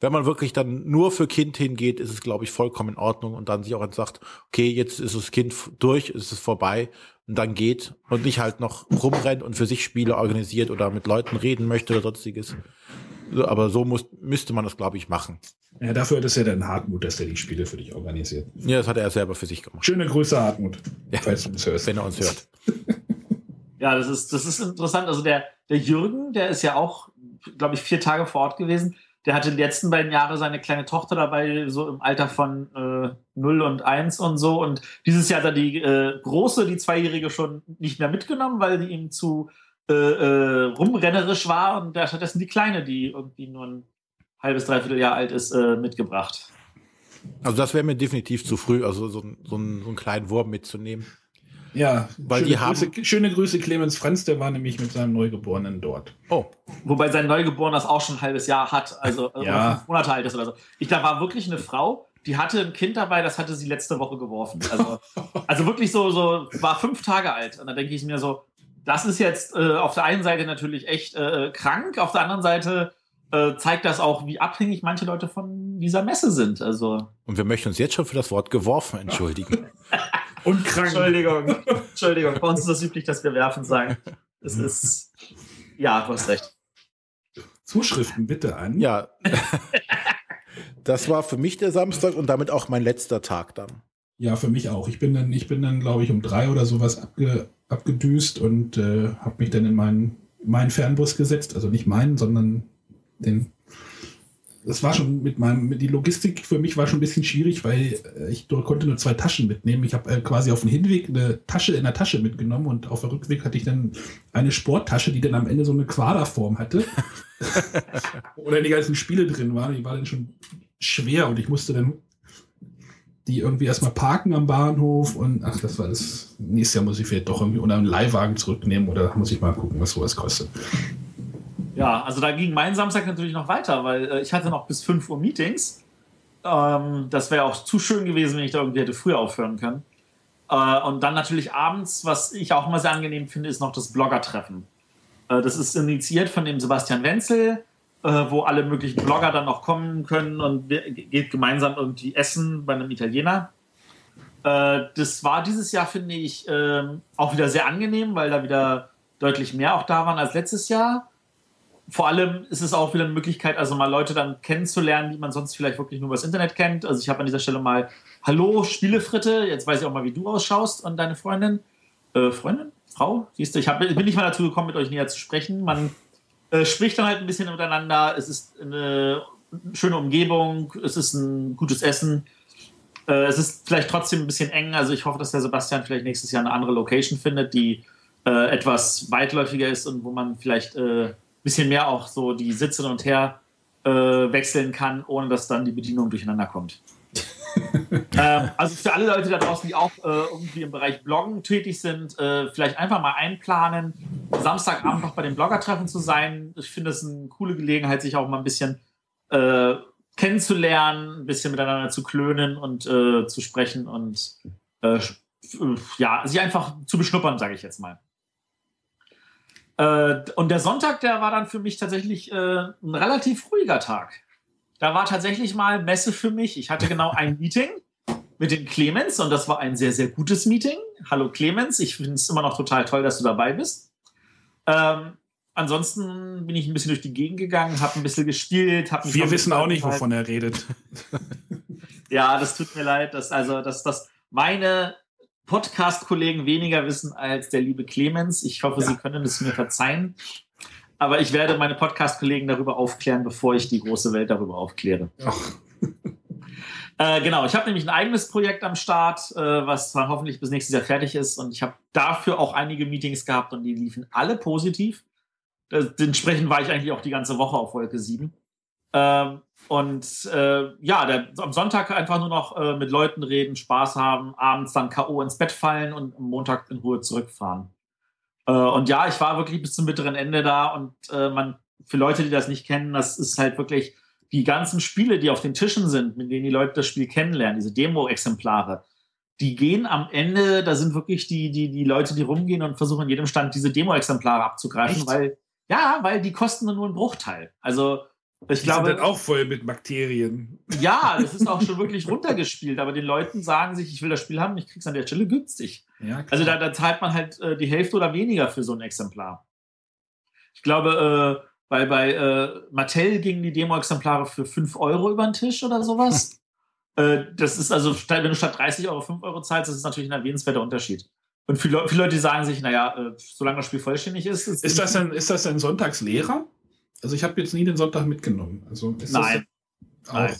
wenn man wirklich dann nur für Kind hingeht, ist es, glaube ich, vollkommen in Ordnung. Und dann sich auch sagt, okay, jetzt ist das Kind durch, ist es vorbei und dann geht und nicht halt noch rumrennt und für sich Spiele organisiert oder mit Leuten reden möchte oder sonstiges. So, Aber so muss, müsste man das, glaube ich, machen. Ja, dafür hat es ja dann Hartmut, dass der die Spiele für dich organisiert. Ja, das hat er selber für sich gemacht, Schöne Grüße, Hartmut, Ja. falls du das hörst. wenn er uns hört. <laughs> Ja, das ist, das ist interessant. Also der, der Jürgen, der ist ja auch, glaube ich, vier Tage vor Ort gewesen. Der hatte die letzten beiden Jahre seine kleine Tochter dabei, so im Alter von äh, 0 und 1 und so. Und dieses Jahr hat er die äh, große, die Zweijährige, schon nicht mehr mitgenommen, weil die ihm zu äh, äh, rumrennerisch war. Und hat stattdessen die Kleine, die irgendwie nur ein halbes, dreiviertel Jahr alt ist, äh, mitgebracht. Also das wäre mir definitiv zu früh, also so, so, so einen kleinen Wurm mitzunehmen. Ja, Weil schöne, die haben- Grüße, schöne Grüße, Clemens Franz, der war nämlich mit seinem Neugeborenen dort. Oh, Wobei sein Neugeborener das auch schon ein halbes Jahr hat, also äh, Ja. fünf Monate alt ist oder so. Ich, da war wirklich eine Frau, die hatte ein Kind dabei, das hatte sie letzte Woche geworfen. Also, <laughs> also wirklich so, so, war fünf Tage alt. Und da denke ich mir so, das ist jetzt äh, auf der einen Seite natürlich echt äh, krank, auf der anderen Seite äh, zeigt das auch, wie abhängig manche Leute von dieser Messe sind. Also, und wir möchten uns jetzt schon für das Wort geworfen entschuldigen. <laughs> Und krank. Entschuldigung, Entschuldigung, bei uns ist das üblich, dass wir werfen sagen. Es ist, ja, du hast recht. Zuschriften bitte an. Ja. <laughs> Das war für mich der Samstag und damit auch mein letzter Tag dann. Ja, für mich auch. Ich bin dann, ich bin dann, glaube ich, um drei oder sowas abge, abgedüst und äh, habe mich dann in meinen, meinen Fernbus gesetzt. Also nicht meinen, sondern den. Das war schon mit meinem, die Logistik für mich war schon ein bisschen schwierig, weil äh, ich konnte nur zwei Taschen mitnehmen. Ich habe äh, quasi auf dem Hinweg eine Tasche in der Tasche mitgenommen und auf dem Rückweg hatte ich dann eine Sporttasche, die dann am Ende so eine Quaderform hatte. <laughs> wo dann die ganzen Spiele drin waren. Die war dann schon schwer und ich musste dann die irgendwie erstmal parken am Bahnhof und ach, das war das. Nächstes Jahr muss ich vielleicht doch irgendwie oder einen Leihwagen zurücknehmen oder muss ich mal gucken, was sowas kostet. Ja, also da ging mein Samstag natürlich noch weiter, weil äh, ich hatte noch bis 5 Uhr Meetings. Ähm, das wäre auch zu schön gewesen, wenn ich da irgendwie hätte früher aufhören können. Äh, und dann natürlich abends, was ich auch immer sehr angenehm finde, ist noch das Blogger-Treffen. Äh, das ist initiiert von dem Sebastian Wenzel, äh, wo alle möglichen Blogger dann noch kommen können und wir, geht gemeinsam irgendwie essen bei einem Italiener. Äh, das war dieses Jahr, finde ich, ähm, auch wieder sehr angenehm, weil da wieder deutlich mehr auch da waren als letztes Jahr vor allem ist es auch wieder eine Möglichkeit, also mal Leute dann kennenzulernen, die man sonst vielleicht wirklich nur übers Internet kennt. Also ich habe an dieser Stelle mal Hallo Spielefritte, jetzt weiß ich auch mal, wie du ausschaust und deine Freundin. Äh, Freundin? Frau? Siehst du, ich hab, bin nicht mal dazu gekommen, mit euch näher zu sprechen. Man äh, spricht dann halt ein bisschen miteinander. Es ist eine schöne Umgebung, es ist ein gutes Essen. Äh, es ist vielleicht trotzdem ein bisschen eng. Also ich hoffe, dass der Sebastian vielleicht nächstes Jahr eine andere Location findet, die äh, etwas weitläufiger ist und wo man vielleicht äh, bisschen mehr auch so die Sitze hin und her äh, wechseln kann, ohne dass dann die Bedienung durcheinander kommt. <laughs> ähm, also für alle Leute da draußen, die auch äh, irgendwie im Bereich Bloggen tätig sind, äh, vielleicht einfach mal einplanen, Samstagabend noch bei dem Blogger-Treffen zu sein. Ich finde es eine coole Gelegenheit, sich auch mal ein bisschen äh, kennenzulernen, ein bisschen miteinander zu klönen und äh, zu sprechen und äh, ja, sich einfach zu beschnuppern, sage ich jetzt mal. Äh, und der Sonntag, der war dann für mich tatsächlich äh, ein relativ ruhiger Tag. Da war tatsächlich mal Messe für mich. Ich hatte genau ein <laughs> Meeting mit dem Clemens und das war ein sehr, sehr gutes Meeting. Hallo Clemens, ich finde es immer noch total toll, dass du dabei bist. Ähm, ansonsten bin ich ein bisschen durch die Gegend gegangen, habe ein bisschen gespielt. Wir wissen auch nicht, wovon er redet. <laughs> ja, das tut mir leid, dass also dass, dass meine Podcast-Kollegen weniger wissen als der liebe Clemens. Ich hoffe, Ja. Sie können es mir verzeihen. Aber ich werde meine Podcast-Kollegen darüber aufklären, bevor ich die große Welt darüber aufkläre. <laughs> Äh, genau, ich habe nämlich ein eigenes Projekt am Start, äh, was zwar hoffentlich bis nächstes Jahr fertig ist. Und ich habe dafür auch einige Meetings gehabt und die liefen alle positiv. Äh, entsprechend war ich eigentlich auch die ganze Woche auf Wolke 7. Ähm, und äh, ja, der, am Sonntag einfach nur noch äh, mit Leuten reden, Spaß haben, abends dann K.O. ins Bett fallen und am Montag in Ruhe zurückfahren. Äh, und ja, ich war wirklich bis zum bitteren Ende da und äh, man, für Leute, die das nicht kennen, das ist halt wirklich die ganzen Spiele, die auf den Tischen sind, mit denen die Leute das Spiel kennenlernen, diese Demo-Exemplare, die gehen am Ende, da sind wirklich die, die, die Leute, die rumgehen und versuchen in jedem Stand diese Demo-Exemplare abzugreifen, Echt? weil, ja, weil die kosten nur einen Bruchteil. Also, ich die glaube. Sind dann auch voll mit Bakterien. Ja, das ist auch schon wirklich runtergespielt, aber den Leuten sagen sich, ich will das Spiel haben, ich krieg's an der Stelle günstig. Ja, also da, da, zahlt man halt äh, die Hälfte oder weniger für so ein Exemplar. Ich glaube, äh, weil bei äh, Mattel gingen die Demo-Exemplare für 5 Euro über den Tisch oder sowas. <laughs> äh, das ist also, wenn du statt 30 Euro 5 Euro zahlst, das ist natürlich ein erwähnenswerter Unterschied. Und viele, viele Leute sagen sich, naja, äh, solange das Spiel vollständig ist. Ist, ist das ein, ist das ein Sonntagslehrer? Also ich habe jetzt nie den Sonntag mitgenommen. Also Nein. Auch, Nein.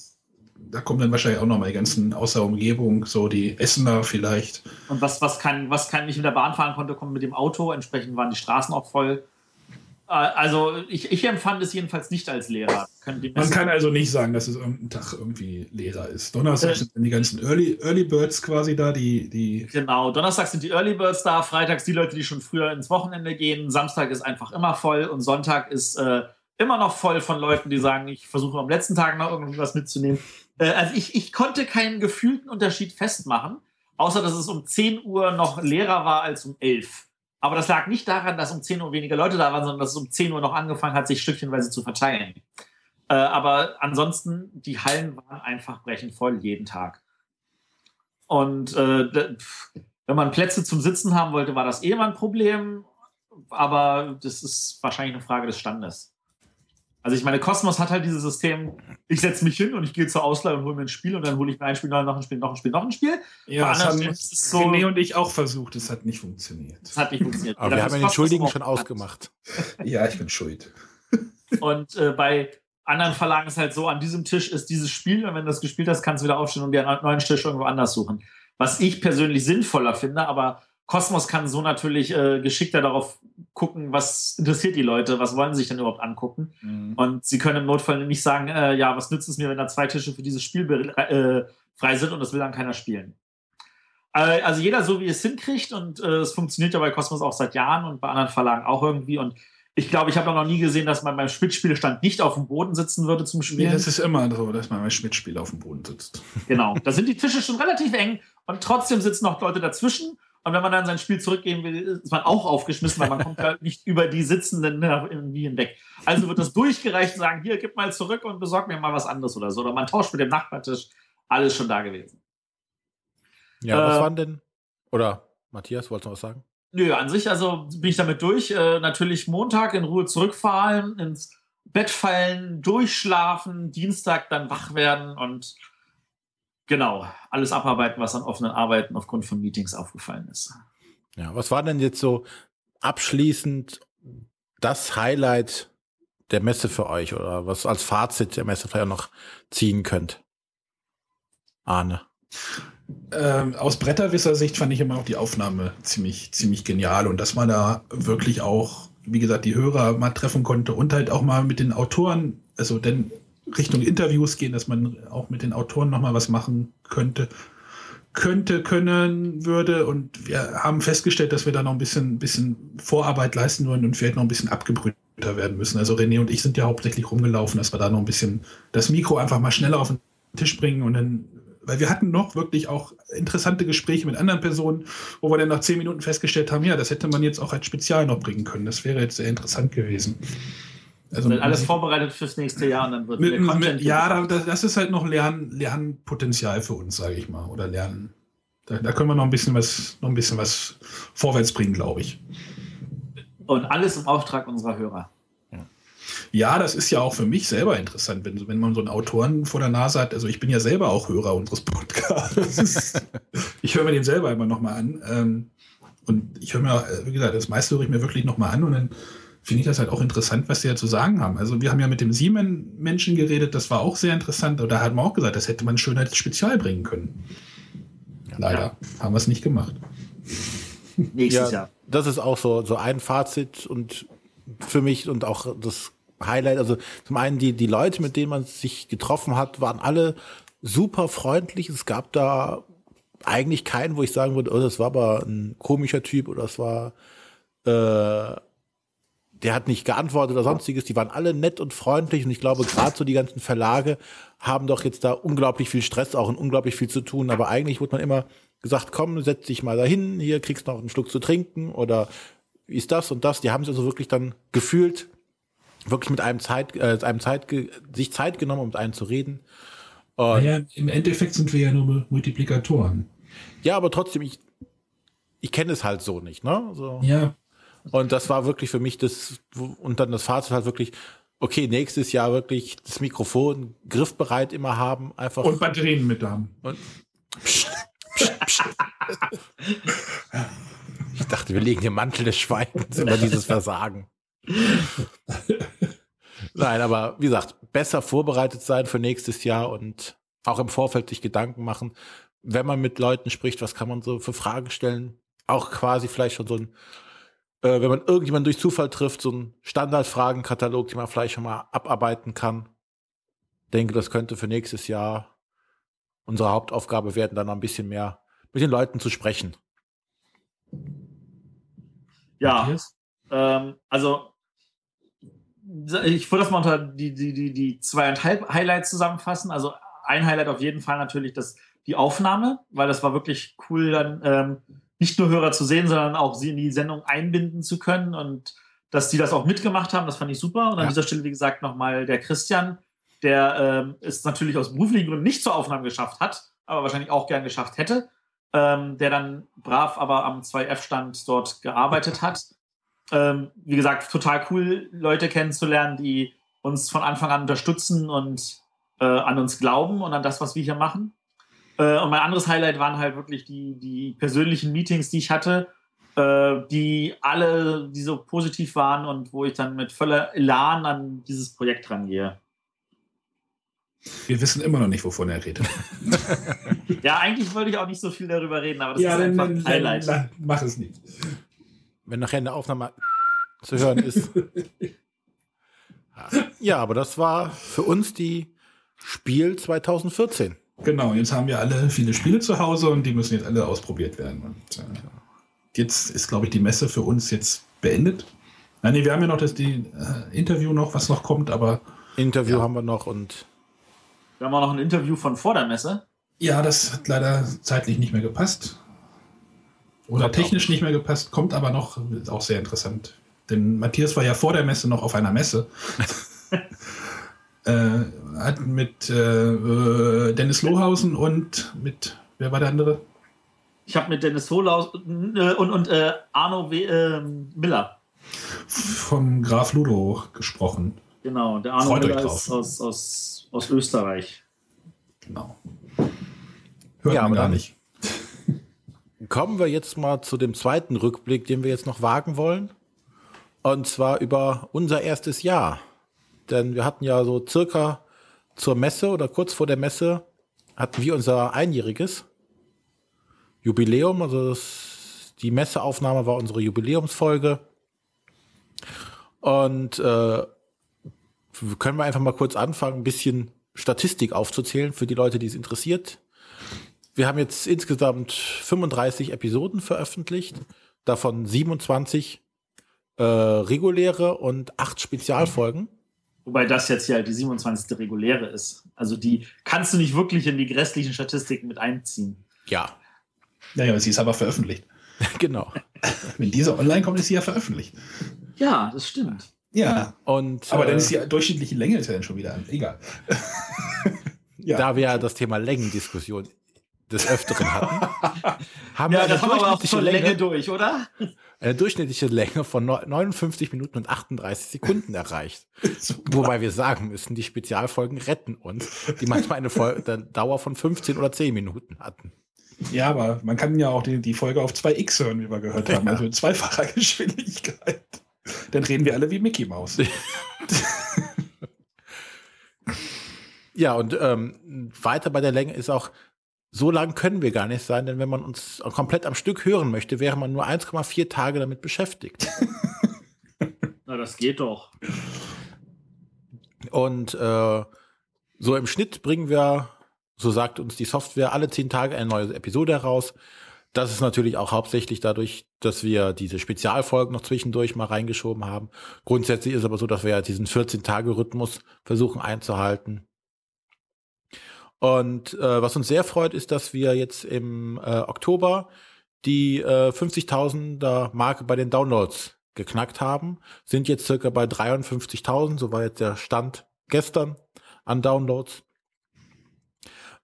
Da kommen dann wahrscheinlich auch noch mal die ganzen außer Umgebung, so die Essener vielleicht. Und was, was kann, was kann ich mit der Bahn fahren konnte, kommt mit dem Auto. Entsprechend waren die Straßen auch voll. Äh, also ich, ich, empfand es jedenfalls nicht als Lehrer. Man kann also nicht sagen, dass es irgendein Tag irgendwie Lehrer ist. Donnerstag äh, sind die ganzen Early, Early Birds quasi da, die, die. Genau, Donnerstag sind die Early Birds da, freitags die Leute, die schon früher ins Wochenende gehen, Samstag ist einfach immer voll und Sonntag ist äh, immer noch voll von Leuten, die sagen, ich versuche am letzten Tag noch irgendwie was mitzunehmen. Äh, also ich, ich konnte keinen gefühlten Unterschied festmachen, außer dass es um 10 Uhr noch leerer war als um 11 aber das lag nicht daran, dass um 10 Uhr weniger Leute da waren, sondern dass es um 10 Uhr noch angefangen hat, sich stückchenweise zu verteilen. Äh, aber ansonsten, die Hallen waren einfach brechend voll jeden Tag. Und äh, wenn man Plätze zum Sitzen haben wollte, war das eh immer ein Problem. Aber das ist wahrscheinlich eine Frage des Standes. Also ich meine, Cosmos hat halt dieses System, ich setze mich hin und ich gehe zur Ausleihe und hole mir ein Spiel und dann hole ich mir ein Spiel, noch ein Spiel, noch ein Spiel, noch ein Spiel. Ja, das haben so, René und ich auch versucht, es hat nicht funktioniert. Es hat nicht funktioniert. Aber wir haben den Schuldigen schon ausgemacht. <laughs> ja, ich bin schuld. <laughs> Und äh, bei anderen Verlagen ist halt so, an diesem Tisch ist dieses Spiel und wenn du das gespielt hast, kannst du wieder aufstehen und dir einen neuen Tisch irgendwo anders suchen. Was ich persönlich sinnvoller finde, aber Kosmos kann so natürlich äh, geschickter darauf gucken, was interessiert die Leute, was wollen sie sich denn überhaupt angucken. Mhm. Und sie können im Notfall nicht sagen, äh, ja, was nützt es mir, wenn da zwei Tische für dieses Spiel äh, frei sind und das will dann keiner spielen. Äh, also jeder so, wie es hinkriegt und äh, es funktioniert ja bei Kosmos auch seit Jahren und bei anderen Verlagen auch irgendwie und ich glaube, ich habe noch nie gesehen, dass man beim Schmidt-Spielestand nicht auf dem Boden sitzen würde zum Spielen. Nee, das ist immer so, dass man beim Schmidt-Spiel auf dem Boden sitzt. Genau, da sind die Tische schon relativ eng und trotzdem sitzen noch Leute dazwischen und wenn man dann sein Spiel zurückgeben will, ist man auch aufgeschmissen, weil man kommt halt nicht über die Sitzenden irgendwie hinweg. Also wird das durchgereicht und sagen, hier, gib mal zurück und besorg mir mal was anderes oder so. Oder man tauscht mit dem Nachbartisch. Alles schon da gewesen. Ja, äh, was waren denn? Oder Matthias, wolltest du noch was sagen? Nö, an sich, also bin ich damit durch. Äh, natürlich Montag in Ruhe zurückfahren, ins Bett fallen, durchschlafen, Dienstag dann wach werden und Genau, alles abarbeiten, was an offenen Arbeiten aufgrund von Meetings aufgefallen ist. Ja, was war denn jetzt so abschließend das Highlight der Messe für euch oder was als Fazit der Messe vielleicht noch ziehen könnt? Arne. Ähm, aus Bretterwisser-Sicht fand ich immer auch die Aufnahme ziemlich, ziemlich genial und dass man da wirklich auch, wie gesagt, die Hörer mal treffen konnte und halt auch mal mit den Autoren, also denn Richtung Interviews gehen, dass man auch mit den Autoren nochmal was machen könnte, könnte, können würde. Und wir haben festgestellt, dass wir da noch ein bisschen, bisschen Vorarbeit leisten wollen und vielleicht noch ein bisschen abgebrühter werden müssen. Also René und ich sind ja hauptsächlich rumgelaufen, dass wir da noch ein bisschen das Mikro einfach mal schneller auf den Tisch bringen und dann weil wir hatten noch wirklich auch interessante Gespräche mit anderen Personen, wo wir dann nach zehn Minuten festgestellt haben, ja, das hätte man jetzt auch als Spezial noch bringen können. Das wäre jetzt sehr interessant gewesen. Also alles vorbereitet fürs nächste Jahr und dann wird mit, mit, Ja, das, das, ist halt noch Lern, Lernpotenzial für uns, sage ich mal. Oder Lernen. Da, da, können wir noch ein bisschen was, noch ein bisschen was vorwärts bringen, glaube ich. Und alles im Auftrag unserer Hörer. Ja. das ist ja auch für mich selber interessant, wenn, wenn man so einen Autoren vor der Nase hat. Also ich bin ja selber auch Hörer unseres Podcasts. <laughs> ich höre mir den selber immer nochmal an. Ähm, und ich höre mir, wie gesagt, das meiste höre ich mir wirklich nochmal an und dann finde ich das halt auch interessant, was sie ja zu sagen haben. Also wir haben ja mit dem Siemen-Menschen geredet, das war auch sehr interessant. Und da hat man auch gesagt, das hätte man schön als Spezial bringen können. Leider ja. haben wir es nicht gemacht. Nächstes ja, Jahr. Das ist auch so, so ein Fazit und für mich und auch das Highlight. Also zum einen die, die Leute, mit denen man sich getroffen hat, waren alle super freundlich. Es gab da eigentlich keinen, wo ich sagen würde, oh, das war aber ein komischer Typ oder das war, äh, der hat nicht geantwortet oder sonstiges. Die waren alle nett und freundlich und ich glaube, gerade so die ganzen Verlage haben doch jetzt da unglaublich viel Stress auch und unglaublich viel zu tun. Aber eigentlich wurde man immer gesagt, komm, setz dich mal dahin, hier kriegst noch einen Schluck zu trinken oder wie ist das und das. Die haben sich also wirklich dann gefühlt, wirklich mit einem Zeit, äh, einem Zeit, sich Zeit genommen, um mit einem zu reden. Und naja, im Endeffekt sind wir ja nur Multiplikatoren. Ja, aber trotzdem, ich, ich kenne es halt so nicht, ne? So. Ja. Und das war wirklich für mich das, und dann das Fazit halt wirklich, okay, nächstes Jahr wirklich das Mikrofon griffbereit immer haben, einfach. Und Batterien mit haben. Und, pst, pst, pst. ich dachte, wir legen den Mantel des Schweigens über dieses Versagen. Nein, aber wie gesagt, besser vorbereitet sein für nächstes Jahr und auch im Vorfeld sich Gedanken machen, wenn man mit Leuten spricht, was kann man so für Fragen stellen? Auch quasi vielleicht schon so ein, äh, wenn man irgendjemanden durch Zufall trifft, so ein Standardfragenkatalog, den man vielleicht schon mal abarbeiten kann. Denke, das könnte für nächstes Jahr unsere Hauptaufgabe werden, dann noch ein bisschen mehr mit den Leuten zu sprechen. Ja, ähm, also ich würde das mal unter die, die, die, die zweieinhalb Highlights zusammenfassen. Also ein Highlight auf jeden Fall natürlich das, die Aufnahme, weil das war wirklich cool, dann ähm, nicht nur Hörer zu sehen, sondern auch sie in die Sendung einbinden zu können und dass die das auch mitgemacht haben, das fand ich super. Und an ja. dieser Stelle, wie gesagt, nochmal der Christian, der ähm, es natürlich aus beruflichen Gründen nicht zur Aufnahme geschafft hat, aber wahrscheinlich auch gern geschafft hätte, ähm, der dann brav aber am 2F-Stand dort gearbeitet hat ähm, wie gesagt, total cool, Leute kennenzulernen, die uns von Anfang an unterstützen und äh, an uns glauben und an das, was wir hier machen. Äh, und mein anderes Highlight waren halt wirklich die, die persönlichen Meetings, die ich hatte, äh, die alle, die so positiv waren und wo ich dann mit voller Elan an dieses Projekt rangehe. Wir wissen immer noch nicht, wovon er redet. <laughs> ja, eigentlich wollte ich auch nicht so viel darüber reden, aber das ja, ist einfach ein Highlight. Dann, mach es nicht wenn nachher eine Aufnahme zu hören ist. <laughs> ja, aber das war für uns die Spiel 2014. Genau, jetzt haben wir alle viele Spiele zu Hause und die müssen jetzt alle ausprobiert werden. Und, äh, jetzt ist, glaube ich, die Messe für uns jetzt beendet. Nein, nee, wir haben ja noch das die, äh, Interview noch, was noch kommt, aber. Interview ja. haben wir noch und. Wir haben auch noch ein Interview von vor der Messe. Ja, das hat leider zeitlich nicht mehr gepasst. Oder technisch nicht mehr gepasst, kommt aber noch, ist auch sehr interessant. Denn Matthias war ja vor der Messe noch auf einer Messe. <laughs> äh, hat mit äh, Dennis Lohausen und mit, wer war der andere? Ich habe mit Dennis Lohausen äh, und, und äh, Arno w, Miller. Vom Graf Ludo gesprochen. Genau, der Arno Freut Miller ist aus, aus, aus Österreich. Genau. Hört ja, man gar nicht. <laughs> Kommen wir jetzt mal zu dem zweiten Rückblick, den wir jetzt noch wagen wollen. Und zwar über unser erstes Jahr. Denn wir hatten ja so circa zur Messe oder kurz vor der Messe hatten wir unser einjähriges Jubiläum. Also das, die Messeaufnahme war unsere Jubiläumsfolge. Und äh, können wir einfach mal kurz anfangen, ein bisschen Statistik aufzuzählen für die Leute, die es interessiert. Wir haben jetzt insgesamt 35 Episoden veröffentlicht, davon 27 äh, reguläre und 8 Spezialfolgen. Wobei das jetzt ja die 27. reguläre ist. Also die kannst du nicht wirklich in die restlichen Statistiken mit einziehen. Ja. Naja, sie ist aber veröffentlicht. <laughs> genau. Wenn diese online kommt, ist sie ja veröffentlicht. Ja, das stimmt. Ja. Und, aber äh, dann ist die durchschnittliche Länge ist ja dann schon wieder egal. <laughs> ja. Da wir ja das Thema Längendiskussion des Öfteren hatten, <laughs> haben ja, wir das haben wir aber auch schon Länge, Länge durch, oder? Eine durchschnittliche Länge von 59 Minuten und 38 Sekunden erreicht. <laughs> Wobei wir sagen müssen, die Spezialfolgen retten uns, die manchmal eine Folge, <laughs> Dauer von 15 oder 10 Minuten hatten. Ja, aber man kann ja auch die, die Folge auf 2x hören, wie wir gehört haben, ja. also in zweifacher Geschwindigkeit. Dann reden wir alle wie Mickey Mouse. ja, und ähm, weiter bei der Länge ist auch, so lang können wir gar nicht sein, denn wenn man uns komplett am Stück hören möchte, wäre man nur 1,4 Tage damit beschäftigt. <laughs> Na, das geht doch. Und äh, so im Schnitt bringen wir, so sagt uns die Software, alle zehn Tage eine neue Episode heraus. Das ist natürlich auch hauptsächlich dadurch, dass wir diese Spezialfolgen noch zwischendurch mal reingeschoben haben. Grundsätzlich ist aber so, dass wir ja diesen 14-Tage-Rhythmus versuchen einzuhalten. Und äh, was uns sehr freut, ist, dass wir jetzt im äh, Oktober die äh, 50.000er Marke bei den Downloads geknackt haben, sind jetzt circa bei 53.000, so war jetzt der Stand gestern an Downloads.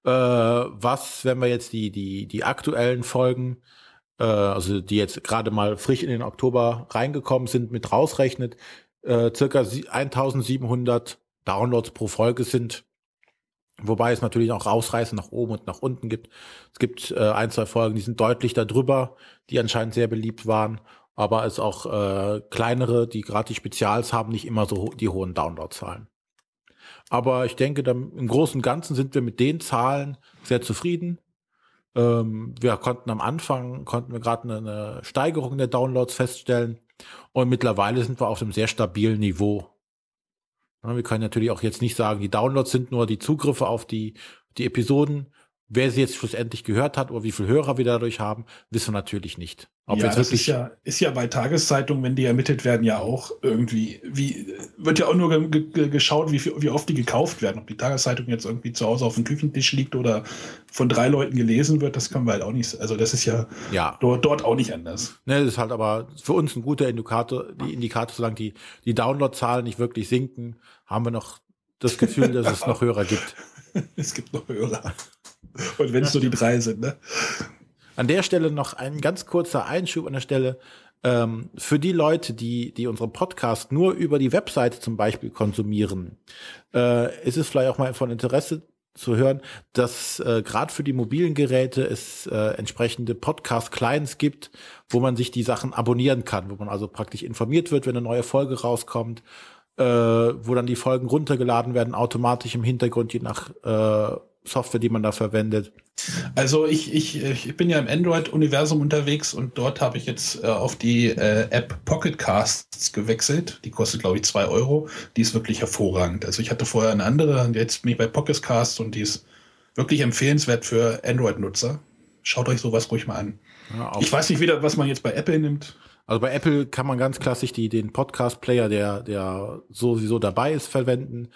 Äh, was, wenn wir jetzt die, die, die aktuellen Folgen, äh, also die jetzt gerade mal frisch in den Oktober reingekommen sind, mit rausrechnet, äh, circa 1700 Downloads pro Folge sind. Wobei es natürlich auch Rausreißen nach oben und nach unten gibt. Es gibt äh, ein, zwei Folgen, die sind deutlich darüber, die anscheinend sehr beliebt waren. Aber es auch äh, kleinere, die gerade die Spezials haben, nicht immer so ho die hohen Downloadzahlen. Aber ich denke, im Großen und Ganzen sind wir mit den Zahlen sehr zufrieden. Ähm, wir konnten am Anfang, konnten wir gerade eine Steigerung der Downloads feststellen. Und mittlerweile sind wir auf einem sehr stabilen Niveau. Wir können natürlich auch jetzt nicht sagen, die Downloads sind nur die Zugriffe auf die, die Episoden. Wer sie jetzt schlussendlich gehört hat oder wie viele Hörer wir dadurch haben, wissen wir natürlich nicht. Ob ja, das ist ja, ist ja bei Tageszeitungen, wenn die ermittelt werden, ja auch irgendwie, wie, wird ja auch nur ge ge geschaut, wie, wie oft die gekauft werden. Ob die Tageszeitung jetzt irgendwie zu Hause auf dem Küchentisch liegt oder von drei Leuten gelesen wird, das können wir halt auch nicht, also das ist ja, ja. Dort, dort auch nicht anders. Ne, das ist halt aber für uns ein guter Indikator, die Indikator, solange die, die Downloadzahlen nicht wirklich sinken, haben wir noch das Gefühl, dass es noch Hörer gibt. <laughs> es gibt noch Hörer. Und wenn es nur die drei sind, ne? An der Stelle noch ein ganz kurzer Einschub an der Stelle. Ähm, für die Leute, die, die unseren Podcast nur über die Webseite zum Beispiel konsumieren, äh, ist es vielleicht auch mal von Interesse zu hören, dass äh, gerade für die mobilen Geräte es äh, entsprechende Podcast-Clients gibt, wo man sich die Sachen abonnieren kann, wo man also praktisch informiert wird, wenn eine neue Folge rauskommt, äh, wo dann die Folgen runtergeladen werden, automatisch im Hintergrund, je nach äh, Software, die man da verwendet? Also ich, ich, ich bin ja im Android-Universum unterwegs und dort habe ich jetzt äh, auf die äh, App Pocket Casts gewechselt. Die kostet, glaube ich, zwei Euro. Die ist wirklich hervorragend. Also ich hatte vorher eine andere und jetzt bin ich bei Pocket Casts und die ist wirklich empfehlenswert für Android-Nutzer. Schaut euch sowas ruhig mal an. Ja, ich weiß nicht wieder, was man jetzt bei Apple nimmt. Also bei Apple kann man ganz klassisch die, den Podcast-Player, der, der sowieso dabei ist, verwenden.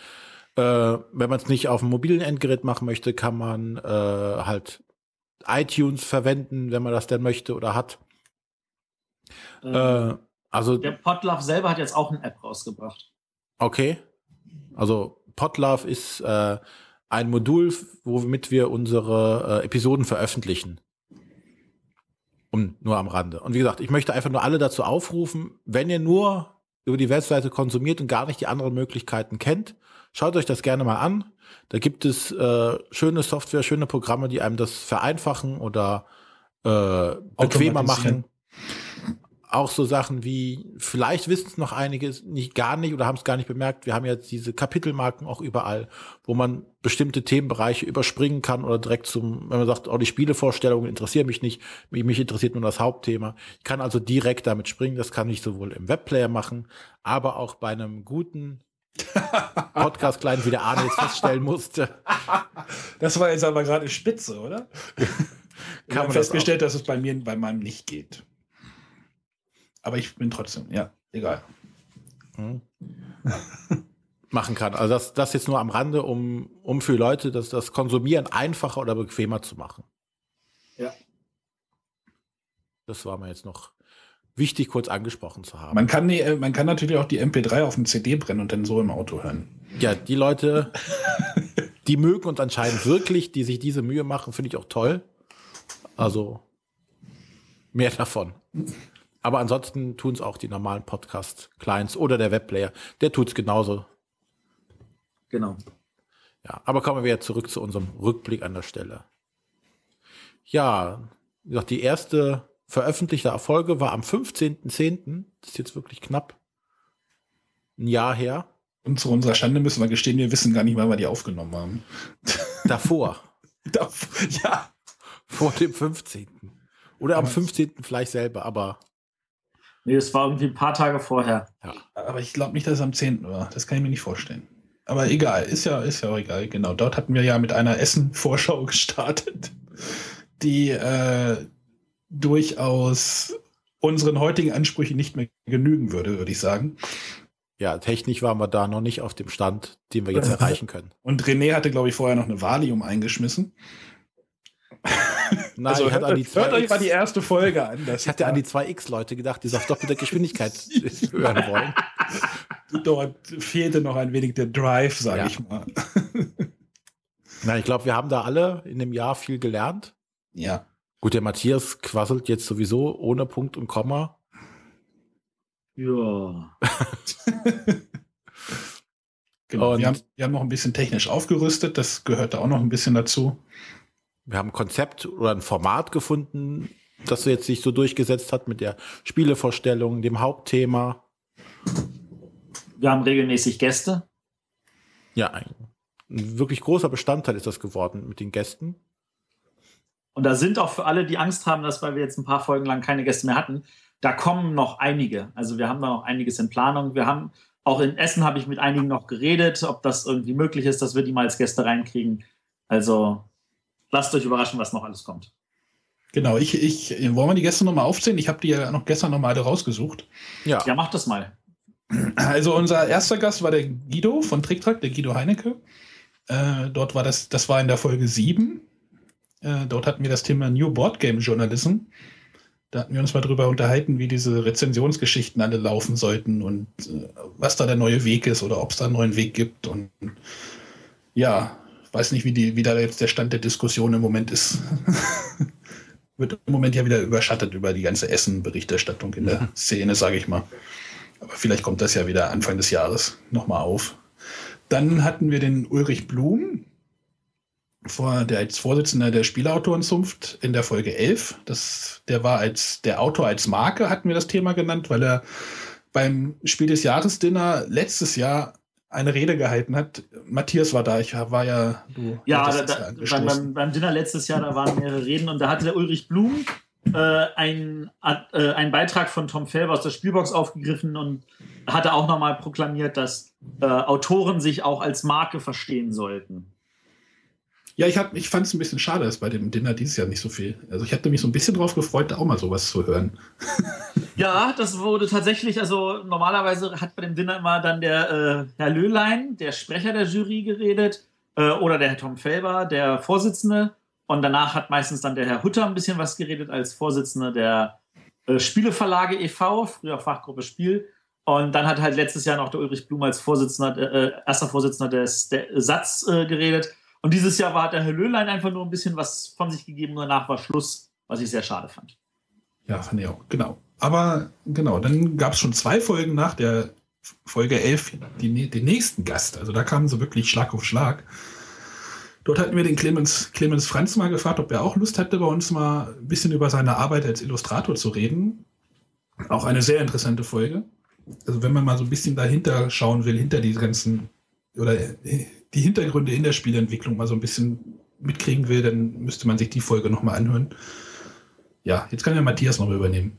Äh, wenn man es nicht auf dem mobilen Endgerät machen möchte, kann man äh, halt iTunes verwenden, wenn man das denn möchte oder hat. Ähm, äh, also der Podlove selber hat jetzt auch eine App rausgebracht. Okay. Also Podlove ist äh, ein Modul, womit wir unsere äh, Episoden veröffentlichen. Um, nur am Rande. Und wie gesagt, ich möchte einfach nur alle dazu aufrufen, wenn ihr nur über die Webseite konsumiert und gar nicht die anderen Möglichkeiten kennt, Schaut euch das gerne mal an. Da gibt es äh, schöne Software, schöne Programme, die einem das vereinfachen oder äh, bequemer machen. Auch so Sachen wie, vielleicht wissen es noch einige nicht gar nicht oder haben es gar nicht bemerkt. Wir haben jetzt diese Kapitelmarken auch überall, wo man bestimmte Themenbereiche überspringen kann oder direkt zum, wenn man sagt, oh, die Spielevorstellungen interessieren mich nicht, mich, mich interessiert nur das Hauptthema. Ich kann also direkt damit springen. Das kann ich sowohl im Webplayer machen, aber auch bei einem guten <laughs> Podcast klein, wie der Arne jetzt feststellen musste. Das war jetzt aber gerade spitze, oder? <laughs> Ich habe festgestellt, dass es bei mir bei meinem nicht geht. Aber ich bin trotzdem, ja, egal. Hm. <laughs> Machen kann. Also das, das jetzt nur am Rande, um, um für Leute das, das Konsumieren einfacher oder bequemer zu machen. Ja. Das war mir jetzt noch wichtig kurz angesprochen zu haben. Man kann, die, man kann natürlich auch die MP3 auf dem CD brennen und dann so im Auto hören. Ja, die Leute, <laughs> die mögen und anscheinend wirklich, die sich diese Mühe machen, finde ich auch toll. Also mehr davon. Aber ansonsten tun es auch die normalen Podcast-Clients oder der Webplayer. Der tut es genauso. Genau. Ja, aber kommen wir jetzt zurück zu unserem Rückblick an der Stelle. Ja, wie gesagt, die erste veröffentlichte Erfolge war am 15.10., das ist jetzt wirklich knapp, ein Jahr her. Und zu unserer Schande müssen wir gestehen, wir wissen gar nicht, wann wir die aufgenommen haben. <laughs> Davor. ja. Vor dem 15. Oder am 15. vielleicht selber, aber. Nee, es war irgendwie ein paar Tage vorher. Ja. Aber ich glaube nicht, dass es am 10. war. Das kann ich mir nicht vorstellen. Aber egal, ist ja, ist ja auch egal. Genau, dort hatten wir ja mit einer Essen-Vorschau <laughs> gestartet, die äh, durchaus unseren heutigen Ansprüchen nicht mehr genügen würde, würde ich sagen. Ja, technisch waren wir da noch nicht auf dem Stand, den wir jetzt <laughs> erreichen können. Und René hatte, glaube ich, vorher noch eine Valium eingeschmissen. <laughs> Nein, also, an die hört euch mal die erste Folge an. ich hatte an die 2X-Leute gedacht, die es auf doppelte Geschwindigkeit <laughs> hören wollen. Dort fehlte noch ein wenig der Drive, sage ja. ich mal. Na, ich glaube, wir haben da alle in dem Jahr viel gelernt. Ja. Gut, der Matthias quasselt jetzt sowieso ohne Punkt und Komma. Ja. <laughs> genau. Und wir, haben, wir haben noch ein bisschen technisch aufgerüstet. Das gehört da auch noch ein bisschen dazu. Wir haben ein Konzept oder ein Format gefunden, das jetzt sich so durchgesetzt hat mit der Spielevorstellung, dem Hauptthema. Wir haben regelmäßig Gäste. Ja, ein, ein wirklich großer Bestandteil ist das geworden mit den Gästen. Und da sind auch für alle, die Angst haben, dass weil wir jetzt ein paar Folgen lang keine Gäste mehr hatten, da kommen noch einige. Also wir haben da noch einiges in Planung. Wir haben auch in Essen habe ich mit einigen noch geredet, ob das irgendwie möglich ist, dass wir die mal als Gäste reinkriegen. Also lasst euch überraschen, was noch alles kommt. Genau, ich, ich wollen wir die Gäste nochmal aufzählen? Ich habe die ja noch gestern nochmal alle rausgesucht. Ja. ja, macht das mal. Also unser erster Gast war der Guido von TrickTrack, der Guido Heinecke. Äh, dort war das, das war in der Folge 7. Äh, dort hatten wir das Thema New Board Game Journalism. Da hatten wir uns mal drüber unterhalten, wie diese Rezensionsgeschichten alle laufen sollten und äh, was da der neue Weg ist oder ob es da einen neuen Weg gibt. Und ja, weiß nicht, wie, die, wie da jetzt der Stand der Diskussion im Moment ist. <laughs> Wird im Moment ja wieder überschattet über die ganze Essen-Berichterstattung in der Szene, sage ich mal. Aber vielleicht kommt das ja wieder Anfang des Jahres nochmal auf. Dann hatten wir den Ulrich Blum, vor, der als Vorsitzender der Spielautorenzunft in der Folge 11. Das, der war als der Autor als Marke, hatten wir das Thema genannt, weil er beim Spiel des Jahres Dinner letztes Jahr eine Rede gehalten hat. Matthias war da, ich war ja. Du ja, da, da, beim, beim, beim, Dinner letztes Jahr, da waren mehrere Reden und da hatte der Ulrich Blum äh, einen, äh, einen Beitrag von Tom Felber aus der Spielbox aufgegriffen und hatte auch nochmal proklamiert, dass äh, Autoren sich auch als Marke verstehen sollten. Ja, ich, ich fand es ein bisschen schade, dass bei dem Dinner dieses Jahr nicht so viel. Also ich hatte mich so ein bisschen drauf gefreut, da auch mal sowas zu hören. <laughs> ja, das wurde tatsächlich, also normalerweise hat bei dem Dinner immer dann der äh, Herr Löhlein, der Sprecher der Jury, geredet, äh, oder der Herr Tom Felber, der Vorsitzende. Und danach hat meistens dann der Herr Hutter ein bisschen was geredet als Vorsitzender der äh, Spieleverlage e.V., früher Fachgruppe Spiel. Und dann hat halt letztes Jahr noch der Ulrich Blum als Vorsitzender, äh, erster Vorsitzender des der Satz äh, geredet. Und dieses Jahr war der Herr Löhlein einfach nur ein bisschen was von sich gegeben, danach war Schluss, was ich sehr schade fand. Ja, fand ich auch, genau. Aber genau, dann gab es schon zwei Folgen nach der Folge 11 die, den nächsten Gast. Also da kamen sie wirklich Schlag auf Schlag. Dort hatten wir den Clemens, Clemens Franz mal gefragt, ob er auch Lust hatte, bei uns mal ein bisschen über seine Arbeit als Illustrator zu reden. Auch eine sehr interessante Folge. Also wenn man mal so ein bisschen dahinter schauen will, hinter die ganzen oder die Hintergründe in der Spielentwicklung mal so ein bisschen mitkriegen will, dann müsste man sich die Folge nochmal anhören. Ja, jetzt kann ja Matthias noch übernehmen.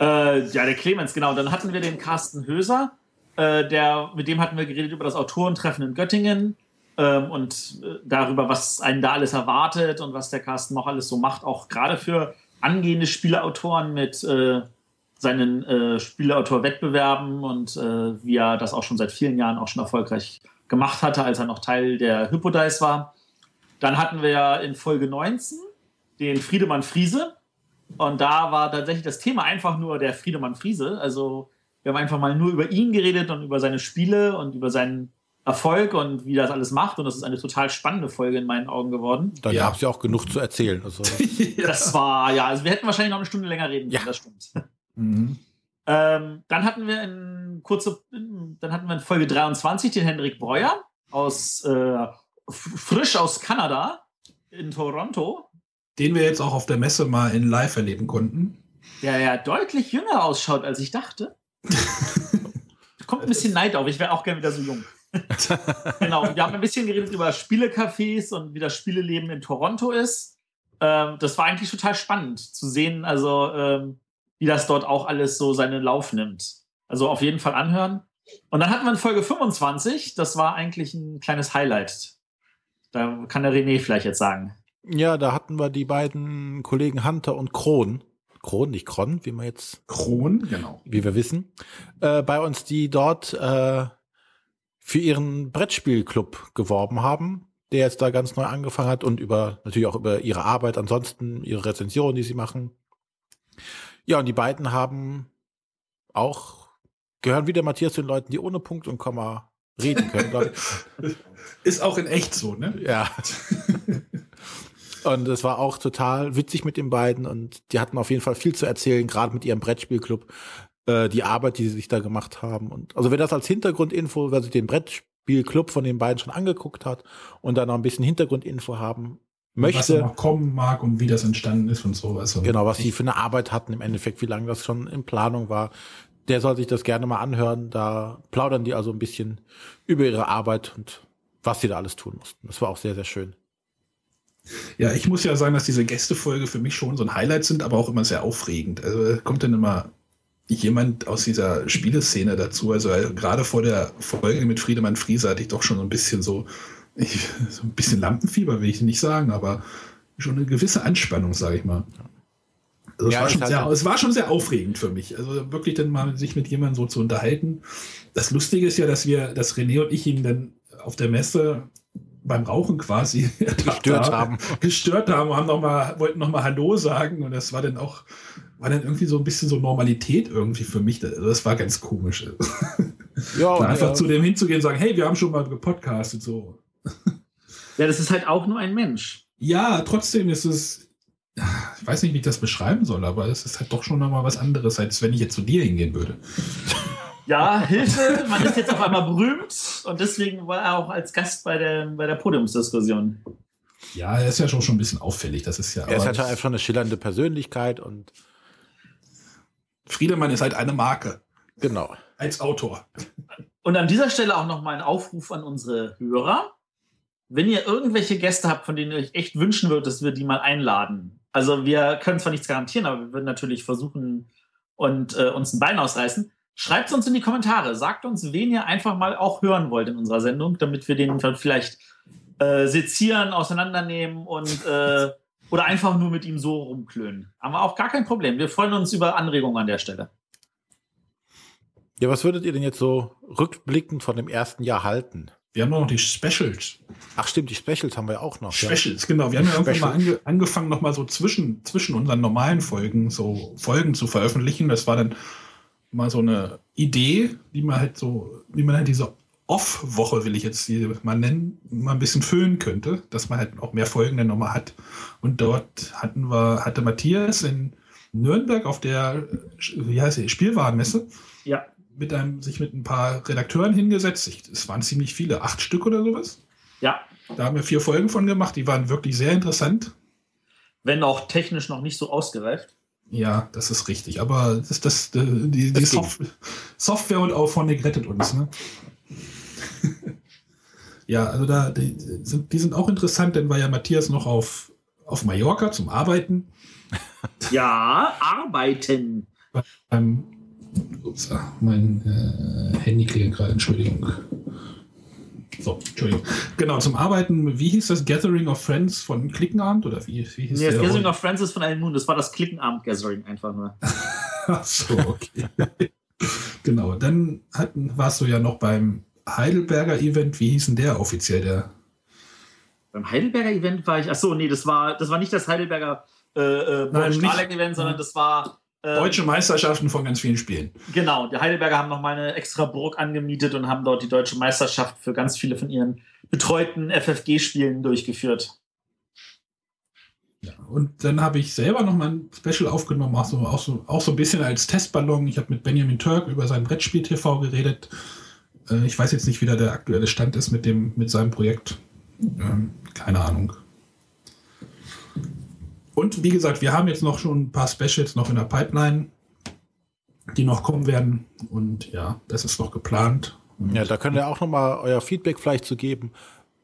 Äh, ja, der Clemens, genau. Dann hatten wir den Carsten Höser, äh, der, mit dem hatten wir geredet über das Autorentreffen in Göttingen ähm, und äh, darüber, was einen da alles erwartet und was der Carsten noch alles so macht, auch gerade für angehende Spieleautoren mit äh, seinen äh, Spieleautor-Wettbewerben und äh, wie er das auch schon seit vielen Jahren auch schon erfolgreich gemacht hatte, als er noch Teil der Hypodice war. Dann hatten wir ja in Folge 19 den Friedemann Friese. Und da war tatsächlich das Thema einfach nur der Friedemann Friese. Also wir haben einfach mal nur über ihn geredet und über seine Spiele und über seinen Erfolg und wie das alles macht. Und das ist eine total spannende Folge in meinen Augen geworden. Dann ja. gab es ja auch genug zu erzählen. Also. <laughs> das war, ja, also wir hätten wahrscheinlich noch eine Stunde länger reden können, ja. das stimmt. Mhm. Ähm, dann hatten wir in kurze, dann hatten wir in Folge 23 den Hendrik Breuer aus äh, frisch aus Kanada in Toronto. Den wir jetzt auch auf der Messe mal in Live erleben konnten. Der ja deutlich jünger ausschaut, als ich dachte. <laughs> kommt ein bisschen Neid auf. Ich wäre auch gerne wieder so jung. <laughs> genau. Wir haben ein bisschen geredet über Spielecafés und wie das Spieleleben in Toronto ist. Ähm, das war eigentlich total spannend zu sehen, also ähm, wie das dort auch alles so seinen Lauf nimmt. Also auf jeden Fall anhören. Und dann hatten wir in Folge 25, das war eigentlich ein kleines Highlight. Da kann der René vielleicht jetzt sagen. Ja, da hatten wir die beiden Kollegen Hunter und Kron. Kron, nicht Kron, wie man jetzt. Kron, genau. Wie wir wissen. Äh, bei uns, die dort äh, für ihren Brettspielclub geworben haben, der jetzt da ganz neu angefangen hat und über natürlich auch über ihre Arbeit, ansonsten ihre Rezensionen, die sie machen. Ja, und die beiden haben auch gehören wieder Matthias zu den Leuten, die ohne Punkt und Komma reden können, glaube ich. <laughs> Ist auch in echt so, ne? Ja. und es war auch total witzig mit den beiden und die hatten auf jeden Fall viel zu erzählen, gerade mit ihrem Brettspielclub, äh, die Arbeit, die sie sich da gemacht haben. Und also wer das als Hintergrundinfo, wer sich den Brettspielclub von den beiden schon angeguckt hat und dann noch ein bisschen Hintergrundinfo haben möchte. Was noch kommen mag und wie das entstanden ist und so. Also genau, was die für eine Arbeit hatten im Endeffekt, wie lange das schon in Planung war. Der soll sich das gerne mal anhören. Da plaudern die also ein bisschen über ihre Arbeit und was sie da alles tun mussten. Das war auch sehr, sehr schön. Ja, ich muss ja sagen, dass diese Gästefolge für mich schon so ein Highlight sind, aber auch immer sehr aufregend. Also kommt dann immer jemand aus dieser Spieleszene dazu. Also äh, gerade vor der Folge mit Friedemann Friese hatte ich doch schon so ein bisschen so, ich, so ein bisschen Lampenfieber, will ich nicht sagen, aber schon eine gewisse Anspannung, sage ich mal. Also ja, es, war schon sehr, es war schon sehr aufregend für mich. Also wirklich dann mal sich mit jemandem so zu unterhalten. Das Lustige ist ja, dass wir, dass René und ich ihn dann auf der Messe beim Rauchen quasi <laughs> gestört haben. Gestört haben, haben noch mal, wollten nochmal Hallo sagen und das war dann auch, war dann irgendwie so ein bisschen so Normalität irgendwie für mich. Das war ganz komisch. Ja, <laughs> einfach ja. zu dem hinzugehen und sagen, hey, wir haben schon mal gepodcastet, so. Ja, das ist halt auch nur ein Mensch. Ja, trotzdem ist es, ich weiß nicht, wie ich das beschreiben soll, aber es ist halt doch schon nochmal was anderes, als wenn ich jetzt zu dir hingehen würde. Ja, Hilfe, man ist jetzt auf einmal berühmt und deswegen war er auch als Gast bei der, bei der Podiumsdiskussion. Ja, er ist ja schon, schon ein bisschen auffällig, das ist ja. Er ist halt einfach eine schillernde Persönlichkeit und. Friedemann ist halt eine Marke. Genau. Als Autor. Und an dieser Stelle auch nochmal ein Aufruf an unsere Hörer. Wenn ihr irgendwelche Gäste habt, von denen ihr euch echt wünschen würdet, dass wir die mal einladen. Also wir können zwar nichts garantieren, aber wir würden natürlich versuchen und äh, uns ein Bein ausreißen Schreibt es uns in die Kommentare. Sagt uns, wen ihr einfach mal auch hören wollt in unserer Sendung, damit wir den vielleicht äh, sezieren, auseinandernehmen und äh, oder einfach nur mit ihm so rumklönen. Aber auch gar kein Problem. Wir freuen uns über Anregungen an der Stelle. Ja, was würdet ihr denn jetzt so rückblickend von dem ersten Jahr halten? Wir haben noch die Specials. Ach stimmt, die Specials haben wir auch noch. Specials, ja. genau. Wir haben ja irgendwann mal ange angefangen, noch mal so zwischen, zwischen unseren normalen Folgen so Folgen zu veröffentlichen. Das war dann mal so eine Idee, wie man halt so, wie man halt diese Off-Woche, will ich jetzt hier mal nennen, mal ein bisschen füllen könnte, dass man halt auch mehr Folgen dann nochmal hat. Und dort hatten wir, hatte Matthias in Nürnberg auf der, wie heißt die, Spielwarenmesse. Ja. Mit einem, sich mit ein paar Redakteuren hingesetzt. Es waren ziemlich viele, acht Stück oder sowas. Ja. Da haben wir vier Folgen von gemacht, die waren wirklich sehr interessant. Wenn auch technisch noch nicht so ausgereift. Ja, das ist richtig. Aber das, das, die, die Sof Software und auch von rettet uns. Ne? <laughs> ja, also da die sind, die sind auch interessant, denn war ja Matthias noch auf, auf Mallorca zum Arbeiten. Ja, arbeiten. Ähm, ups, mein äh, Handy klingelt gerade, Entschuldigung. So, Entschuldigung. Genau, zum Arbeiten, wie hieß das Gathering of Friends von Klickenabend? Oder wie, wie hieß nee, das Gathering of Friends ist von Alan Moon, das war das Klickenabend-Gathering einfach nur. <laughs> Ach so, okay. <laughs> genau, dann hatten, warst du ja noch beim Heidelberger Event. Wie hieß denn der offiziell, der? Beim Heidelberger Event war ich, ach so, nee, das war, das war nicht das Heidelberger äh, äh, Event, sondern das war Deutsche Meisterschaften von ganz vielen Spielen. Genau, die Heidelberger haben nochmal eine extra Burg angemietet und haben dort die deutsche Meisterschaft für ganz viele von ihren betreuten FFG-Spielen durchgeführt. Ja, und dann habe ich selber nochmal ein Special aufgenommen, auch so, auch, so, auch so ein bisschen als Testballon. Ich habe mit Benjamin Turk über sein Brettspiel-TV geredet. Äh, ich weiß jetzt nicht, wie da der aktuelle Stand ist mit, dem, mit seinem Projekt. Ähm, keine Ahnung. Und wie gesagt, wir haben jetzt noch schon ein paar Specials noch in der Pipeline. die noch kommen werden. Und ja, das ist noch geplant. Und Ja, da könnt ihr auch nochmal euer Feedback vielleicht zu geben.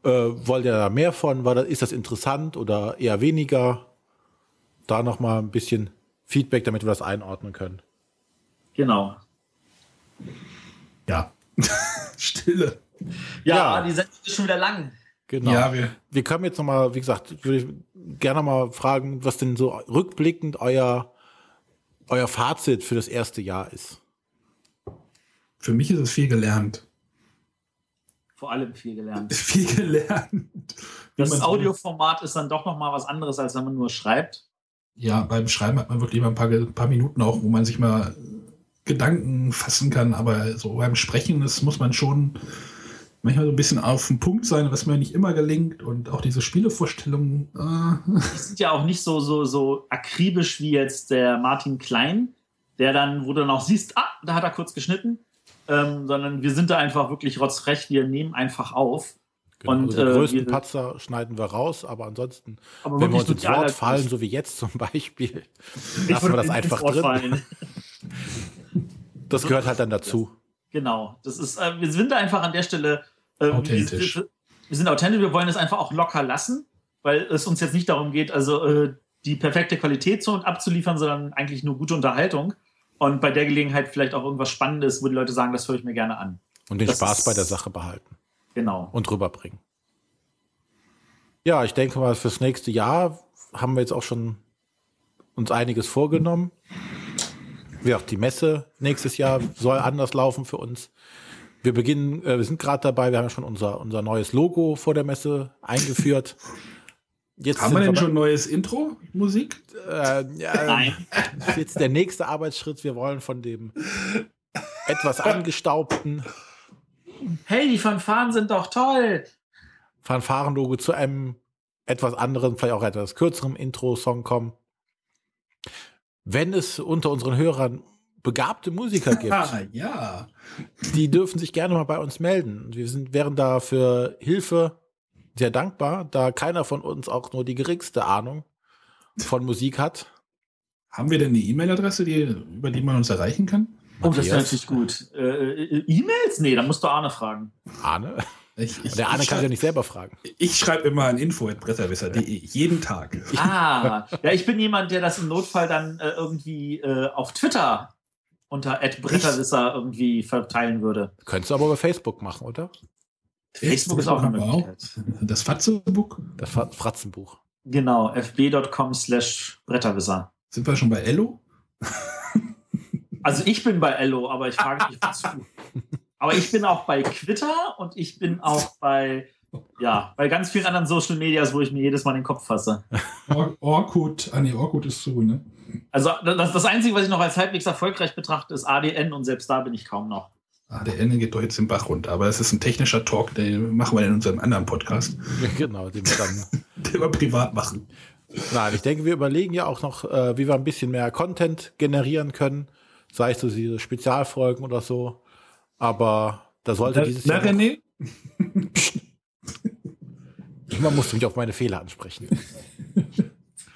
Äh, wollt ihr da mehr von? War das, ist das interessant oder eher weniger? Da nochmal ein bisschen Feedback, damit wir das einordnen können. Genau. ja. <laughs> Stille. Ja, Ja. die Sendung ist schon wieder lang. Genau. Ja, wir, Wir können jetzt nochmal, wie gesagt, würde ich gerne mal fragen, was denn so rückblickend euer, euer Fazit für das erste Jahr ist. für mich ist es viel gelernt. Vor allem viel gelernt. <laughs> Viel gelernt. Das Audioformat ist dann doch noch mal was anderes, als wenn man nur schreibt. Ja, beim Schreiben hat man wirklich mal ein paar, ein paar Minuten auch, wo man sich mal Gedanken fassen kann, aber so beim Sprechen, das muss man schon manchmal so ein bisschen auf den Punkt sein, was mir nicht immer gelingt und auch diese Spielevorstellungen. Äh, Die sind ja auch nicht so, so, so akribisch wie jetzt der Martin Klein, der dann, wo du noch siehst, ah, da hat er kurz geschnitten, ähm, sondern wir sind da einfach wirklich rotzfrech, wir nehmen einfach auf. Genau. Und, also die äh, größten wir- Patzer schneiden wir raus, aber ansonsten, Aber wenn wir uns ins Wort fallen, so wie jetzt zum Beispiel, lassen wir das einfach drin. fallen. Das gehört halt dann dazu. Genau. Das ist, äh, wir sind da einfach an der Stelle äh, Authentisch. Wir, wir sind authentisch, wir wollen es einfach auch locker lassen, weil es uns jetzt nicht darum geht, also äh, die perfekte Qualität zu und abzuliefern, sondern eigentlich nur gute Unterhaltung. Und bei der Gelegenheit vielleicht auch irgendwas Spannendes, wo die Leute sagen, das höre ich mir gerne an. Und den Das Spaß bei der Sache behalten Genau. und rüberbringen. Ja, ich denke mal, fürs nächste Jahr haben wir jetzt auch schon uns einiges vorgenommen. Ja, die Messe nächstes Jahr soll anders laufen für uns. Wir beginnen, äh, wir sind gerade dabei, wir haben ja schon unser, unser neues Logo vor der Messe eingeführt. Jetzt haben wir denn schon neues Intro, Musik? Äh, ja, <laughs> Nein. das <laughs> ist jetzt der nächste Arbeitsschritt. Wir wollen von dem etwas angestaubten Hey, die Fanfaren sind doch toll. Fanfarenlogo zu einem etwas anderen, vielleicht auch etwas kürzeren Intro-Song kommen. Wenn es unter unseren Hörern begabte Musiker <laughs> gibt, Ah, ja. die dürfen sich gerne mal bei uns melden. Wir sind, wären da für Hilfe sehr dankbar, da keiner von uns auch nur die geringste Ahnung von Musik hat. Haben wir denn eine E-Mail-Adresse, die, über die man uns erreichen kann? Oh, das wäre Matthias? natürlich gut. Äh, äh, E-Mails? Nee, da musst du Arne fragen. Arne? Ich, ich, Der Arne ich kann sich ja nicht selber fragen. Ich schreibe immer an info.bretterwisser.de, jeden Tag. Ah, ja, ich bin jemand, der das im Notfall dann äh, irgendwie äh, auf Twitter unter @bretterwisser irgendwie verteilen würde. Könntest du aber bei Facebook machen, oder? Facebook ist auch eine Möglichkeit. Das Fatzebuch. Das Fra- Fratzenbuch. Genau, fb.com slash Bretterwisser. Sind wir schon bei Ello? Also ich bin bei Ello, aber ich frage mich wozu. <laughs> Aber ich bin auch bei Twitter und ich bin auch bei, ja, bei ganz vielen anderen Social Medias, wo ich mir jedes Mal den Kopf fasse. Or Orkut. Ah, nee, Orkut ist zu, ne? Also das, das Einzige, was ich noch als halbwegs erfolgreich betrachte, ist ADN und selbst da bin ich kaum noch. Ende geht doch jetzt den Bach runter. Aber es ist ein technischer Talk, den machen wir in unserem anderen Podcast, <laughs> genau, den wir dann. <laughs> den wir privat machen. Nein, ich denke, wir überlegen ja auch noch, äh, wie wir ein bisschen mehr Content generieren können. Sei es so diese Spezialfolgen oder so. Aber da sollte dieses Na, Jahr. Noch, <laughs> René? man musste mich auf meine Fehler ansprechen.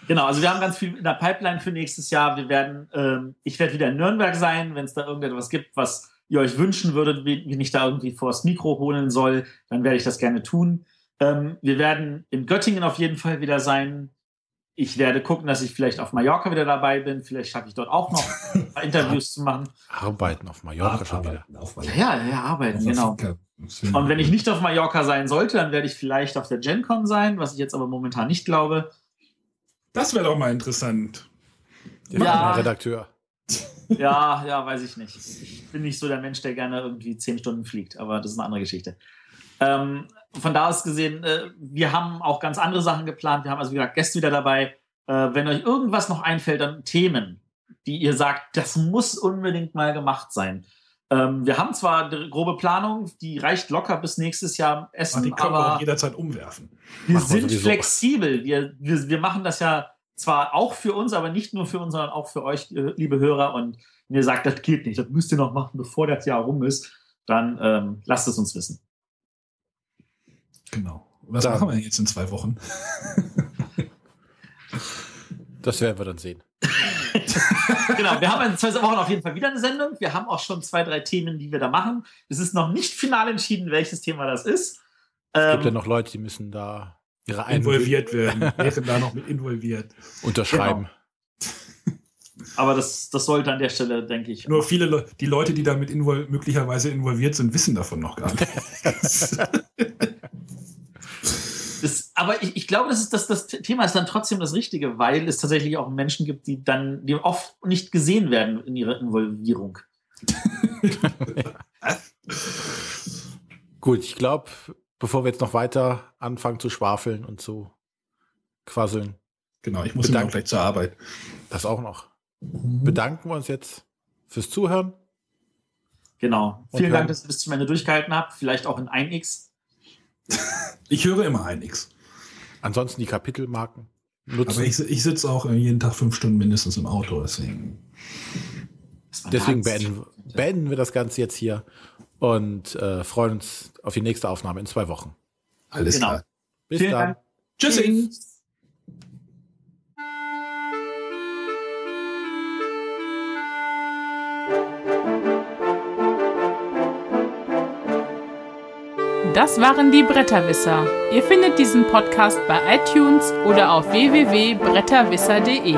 Genau, also wir haben ganz viel in der Pipeline für nächstes Jahr. Wir werden, ähm, ich werde wieder in Nürnberg sein, wenn es da irgendetwas gibt, was ihr euch wünschen würdet, wie, wie ich da irgendwie vors Mikro holen soll, dann werde ich das gerne tun. Ähm, wir werden in Göttingen auf jeden Fall wieder sein. Ich werde gucken, dass ich vielleicht auf Mallorca wieder dabei bin. Vielleicht schaffe ich dort auch noch ein <laughs> paar Interviews zu machen. Arbeiten auf Mallorca schon wieder. Ja, ja, ja, arbeiten, genau. Und wenn ich nicht auf Mallorca sein sollte, dann werde ich vielleicht auf der GenCon sein, was ich jetzt aber momentan nicht glaube. Das wäre doch mal interessant. Der Ja. Redakteur. <laughs> Ja, ja, weiß ich nicht. Ich bin nicht so der Mensch, der gerne irgendwie zehn Stunden fliegt, aber das ist eine andere Geschichte. Ähm, von da aus gesehen, äh, wir haben auch ganz andere Sachen geplant. Wir haben also, wie gesagt, Gäste wieder dabei. Äh, wenn euch irgendwas noch einfällt an Themen, die ihr sagt, das muss unbedingt mal gemacht sein. Ähm, wir haben zwar eine grobe Planung, die reicht locker bis nächstes Jahr Essen, die können wir aber auch jederzeit umwerfen. wir Machen wir sind sowieso. flexibel. Wir, wir, wir machen das ja zwar auch für uns, aber nicht nur für uns, sondern auch für euch, äh, liebe Hörer. Und wenn ihr sagt, das geht nicht, das müsst ihr noch machen, bevor das Jahr rum ist, dann ähm, lasst es uns wissen. Genau. Was Dann- machen wir denn jetzt in zwei Wochen? Das werden wir dann sehen. <laughs> <laughs> genau, wir haben in zwei Wochen auf jeden Fall wieder eine Sendung. Wir haben auch schon zwei, drei Themen, die wir da machen. Es ist noch nicht final entschieden, welches Thema das ist. Es gibt ja noch Leute, die müssen da ihre involviert werden, <laughs> wären da noch mit involviert. Unterschreiben. Genau. Aber das, das sollte an der Stelle, denke ich. Nur viele Le die Leute, die damit invol möglicherweise involviert sind, wissen davon noch gar <laughs> nicht. Aber ich, ich glaube, das, ist, das, das Thema ist dann trotzdem das Richtige, weil es tatsächlich auch Menschen gibt, die dann die oft nicht gesehen werden in ihrer Involvierung. <laughs> Gut, ich glaube, bevor wir jetzt noch weiter anfangen zu schwafeln und zu quasseln. Genau, ich muss dann gleich zur Arbeit. Das auch noch. Mhm. Bedanken wir uns jetzt fürs Zuhören. Genau. Vielen Dank, dass ihr bis zum Ende durchgehalten habt. Vielleicht auch in 1x. <laughs> ich höre immer 1x. Ansonsten die Kapitelmarken nutzen. Aber ich, ich sitze auch jeden Tag fünf Stunden mindestens im Auto, deswegen. Deswegen beenden, beenden wir das Ganze jetzt hier und äh, freuen uns auf die nächste Aufnahme in zwei Wochen. Alles genau. klar. Bis Vielen dann. Dank. Tschüssi. Das waren die Bretterwisser. Ihr findet diesen Podcast bei iTunes oder auf www.bretterwisser.de.